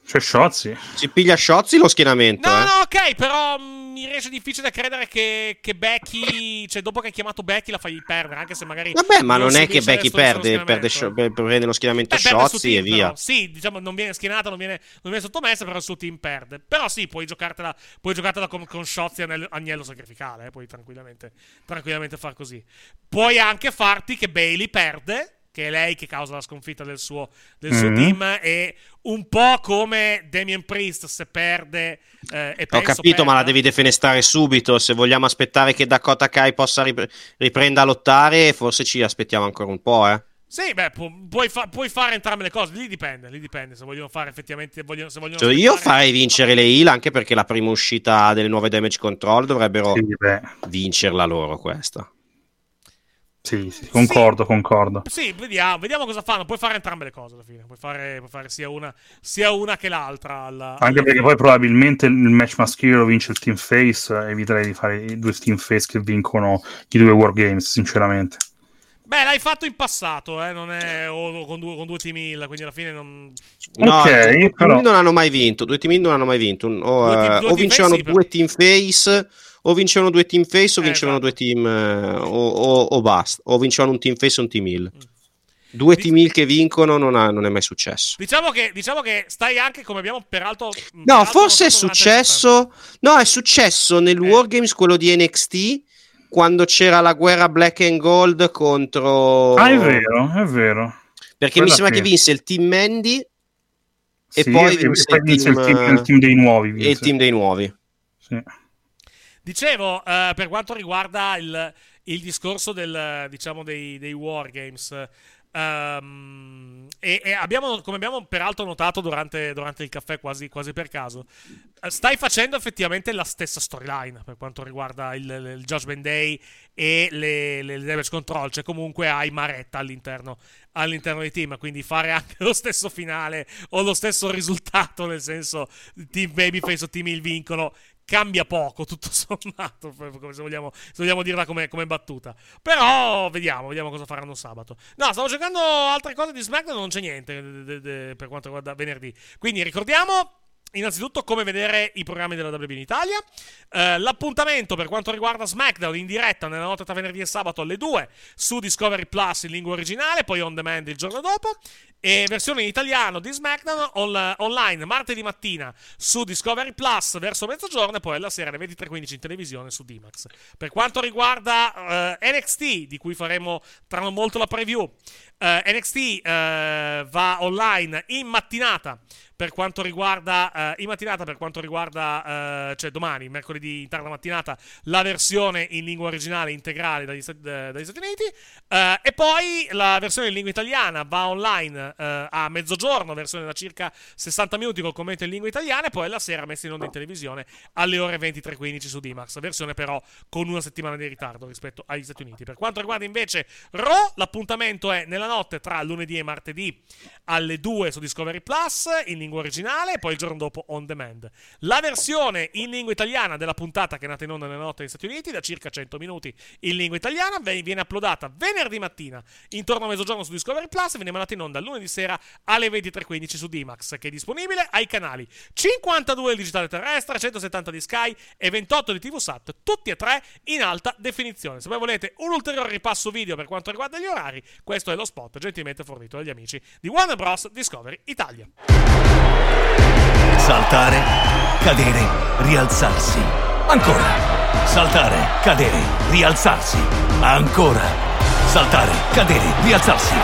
C'è Shotzi. Si piglia Shotzi lo schienamento, No, eh. no, ok, però mm, mi riesce difficile credere che, che Becky, cioè dopo che hai chiamato Becky la fai perdere, anche se magari... Vabbè, ma non è che Becky perde, perde. Sho- prende lo schienamento suo Shotzi e via. però. Sì, diciamo, non viene schienata, non viene, non viene sottomessa, però il suo team perde. Però sì, puoi giocartela, puoi giocartela con, con Shotzi e agnello, agnello sacrificale, eh, puoi tranquillamente, tranquillamente far così. Puoi anche farti che Bailey perde, che è lei che causa la sconfitta del suo, del suo Mhm. team, e un po' come Damien Priest se perde... eh, e Ho penso capito, ma la devi defenestrare subito. Se vogliamo aspettare che Dakota Kai possa rip- riprenda a lottare, forse ci aspettiamo ancora un po', eh. Sì, beh, pu- puoi, fa- puoi fare entrambe le cose, lì dipende, lì dipende, se vogliono fare effettivamente, vogliono, se vogliono Cioè, io farei vincere le Hill anche perché la prima uscita delle nuove Damage Control dovrebbero Sì, vincerla loro questa. Sì, sì, concordo, concordo. Sì, vediamo, vediamo cosa fanno. Puoi fare entrambe le cose alla fine. Puoi fare, puoi fare sia, una, sia una che l'altra. alla- Anche perché poi probabilmente il match maschile lo vince il team face. eh, Eviterei di fare i due team face che vincono i due wargames, sinceramente. Beh, l'hai fatto in passato, eh? Non è o con due, con due team hill, quindi alla fine non. No, Ok, i due team però- non hanno mai vinto. Due team Hill non hanno mai vinto. O, Due team- eh, due o team vincevano face, sì, due team face, o vincevano due team face, o Eh, vincevano esatto. due team. eh, o, o- o basta. O vincevano un team face e un team hill. Mm. Due Dic- team hill che vincono non, ha- non è mai successo. Diciamo che, diciamo che stai anche come abbiamo peraltro. No, peraltro forse è successo. No, è successo nel Eh. Wargames quello di NXT. Quando c'era la guerra black and gold contro. Ah, è vero, è vero. Perché mi Quella sembra sì. che vinse il team Mandy e Sì, poi vinse, e il, vinse team, il team- il team dei nuovi, e il vinse. team dei nuovi. Sì. Dicevo, eh, per quanto riguarda il, il discorso del, diciamo, dei, dei wargames, Um, e, e abbiamo, come abbiamo peraltro notato durante, durante il caffè, quasi, quasi, per caso, eh, stai facendo effettivamente la stessa storyline per quanto riguarda il, il Judgment Day e le, le damage control. Cioè, comunque hai Maretta all'interno, all'interno dei team. Quindi fare anche lo stesso finale o lo stesso risultato, nel senso team babyface o team il vincolo, cambia poco, tutto sommato, se vogliamo, se vogliamo dirla come, come, battuta. Però vediamo, vediamo cosa faranno sabato. No, stavo cercando altre cose di SmackDown, non c'è niente de, de, de, per quanto riguarda venerdì. Quindi ricordiamo Innanzitutto, come vedere i programmi della WB in Italia. Eh, l'appuntamento per quanto riguarda SmackDown in diretta nella notte tra venerdì e sabato alle 2 su Discovery Plus in lingua originale, poi on demand il giorno dopo. E versione in italiano di SmackDown on- online martedì mattina su Discovery Plus verso mezzogiorno e poi alla sera alle 23.15 in televisione su D-Max. Per quanto riguarda eh, NXT, di cui faremo tra non molto la preview, eh, NXT eh, va online in mattinata per quanto riguarda uh, in mattinata per quanto riguarda uh, cioè domani mercoledì in tarda mattinata la versione in lingua originale integrale dagli, uh, dagli Stati Uniti. E poi la versione in lingua italiana va online a mezzogiorno versione da circa 60 minuti col commento in lingua italiana e poi la sera messa in onda in televisione alle ore 23.15 su Dimax versione però con una settimana di ritardo rispetto agli Stati Uniti. Per quanto riguarda invece Raw l'appuntamento è nella notte tra lunedì e martedì alle 2 su Discovery Plus in lingua originale e poi il giorno dopo on demand. La versione in lingua italiana della puntata che è nata in onda nella notte negli Stati Uniti, da circa 100 minuti in lingua italiana, viene uploadata venerdì mattina intorno a mezzogiorno su Discovery Plus e viene mandata in onda lunedì sera alle 23.15 su D-Max, che è disponibile ai canali 52 del digitale terrestre, 170 di Sky e 28 di TV Sat, tutti e tre in alta definizione. Se voi volete un ulteriore ripasso video per quanto riguarda gli orari, questo è lo spot gentilmente fornito dagli amici di Warner Bros. Discovery Italia. Saltare, cadere, rialzarsi. Ancora. Saltare, cadere, rialzarsi. Ancora. Saltare, cadere, rialzarsi.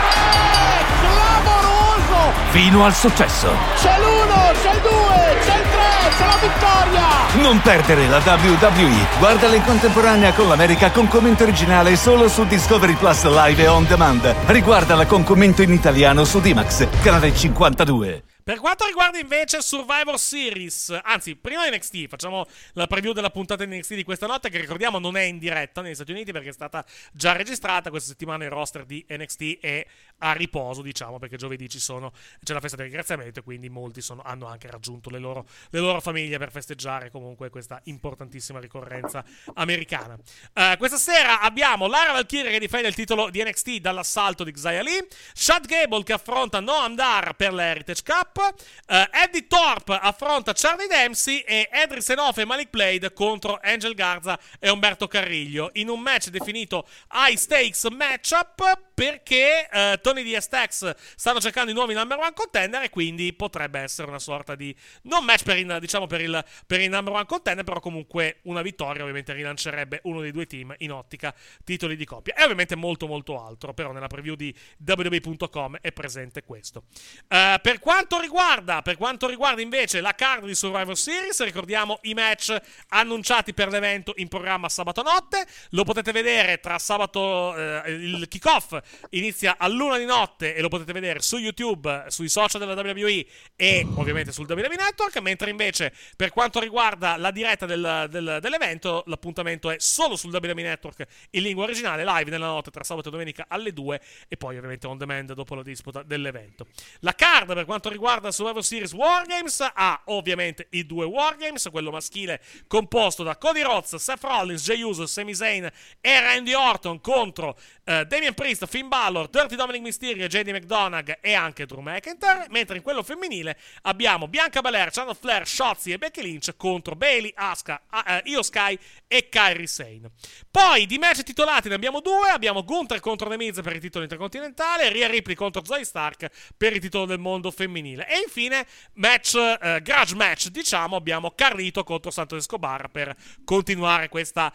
Clamoroso! Fino al successo. C'è l'uno, c'è il due, c'è il tre, c'è la vittoria! Non perdere la WWE. Guardala in contemporanea con l'America con commento originale solo su Discovery Plus Live e On Demand. Riguardala con commento in italiano su Dimax, canale 52. Per quanto riguarda invece Survivor Series, anzi, prima NXT, facciamo la preview della puntata di NXT di questa notte, che ricordiamo non è in diretta negli Stati Uniti perché è stata già registrata. Questa settimana il roster di NXT è a riposo, diciamo, perché giovedì sono, c'è la festa del ringraziamento e quindi molti sono, hanno anche raggiunto le loro, le loro, famiglie per festeggiare comunque questa importantissima ricorrenza americana. Uh, questa sera abbiamo Lara Valkyrie che difende il titolo di NXT dall'assalto di Xia Lee, Shad Gable che affronta Noam Dar per l'Heritage Cup, uh, Eddie Thorpe affronta Charlie Dempsey e Edric Senoff e Malik Blade contro Angel Garza e Umberto Carriglio in un match definito high stakes matchup perché uh, Tony di Estex stanno cercando i nuovi number one contender e quindi potrebbe essere una sorta di non match per il, diciamo per il, per il number one contender però comunque una vittoria ovviamente rilancerebbe uno dei due team in ottica titoli di coppia. E ovviamente molto molto altro però nella preview di www.com è presente questo. Uh, per quanto riguarda per quanto riguarda invece la card di Survivor Series ricordiamo i match annunciati per l'evento in programma sabato notte. Lo potete vedere tra sabato uh, il kickoff inizia all'una di notte e lo potete vedere su YouTube, sui social della WWE e ovviamente sul WWE Network, mentre invece per quanto riguarda la diretta del, del, dell'evento, l'appuntamento è solo sul WWE Network in lingua originale, live nella notte tra sabato e domenica alle 2 e poi ovviamente on demand dopo la disputa dell'evento. La card per quanto riguarda Survivor Series Wargames ha ovviamente i due Wargames, quello maschile composto da Cody Rhodes, Seth Rollins, Jey Uso, Sami Zayn e Randy Orton contro uh, Damian Priest, Finn Balor, Dirty Dominic Mysterio, JD McDonagh e anche Drew McIntyre, mentre in quello femminile abbiamo Bianca Belair, Charlotte Flair, Shotzi e Becky Lynch contro Bailey, Asuka, uh, Io Sky e Kyrie Sane. Poi di match titolati ne abbiamo due, abbiamo Gunther contro The Miz per il titolo intercontinentale, Rhea Ripley contro Zoe Stark per il titolo del mondo femminile. E infine match, uh, grudge match, diciamo, abbiamo Carlito contro Santos Escobar per continuare questa,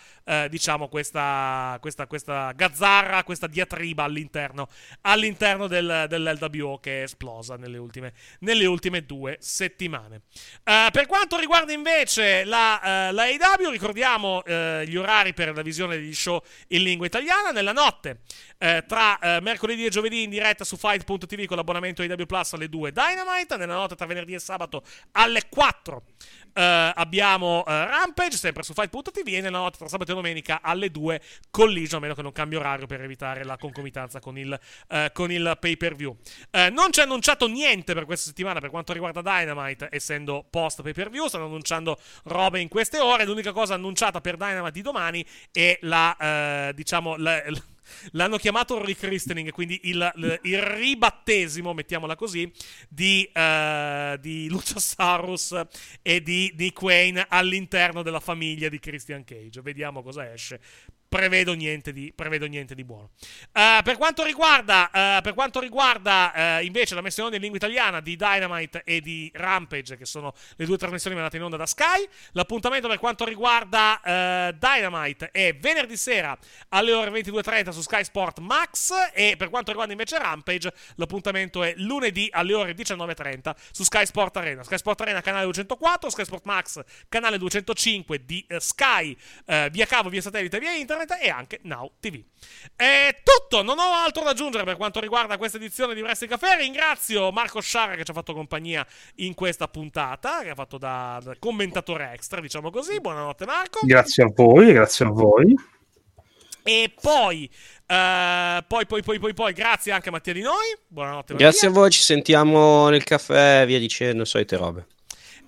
diciamo, questa, questa, questa gazzarra, questa diatriba all'interno, all'interno del, dell'LWO che è esplosa nelle ultime, nelle ultime due settimane. Uh, per quanto riguarda invece la, uh, la AW, ricordiamo uh, gli orari per la visione degli show in lingua italiana. Nella notte tra mercoledì e giovedì in diretta su Fight.tv con l'abbonamento AW Plus alle 2 Dynamite. Nella notte tra venerdì e sabato alle 4 Uh, abbiamo Rampage, sempre su Fight.tv, e nella notte tra sabato e domenica alle 2 Collision, a meno che non cambia orario per evitare la concomitanza con il, uh, con il pay per view. non c'è annunciato niente per questa settimana per quanto riguarda Dynamite, essendo post pay per view. Stanno annunciando robe in queste ore. L'unica cosa annunciata per Dynamite di domani è la, diciamo, la, la L'hanno chiamato rechristening, quindi il, il, ribattesimo, mettiamola così, di, uh, di Luchasaurus e di Nick Wayne all'interno della famiglia di Christian Cage. Vediamo cosa esce prevedo niente di, prevedo niente di buono. Uh, per quanto riguarda, uh, per quanto riguarda uh, invece la missione in lingua italiana di Dynamite e di Rampage, che sono le due trasmissioni mandate in onda da Sky, l'appuntamento per quanto riguarda Dynamite è venerdì sera alle ore 22.30 su Sky Sport Max e per quanto riguarda invece Rampage l'appuntamento è lunedì alle ore 19.30 su Sky Sport Arena. Sky Sport Arena canale 204, Sky Sport Max canale 205 di Sky via cavo, via satellite, via internet internet e anche Now TV. È tutto, non ho altro da aggiungere per quanto riguarda questa edizione di Wrestling Café. Ringrazio Marco Sciarra che ci ha fatto compagnia in questa puntata, che ha fatto da, da commentatore extra, diciamo così. Buonanotte Marco. Grazie a voi, grazie a voi. E poi, uh, poi, poi, poi, poi, poi, grazie anche a Mattia di noi. Buonanotte. Mattia. Grazie a voi, ci sentiamo nel caffè, via dicendo, solite robe.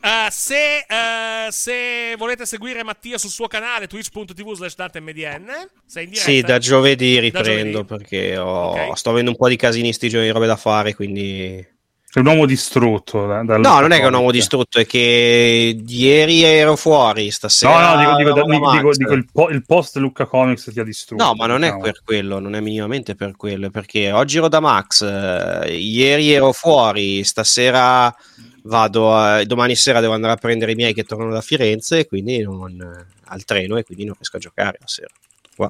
Uh, se, uh, se, volete seguire Mattia sul suo canale twitch.tv slash datemdn sei in diretta? Sì, da giovedì riprendo da giovedì. perché ho, okay. sto avendo un po' di casini sti giorni di robe da fare, quindi... Sei un uomo distrutto. Da, no, non è che è un uomo distrutto, è che ieri ero fuori, stasera... No, no, dico, dico, dico, dico, dico il, po- il, post Luca Comics ti ha distrutto. No, ma non diciamo. è per quello, non è minimamente per quello, perché oggi ero da Max, eh, ieri ero fuori, stasera vado a, domani sera devo andare a prendere i miei che tornano da Firenze e quindi non, al treno e quindi non riesco a giocare la sera. Qua.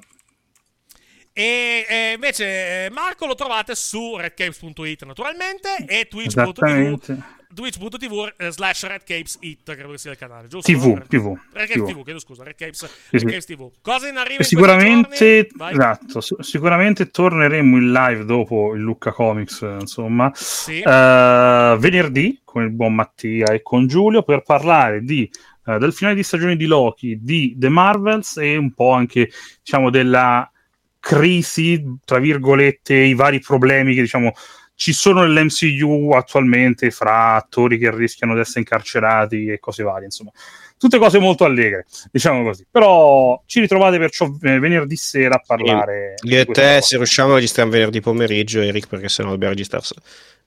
E eh, invece eh, Marco lo trovate su redcapes.it naturalmente e twitch.tv twitch.tv eh, slash redcapeshit credo che sia il canale giusto? TV, TV, Redcapes TV, chiedo scusa Redcapes, Redcapes TV. Cosa in arrivo sicuramente esatto, sicuramente torneremo in live dopo il Lucca Comics insomma sì. uh, venerdì con il buon Mattia e con Giulio per parlare di uh, del finale di stagione di Loki di The Marvels e un po' anche diciamo della crisi tra virgolette i vari problemi che diciamo ci sono nell'MCU attualmente fra attori che rischiano di essere incarcerati e cose varie, insomma. Tutte cose molto allegre, diciamo così. Però ci ritrovate perciò venerdì sera a parlare. Io e te, se riusciamo, registriamo venerdì pomeriggio, Eric, perché sennò dobbiamo registrare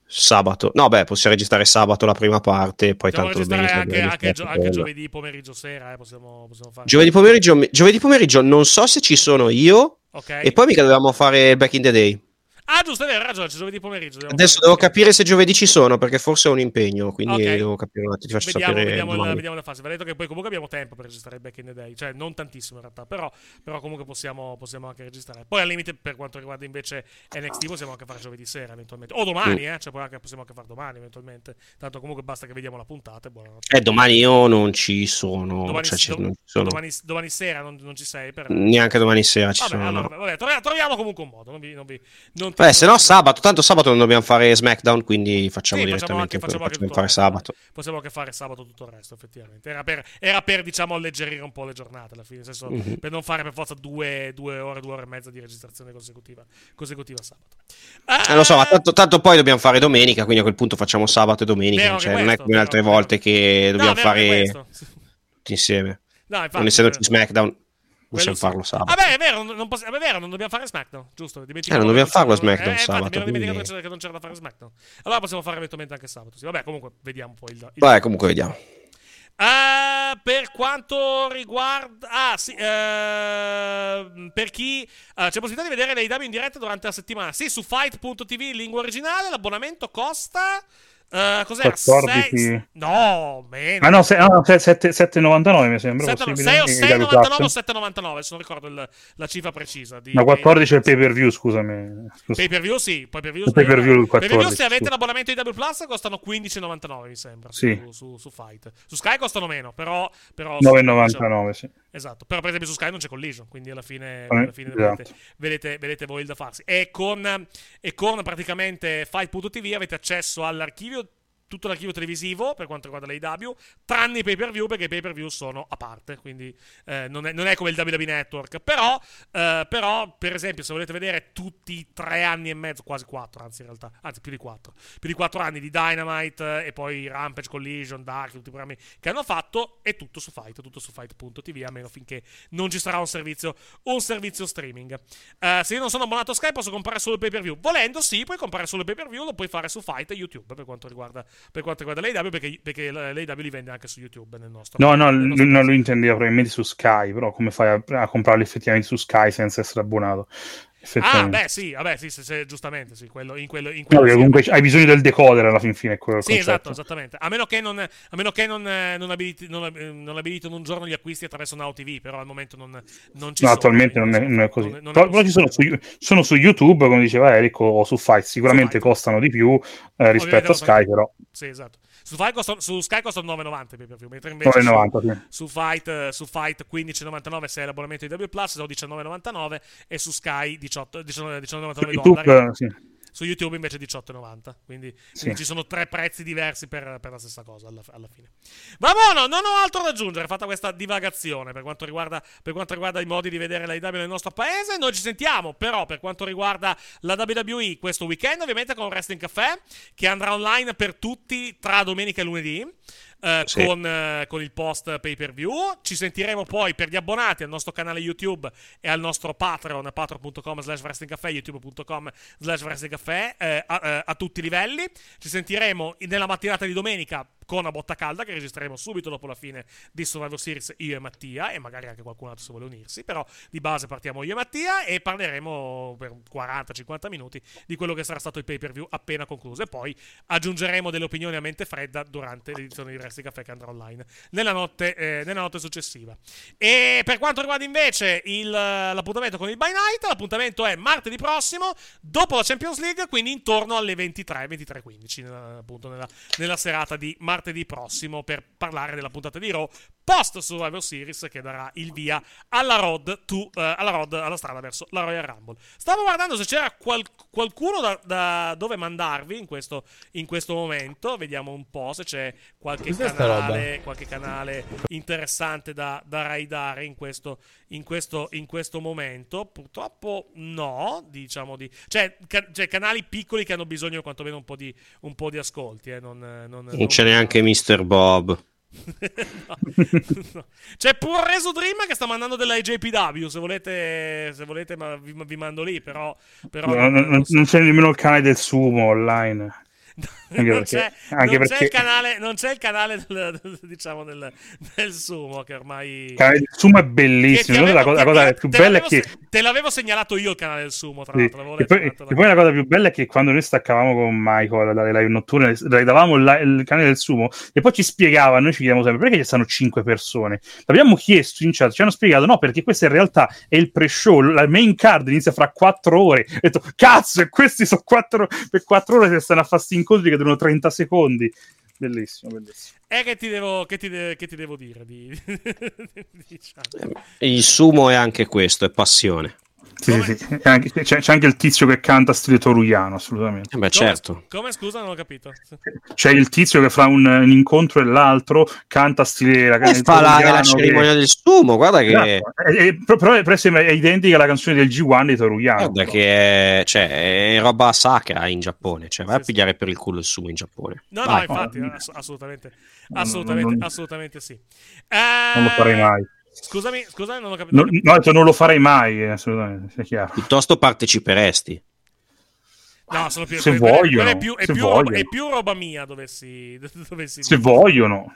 sabato. No, beh, possiamo registrare sabato la prima parte, e poi possiamo tanto dobbiamo anche, anche, gio- anche giovedì pomeriggio sera, eh, possiamo, possiamo fare. Giovedì pomeriggio, giovedì pomeriggio non so se ci sono io, okay. e poi mica dovevamo fare Back in the Day. Ah, giusto, vero, ragione, c'è giovedì pomeriggio. Adesso devo capire se giovedì ci sono, perché forse è un impegno, quindi okay. devo capire un attimo, ti faccio vediamo, sapere. Vediamo, la, vediamo la fase. Va detto che poi comunque abbiamo tempo per registrare Back in the Day, cioè non tantissimo in realtà, però, però comunque possiamo, possiamo, anche registrare. Poi al limite per quanto riguarda invece NXT possiamo anche fare giovedì sera eventualmente, o domani, mm. eh, cioè anche, possiamo anche fare domani eventualmente. Tanto comunque basta che vediamo la puntata Eh, domani io non ci sono. Domani, cioè, do- non ci sono. domani, domani sera non, non, ci sei? Per... Neanche domani sera ci vabbè, sono. Allora, no. vabbè, troviamo comunque un modo. Non vi, non vi, non Beh, se no sabato. Tanto sabato non dobbiamo fare SmackDown, quindi facciamo sì, direttamente facciamo anche, facciamo fare sabato. Possiamo anche fare sabato tutto il resto, effettivamente. Era per, era per diciamo, alleggerire un po' le giornate alla fine, nel senso, mm-hmm. per non fare per forza due, due, ore, due ore e mezza di registrazione consecutiva, consecutiva sabato. Eh, lo so, ma tanto, tanto, poi dobbiamo fare domenica, quindi a quel punto facciamo sabato e domenica. Cioè, non è come altre volte che dobbiamo no, fare tutti insieme. No, infatti, non essendoci SmackDown possiamo farlo sabato. Vabbè, è vero, non, poss- è vero, non dobbiamo fare SmackDown, giusto? Eh, non dobbiamo farlo SmackDown eh, sabato. Mi ero dimenticato che non c'era da fare SmackDown. Allora possiamo fare eventualmente anche sabato. Sì. Vabbè, comunque, vediamo poi il. il... Vabbè, comunque, vediamo. Uh, per quanto riguarda, ah, sì, uh, per chi uh, c'è possibilità di vedere le IW in diretta durante la settimana, sì, su fight.tv in lingua originale. L'abbonamento costa Uh, cos'era? 14. 6... No, meno. Ah no, se, no 7,99 mi sembra. 6 o 6,99 o 7,99, se non ricordo il, la cifra precisa. Di, Ma 14 è il pay per view, scusami. Scusa. Pay per view sì, pay per view, pay per view, 14, pay per view se avete l'abbonamento di W Plus costano 15,99 mi sembra sì. su, su, su, Fight. Su Sky costano meno, però... però 9,99 diciamo, sì. Esatto, però per esempio su Sky non c'è collision, quindi alla fine, alla fine esatto. vedete, vedete, vedete, voi il da farsi. E con, e con praticamente Fight.tv avete accesso all'archivio tutto l'archivio televisivo per quanto riguarda l'AW, tranne i pay per view perché i pay per view sono a parte, quindi eh, non, è, non, è, come il WWE Network. Però, eh, però, per esempio, se volete vedere tutti i tre anni e mezzo, quasi quattro, anzi in realtà, anzi più di quattro, più di quattro anni di Dynamite eh, e poi Rampage, Collision, Dark, tutti i programmi che hanno fatto, è tutto su Fight, tutto su Fight.tv, a meno finché non ci sarà un servizio, un servizio streaming. Uh, se io non sono abbonato a Sky posso comprare solo il pay per view. Volendo, sì, puoi comprare solo il pay per view, lo puoi fare su Fight e YouTube per quanto riguarda per quanto riguarda l'AW perché, perché l'AW li vende anche su YouTube nel nostro no no nostro non lo intendeva probabilmente su Sky però come fai a, a comprarlo effettivamente su Sky senza essere abbonato Ah, beh, sì, vabbè, sì, se, se, giustamente, sì, quello, in quello, in quello no, comunque hai bisogno del decoder alla fin fine. Quello sì, esatto, esattamente. A meno che non, a meno che non, non, abiliti, non, non abilitino un giorno gli acquisti attraverso Now TV, però al momento non, non ci no, sono. attualmente non è, non è così. Non, però, però ci sono su, sono su, YouTube, come diceva Eric, o su Fight. Sicuramente Fight. costano di più eh, rispetto a Sky, però. Sì, esatto. Su, costa, su Sky costano 9,90 pay per view, mentre invece 9,90, su, sì. su, Fight, su Fight 15,99 se hai l'abbonamento di W Plus, 19,99 e su Sky 18, 19, 19,99 dollari. Sì. Su YouTube invece 18,90. Quindi, sì. quindi, ci sono tre prezzi diversi per, per la stessa cosa alla, alla, fine. Va buono, non ho altro da aggiungere. Fatta questa divagazione per quanto, riguarda, per quanto riguarda i modi di vedere la IW nel nostro paese. Noi ci sentiamo, però, per quanto riguarda la WWE questo weekend, ovviamente con Wrestling Café, che andrà online per tutti tra domenica e lunedì. Uh, sì. con, uh, con, il post pay per view. Ci sentiremo poi per gli abbonati al nostro canale YouTube e al nostro Patreon, patreon.com slash wrestlingcaffè, youtube.com slash wrestlingcaffè, uh, a, a, tutti i livelli. Ci sentiremo nella mattinata di domenica con a botta calda che registreremo subito dopo la fine di Survivor Series io e Mattia e magari anche qualcun altro se vuole unirsi però di base partiamo io e Mattia e parleremo per 40-50 minuti di quello che sarà stato il pay per view appena concluso e poi aggiungeremo delle opinioni a mente fredda durante l'edizione di Resti Caffè che andrà online nella notte, eh, nella notte successiva. E per quanto riguarda invece il, l'appuntamento con il By Night l'appuntamento è martedì prossimo dopo la Champions League quindi intorno alle 23 23.15 appunto nella, nella serata di martedì martedì prossimo per parlare della puntata di Raw post Survivor Series che darà il via alla road, to, uh, alla, road alla strada verso la Royal Rumble. Stavo guardando se c'era qual- qualcuno da, da, dove mandarvi in questo, in questo, momento. Vediamo un po' se c'è qualche canale, qualche canale, interessante da, da raidare in questo, in, questo, in questo, momento. Purtroppo no, diciamo di... Cioè, ca- cioè, canali piccoli che hanno bisogno quantomeno un po' di, un po di ascolti. Eh. Non, non, non, non c'è neanche Mr. Bob. no, no. C'è pure Reso Dream che sta mandando della JPW. Se volete, se volete vi, vi, mando lì. Però, però no, non, non, non, c'è nemmeno il canale del sumo online. Anche non, perché, c'è, anche non, perché... c'è il canale, non c'è il canale del, diciamo del, del sumo che ormai il canale del sumo è bellissimo. Avevo, la, cosa, la cosa più bella è che te l'avevo segnalato io il canale del sumo tra sì. l'altro e poi, e poi, la cosa più bella è che quando noi staccavamo con Michael dalle live notturne davamo il, il canale del sumo e poi ci spiegava noi ci chiediamo sempre perché ci stanno 5 persone? L'abbiamo chiesto in chat ci hanno spiegato no perché questa in realtà è il pre-show la main card inizia fra 4 ore. Ho detto cazzo e questi sono 4 per 4 ore che stanno a fasti incontri che durano 30 secondi. Bellissimo, bellissimo. E che ti devo, che ti de- che ti devo dire? Di... diciamo. Il sumo è anche questo, è passione. Sì, sì, sì. Anche, c'è, c'è, anche il tizio che canta stile toruiano, assolutamente. Eh beh, certo. Come, scusa, non ho capito. C'è il tizio che fra un, un incontro e l'altro canta stile la canzone. fa la, la cerimonia che... del sumo, guarda che. Esatto. È, è, però, però è identica alla canzone del G1 di Toruiano. Guarda che è, cioè, è roba sacra in Giappone. Cioè, vai sì, a pigliare sì. per il culo il sumo in Giappone. No, Vai. no, infatti, ass- assolutamente. Assolutamente, non, non, assolutamente sì. Eh... Non lo farei mai. Scusami, scusami, non ho capito. No, no, non lo farei mai, assolutamente, è chiaro. Piuttosto parteciperesti. No, sono più, se quelle, vogliono, è più, è, se più vogliono. Roba, è più roba mia dovessi, dovessi Se dire. vogliono.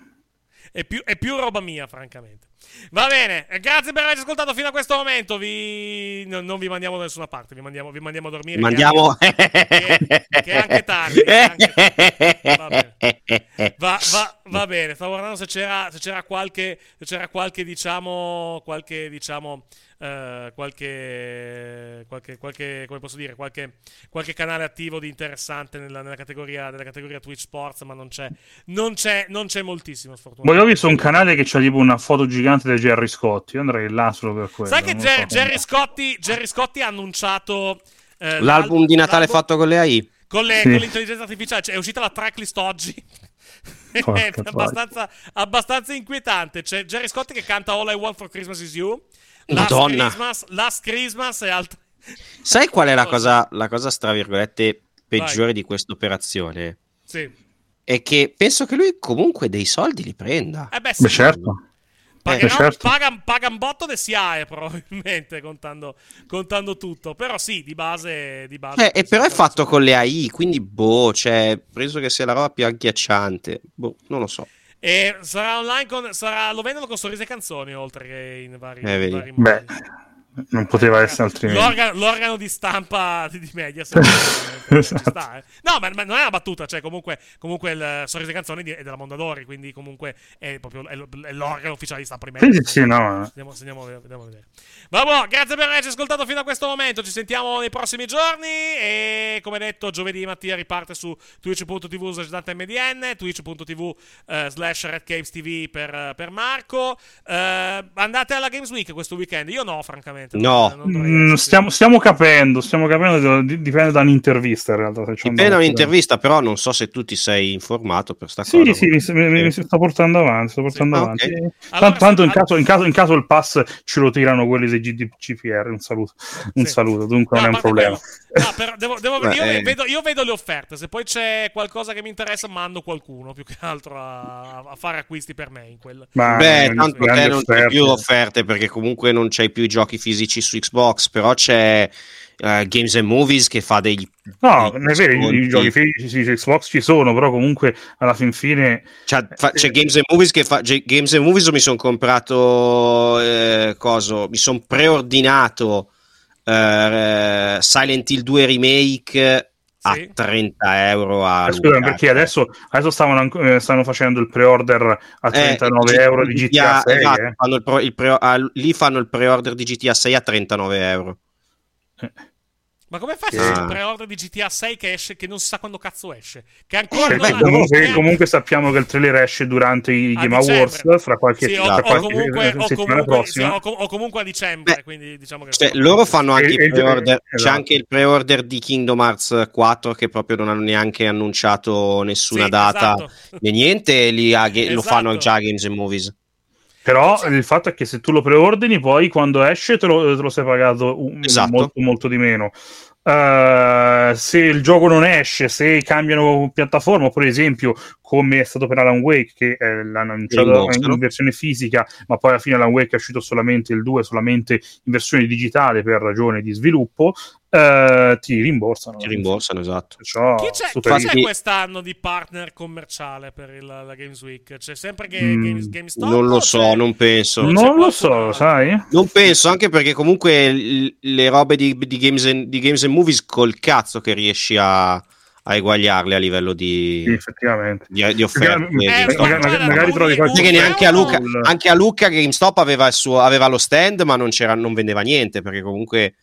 È più, è più roba mia, francamente. Va bene, grazie per averci ascoltato fino a questo momento. Vi... No, non vi mandiamo da nessuna parte, vi mandiamo, vi mandiamo a dormire. Mandiamo. Che, che, che è anche tardi. che è anche- Va bene. Va, va- va bene, stavo guardando se c'era, se c'era qualche, se c'era qualche, diciamo, qualche, diciamo, eh, qualche, qualche, qualche, come posso dire, qualche, qualche canale attivo di interessante nella, nella categoria, nella categoria Twitch Sports, ma non c'è, non c'è, non c'è moltissimo, Poi ho sfortunatamente. visto un canale che c'ha tipo una foto gigante di Jerry Scotti. Io andrei là solo per quello. Sai che Jer- so. Jerry, Scotti, Jerry Scotti ha annunciato eh, L'album di Natale l'album- fatto con le AI. con, le- Sì. con l'intelligenza artificiale. Cioè, è uscita la tracklist oggi. è abbastanza, abbastanza inquietante. C'è Jerry Scotti che canta All I Want for Christmas is You. Last Madonna. Christmas, Last Christmas e altre. Sai qual è la cosa, la cosa tra virgolette, peggiore Vai. di questa operazione? Sì. È che penso che lui comunque dei soldi li prenda. Eh beh, sì. Beh, certo. Pagherà- Eh, certo. paga, paga un botto de SIAE probabilmente contando, contando tutto. Però sì, di base. Di base Eh, e però è fatto con le AI, quindi boh, cioè, penso che sia la roba più agghiacciante. Boh, non lo so. E sarà online con. Sarà, lo vendono con sorrisi e canzoni oltre che in vari, Eh, vedi. vari modi. Non poteva essere altrimenti. L'organo, l'organo di stampa di, di Mediaset ci Esatto. sta, eh. No, ma, ma non è una battuta, cioè comunque, comunque il Canzoni di- è della Mondadori, quindi comunque è proprio è l'organo ufficiale di stampa di Sì, Mediaset. sì, sì, no. Andiamo, andiamo, andiamo a vedere. Vabbè, grazie per averci ascoltato fino a questo momento. Ci sentiamo nei prossimi giorni. E come detto, giovedì Mattia riparte su twitch.tv slash DanteMDN, twitch.tv eh, slash RedCapesTV per, per Marco. Eh, andate alla Games Week questo weekend? Io no, francamente. No. Non dovrei Mm, stiamo, stiamo capendo, stiamo capendo, di- dipende da un'intervista in realtà. Dipende da un'intervista, però non so se tu ti sei informato per sta Sì, cosa. sì, mi, mi- mi sto portando avanti, sto portando Ah, avanti. ok. Tanto, Allora, tanto in, caso, in, caso, in caso il pass ce lo tirano quelli dei GDPR, un saluto, un Sì. saluto dunque No, non è un problema. no, però devo- devo- Beh, io, eh. vedo, io vedo le offerte. Se poi c'è qualcosa che mi interessa, mando qualcuno più che altro a, a fare acquisti per me in quel. Beh, eh, tanto te non offerte. più offerte perché comunque non c'hai più i giochi fisici su Xbox, però c'è eh, Games and Movies che fa dei... No, dei è vero, i- i giochi fisici su Xbox ci sono, però comunque alla fin fine C'ha- fa- c'è Games and Movies che fa Games and Movies mi sono comprato eh, coso, mi sono preordinato eh, Silent Hill 2 Remake a Sì. 30 euro a Eh, Scusa, perché adesso, adesso stavano, eh, stanno facendo il pre-order a 39 Eh, euro di GTA 6. esatto, eh. fanno il pro- il pre- ah, lì fanno il pre-order di GTA 6 a 39 euro. Ma come fai Sì. a fare Ah. il pre-order di GTA 6 che esce, che non si sa quando cazzo esce? Che ancora Eh, non beh, comunque, comunque sappiamo che il trailer esce durante i a Game dicembre. Awards fra qualche, Sì, o, fra o qualche comunque, o, settimana comunque, sì, prossima. o com- o comunque a dicembre. Beh, quindi diciamo che Cioè, loro fanno anche E- i e- pre-order. C'è esatto. anche il pre-order di Kingdom Hearts 4 che proprio non hanno neanche annunciato nessuna Sì, data esatto. né niente. Lì a Ga- Lo Esatto. fanno già a Games and Movies. Però il fatto è che se tu lo preordini, poi quando esce te lo, te lo sei pagato un- Esatto. molto, molto di meno. Eh, se il gioco non esce, se cambiano piattaforma, per esempio, come è stato per Alan Wake, che eh, l'hanno annunciato in versione fisica, ma poi alla fine Alan Wake è uscito solamente il 2, solamente in versione digitale per ragioni di sviluppo, eh, ti rimborsano. Ti rimborsano, esatto. Perciò, Chi c'è, chi c'è quest'anno di partner commerciale per il- la Games Week? C'è sempre che Mm, Games, GameStop? Non lo so, c'è- non penso. Non lo so, sai? Non penso, anche perché comunque l- le robe di, di Games and, di Games and Movies col cazzo che riesci a, a eguagliarle a livello di, Sì, effettivamente. di, di offerte. Magari- di Eh, magari, ma- magari ma- trovi qualche Perché neanche a Luca, anche a Lucca GameStop aveva, il suo, aveva lo stand, ma non, c'era, non vendeva niente perché comunque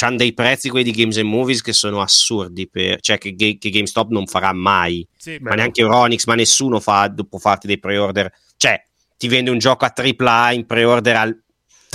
hanno dei prezzi quelli di Games and Movies che sono assurdi, per, cioè che, che- GameStop non farà mai, Sì, ma neanche Euronix, ma nessuno fa, può farti dei pre-order, cioè ti vende un gioco a AAA in pre-order al 30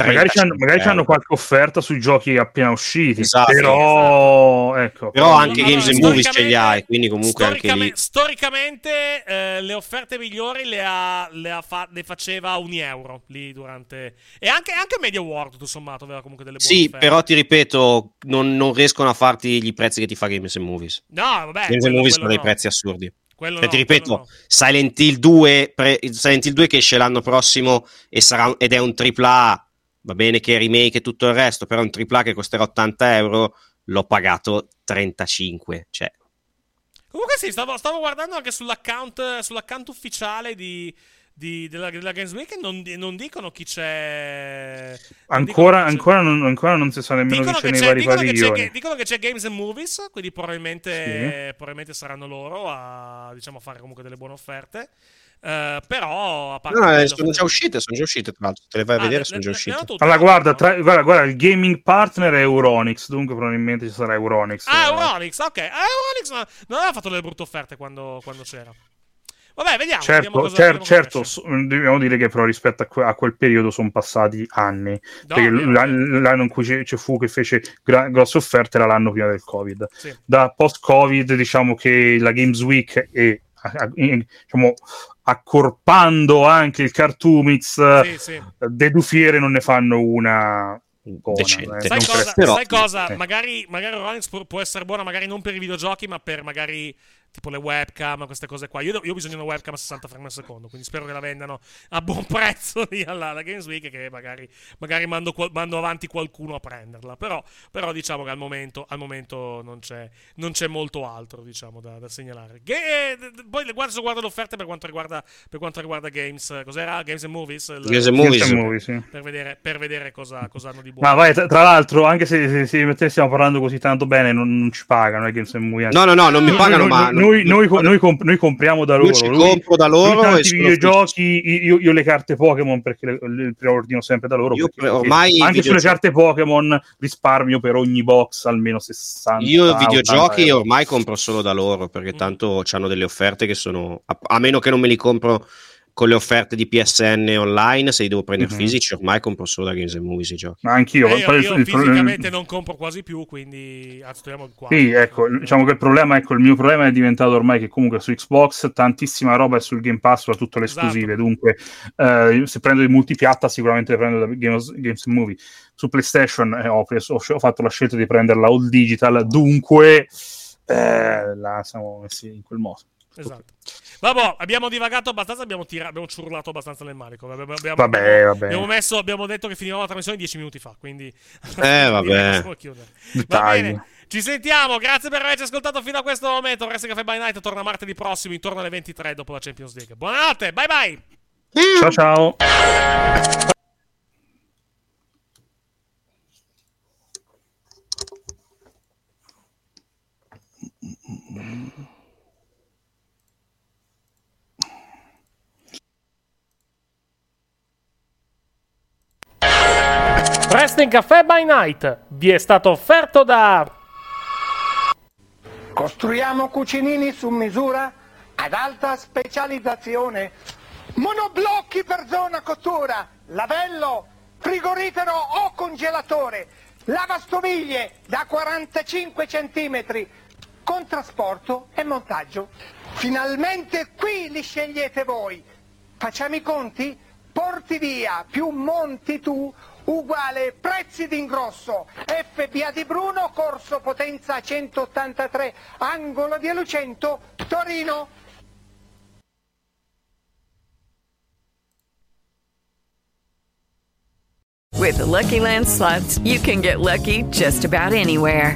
Magari c'hanno, magari c'hanno qualche offerta sui giochi appena usciti, Esatto. però, ecco, Però anche Allora, Games and Movies ce li storicamente- hai, quindi comunque anche lì. Storicamente, storicamente, eh, le offerte migliori le, ha, le, ha fa- le faceva un euro lì durante. E anche, anche Media World, tutto sommato, aveva comunque delle buone Sì, offerte. però ti ripeto, non, non riescono a farti i prezzi che ti fa Games and Movies. No, vabbè. Games and Movies fa dei no. prezzi assurdi. Quello Cioè, no, ti ripeto, no. Silent Hill 2, pre- Silent Hill 2 che esce l'anno prossimo e sarà, ed è un AAA, va bene che remake e tutto il resto, però un AAA che costerà 80 euro, l'ho pagato 35. Cioè, Comunque sì, stavo, stavo guardando anche sull'account, sull'account ufficiale di, di- della, della Games Week non, non dicono chi c'è. Ancora, ancora, non, ancora non si sa nemmeno Dicono chi c'è nei c'è, vari dicono, che c'è, padiglioni. che- dicono che c'è Games and Movies, quindi probabilmente, Sì. probabilmente saranno loro a diciamo, fare comunque delle buone offerte. Eh, però, a parte No, no, eh, quello- sono già uscite, sono già uscite, tra l'altro. Te le vai a Ah, vedere, le- sono le- già uscite. Allora, guarda, tra- guarda, guarda, il gaming partner è Euronix, dunque probabilmente ci sarà Euronix. Ah, Eh, Euronix, ok. Ah, Euronix no- non aveva fatto delle brutte offerte quando, quando c'era. Vabbè, vediamo. vediamo Certo, cosa, cer- vediamo cosa certo, esce. so- dobbiamo dire che però rispetto a, que- a quel periodo sono passati anni. No, perché l- l'anno in cui ci ci fu che fece gra- grosse offerte era l'anno prima del Covid. Sì. Da post-Covid diciamo che la Games Week e a- a- in- diciamo, accorpando anche il Cartoomix, Sì, sì. De Dufiere non ne fanno una buona. Decente. eh, Sai cosa? sai cosa? Eh. Magari, magari può, può essere buona, magari non per i videogiochi, ma per magari tipo le webcam, queste cose qua. Io, io ho bisogno di una webcam a 60 frame al secondo, quindi spero che la vendano a buon prezzo lì alla, alla Games Week e che magari, magari mando, mando avanti qualcuno a prenderla. Però, però diciamo che al momento, al momento non, c'è, non c'è molto altro diciamo, da, da segnalare. Eh, d- poi guarda, se guardo le offerte per quanto riguarda, per quanto riguarda Games, eh, cos'era? Games and Movies? Il- Games and Movies. Movies, sì. Per vedere, per vedere cosa, cosa hanno di buono. Ma vai, tra, tra l'altro, anche se, se, se stiamo parlando così tanto bene, non, non ci pagano i Games and Movies. No, no, no, non mi pagano, noi, ma- Noi, noi, noi comp- noi compriamo da Io loro. ci Lui- compro da loro lui tanti videogiochi, io, io le carte Pokémon perché le, le preordino sempre da loro. Io ormai anche sulle carte Pokémon risparmio per ogni box almeno 60 Io 80 videogiochi ormai compro solo da loro perché tanto hanno delle offerte che sono a, a meno che non me li compro con le offerte di PSN online, se li devo prendere Mhm. fisici, ormai compro solo da Games and Movies i giochi. Ma anch'io. Eh, io, io il- il- fisicamente non compro quasi più, quindi anzi, togliamo qua. Sì, ecco, diciamo che il problema, ecco, il mio problema è diventato ormai che comunque su Xbox tantissima roba è sul Game Pass, soprattutto le Esatto. esclusive, dunque eh, se prendo il multipiatta sicuramente le prendo da Games, Games and Movie. Su PlayStation eh, ho, preso- ho fatto la scelta di prenderla all digital, dunque eh, la siamo messi in quel modo. Esatto. Vabbè, abbiamo divagato abbastanza, abbiamo, tira- abbiamo ciurlato abbastanza nel manico. Abbiamo, abbiamo- Vabbè, vabbè. abbiamo messo, abbiamo detto che finivamo la trasmissione dieci minuti fa, quindi... Eh, vabbè. Va bene, ci sentiamo, grazie per averci ascoltato fino a questo momento. Wrestling Cafe by Night torna martedì prossimo, intorno alle 23 dopo la Champions League. Buonanotte, bye bye! Ciao ciao. Wrestling Cafe by Night vi è stato offerto da Costruiamo cucinini su misura ad alta specializzazione. Monoblocchi per zona cottura, lavello, frigorifero o congelatore, lavastoviglie da 45 cm, con trasporto e montaggio. Finalmente qui li scegliete voi. Facciamo i conti? Porti via più monti tu uguale prezzi d'ingrosso. FBA di Bruno, corso potenza 183, angolo di Lucento, Torino. With the Lucky Land slots, you can get lucky just about anywhere.